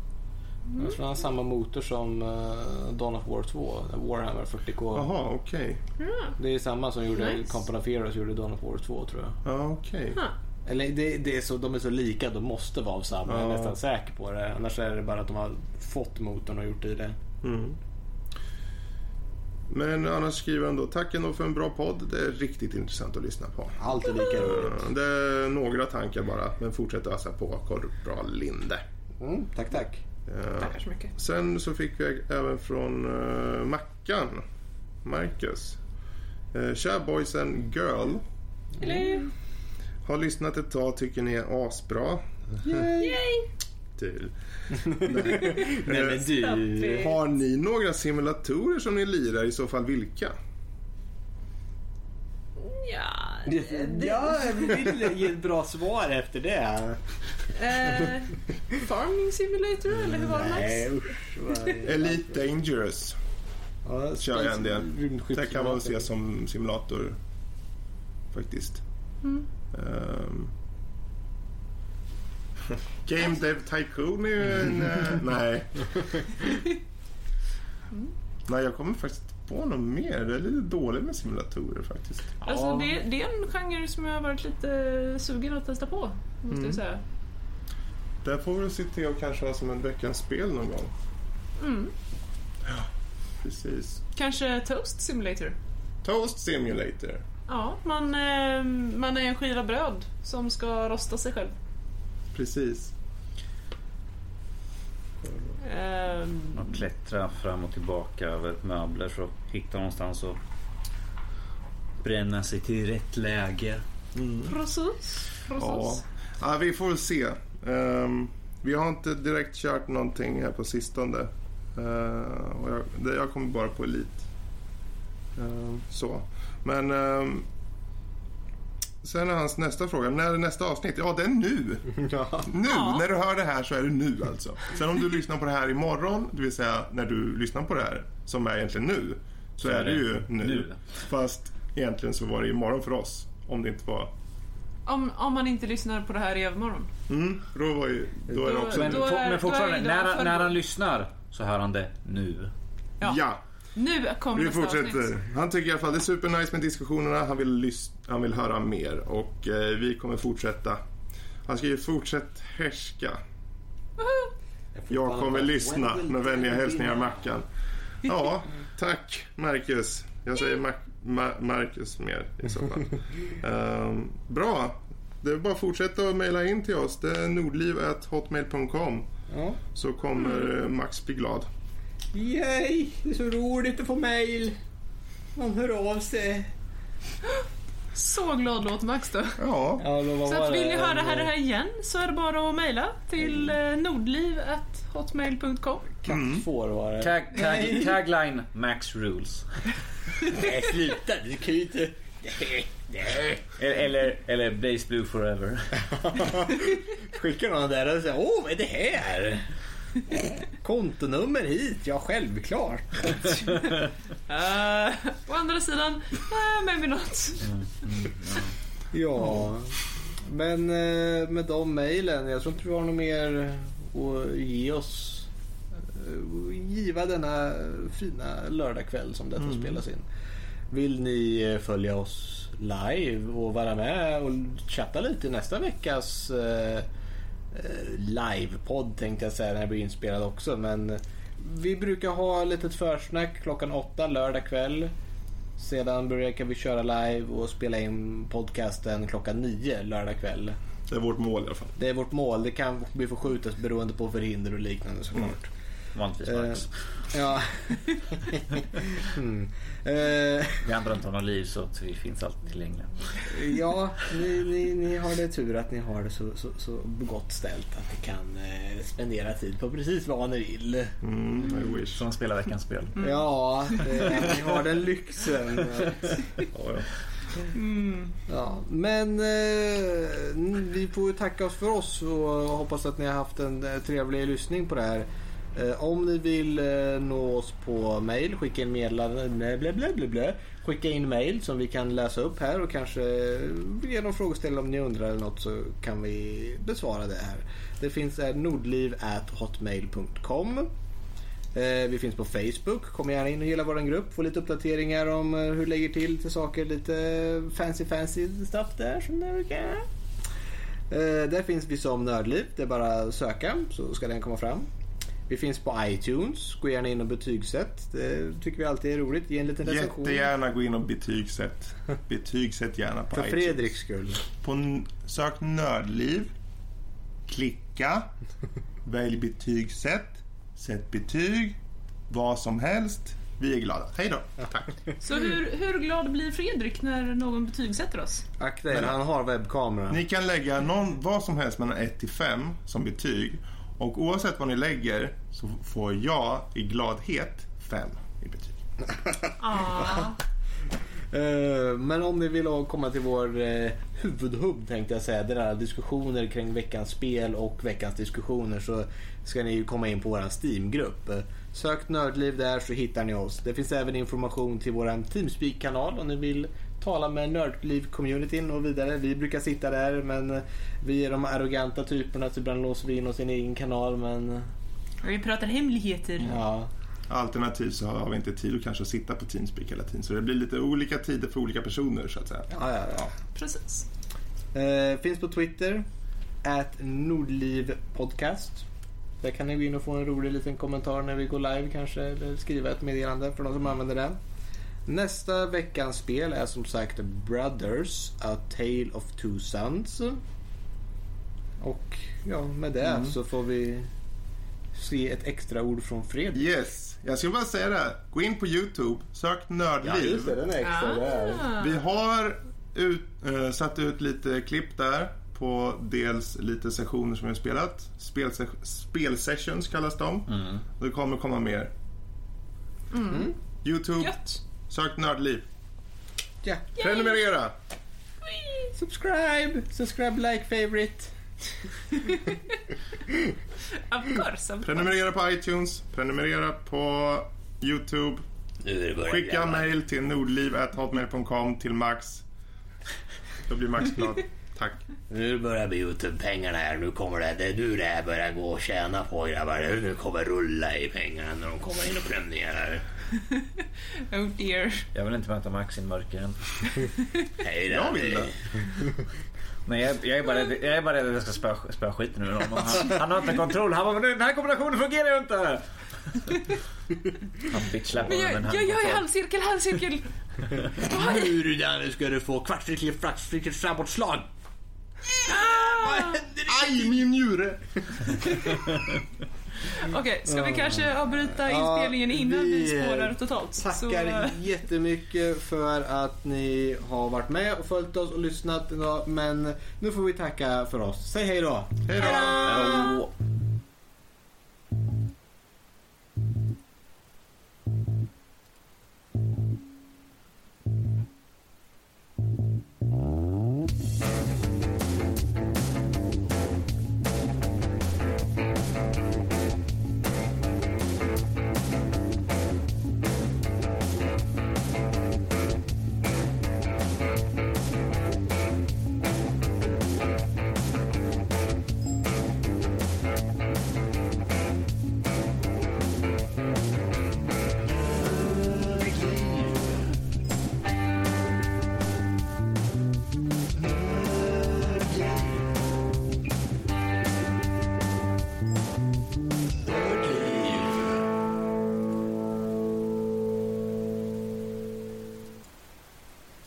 Jag tror han har samma motor som uh, Dawn of War 2, Warhammer 40K. Jaha, okej. Det är samma som gjorde Nice. Company of Heroes gjorde Dawn of War 2 tror jag. Ja, okej. Eller det, det är så, de är så lika, de måste vara av samma. Jag är Ja. nästan säker på det. Annars är det bara att de har fått motorn och gjort i det. Mm. Men annars skriver han då, tack ändå för en bra podd. Det är riktigt intressant att lyssna på. Alltid lika roligt. Det är några tankar bara, men fortsätt ösa på. Korv bra Linde. Mm, tack, tack. Eh, Tackar så mycket. Sen så fick vi även från uh, Mackan, Marcus. Uh, Tja boys and girl. Eller? Har lyssnat ett tag, tycker ni är asbra. Yay! Till. Nej men du. Har ni några simulatorer som ni lirar? I så fall vilka? Ja, Ja, jag vill ge ett bra svar efter det. Eh, farming simulator eller hur var det Nej usch. vad- Elite Dangerous Ja, kör jag en del. Det kan man väl se som simulator. Faktiskt. Mm. Ehm. Game Dev Tycoon är ju en... eh, nej. Nej, jag kommer faktiskt på något mer. Det är lite dåligt med simulatorer faktiskt. Alltså, Ja. det, det är en genre som jag har varit lite sugen att testa på. Måste Mm. jag säga. Där får vi se till att kanske ha som en veckans spel någon gång. Mm. Precis. Kanske Toast Simulator? Toast Simulator. Ja, man, eh, man är en skiva bröd som ska rosta sig själv. Precis. Ehm, Man klättrar fram och tillbaka över möbler för att hitta någonstans och bränna sig till rätt läge. Precis. Ja. Precis. ja, vi får väl se. Ehm, vi har inte direkt kört någonting här på sistone. Uh, och jag, jag kommer bara på Elit. Ehm, så. Men ehm, sen är hans nästa fråga. När är nästa avsnitt? Ja, det är nu. Ja. Nu! Ja. När du hör det här så är det nu alltså. Sen om du lyssnar på det här imorgon, det vill säga när du lyssnar på det här, som är egentligen nu, så, är det ju nu. nu. Fast egentligen så var det imorgon för oss. Om det inte var... Om, om man inte lyssnar på det här i övermorgon. Mm, då, var ju, då är det Då- också Men, nu. då for, är- men fortfarande, då är det när, när han lyssnar så hör han det nu. Ja. Ja, Nu kommer vi fortsätter. avsnitt. Han tycker i alla fall det är supernice med diskussionerna. Han vill, han vill höra mer och eh, vi kommer fortsätta. Han skriver fortsätt härska. Jag kommer lyssna med vänliga hälsningar Mackan. Ja, tack Marcus. Jag säger Mac- Ma- Marcus mer i så fall. Ehm, bra. Det är bara att fortsätta att mejla in till oss. Det är nordliv.hotmail.com Ja. så kommer eh, Max bli glad. Yay! Det är så roligt att få mail. Man hör av sig. Så glad låt Max då. Ja, Ja, då, Så att vill ni höra det här, det här igen så är det bara att mejla till eh, nordliv.hotmail.com. Kattfår var det. Tag, tag, tagline Max Rules. Nej, sluta. Du kan ju inte... Eller, eller, eller Blaze Blue Forever. Skicka någon där och säga Åh, vad är det här? Kontonummer hit? Ja, självklart. Uh, å andra sidan, uh, maybe not. Ja, men eh, med de mejlen. Jag tror inte vi har något mer att ge oss. eh, Giva denna fina lördagkväll som detta spelas in. Vill ni eh, följa oss live och vara med och chatta lite i nästa veckas eh, eh, livepodd tänkte jag säga. Den här blir inspelad också. Men vi brukar ha lite försnack klockan åtta lördag kväll. Sedan brukar vi köra live och spela in podcasten klockan nio lördag kväll. det är vårt mål i alla fall. Det är vårt mål. Det kan bli förskjutas beroende på förhinder och liknande såklart. Vanligtvis Eh, Max. Ja. mm. eh, Vi andra inte har något liv så att vi finns alltid tillgängliga. ja, ni, ni, ni har det tur att ni har det så, så, så gott ställt att ni kan eh, spendera tid på precis vad ni vill. Mm, I wish. Som spelar veckans spel. Ja, eh, ni har den lyxen. Ja, ja. Ja, men eh, vi får ju tacka oss för oss och hoppas att ni har haft en eh, trevlig lyssning på det här. Eh, om ni vill eh, nå oss på mail, skicka in meddelande, blä. Skicka in mail som vi kan läsa upp här och kanske eh, ge någon frågeställning om ni undrar eller något så kan vi besvara det här. Det finns nordliv.hotmail.com Vi finns på Facebook. Kom gärna in och gilla vår grupp. Få lite uppdateringar om hur vi lägger till till saker. Lite fancy fancy stuff där som ni brukar. Där finns vi som Nördliv. Det är bara att söka så ska den komma fram. Vi finns på iTunes. Gå gärna in och betygsätt. Det tycker vi alltid är roligt. Ge en liten recension. Jättegärna gå in och betygsätt. Betygsätt gärna på För iTunes. Fredriks skull. På sök Nördliv. Klicka. Välj betygsätt. Sätt betyg. Vad som helst. Vi är glada. Hej då. Tack. Så hur, hur glad blir Fredrik när någon betygsätter oss? Akta er, han har webbkamera. Ni kan lägga någon, vad som helst mellan 1 till 5 som betyg. Och oavsett vad ni lägger så får jag i gladhet 5 i betyg. Eh, Men om ni vill komma till vår eh, huvudhubb tänkte jag säga. Det där diskussioner kring veckans spel och veckans diskussioner så ska ni ju komma in på vår Steam-grupp. Sök Nördliv där så hittar ni oss. Det finns även information till vår Teamspeak-kanal om ni vill tala med Nördliv-communityn och vidare. Vi brukar sitta där men vi är de arroganta typerna så ibland låser vi in oss i en egen kanal men Vi pratar hemligheter. ja. Alternativt så har vi inte tid att kanske sitta på Teamspeak hela tiden. Så det blir lite olika tider för olika personer så att säga. Ja, ja, ja. Precis. Eh, finns på Twitter. At Nordliv Podcast. Där kan ni gå in och få en rolig liten kommentar när vi går live kanske. Eller skriva ett meddelande för de som använder det. Nästa veckans spel är som sagt Brothers, A Tale of Two Sons. Och ja, med det Mm. så får vi se ett extra ord från Fredrik. Yes, jag ska bara säga det. Gå in på YouTube, sök Nördliv. den är extra där. Ah. Vi har ut, eh, satt ut lite klipp där på dels lite sessioner som vi har spelat. Spelse- spelsessions kallas de. Mm. Det kommer komma mer. YouTube, Gött! Sök Nördliv. Ja. Prenumerera! Subscribe, subscribe, like, favorite. Of course. Of course. Prenumerera på iTunes, prenumerera på YouTube. Skicka mail till nordliv.hotmail.com till Max. Då blir Max glad. Tack. Nu börjar vi Youtube-pengarna här. Nu kommer det. Det är nu det här börjar gå att tjäna på grabbar. Nu kommer rulla i pengarna när de kommer in och prenumererar. Oh dear. Jag vill inte möta Max i mörkren. Hej då. Jag vill det. Nej, jag, jag, är bara rädd, jag är bara rädd att jag ska spöa, skiten ur honom. Han, han har inte kontroll. Han bara, "Men den här kombinationen fungerar ju inte! Han bitchlappar jag, en jag, jag handkontroll. halvcirkel, halvcirkel. Nu Danne ska du få kvartscirkel, flaxcirkel, framåtslag. Ah! Aj, min njure! Okej, okay, ska vi kanske avbryta inspelningen innan vi, vi spårar totalt? Vi Tackar så... jättemycket för att ni har varit med och följt oss och lyssnat idag. Men nu får vi tacka för oss. Säg hej då! Hej då!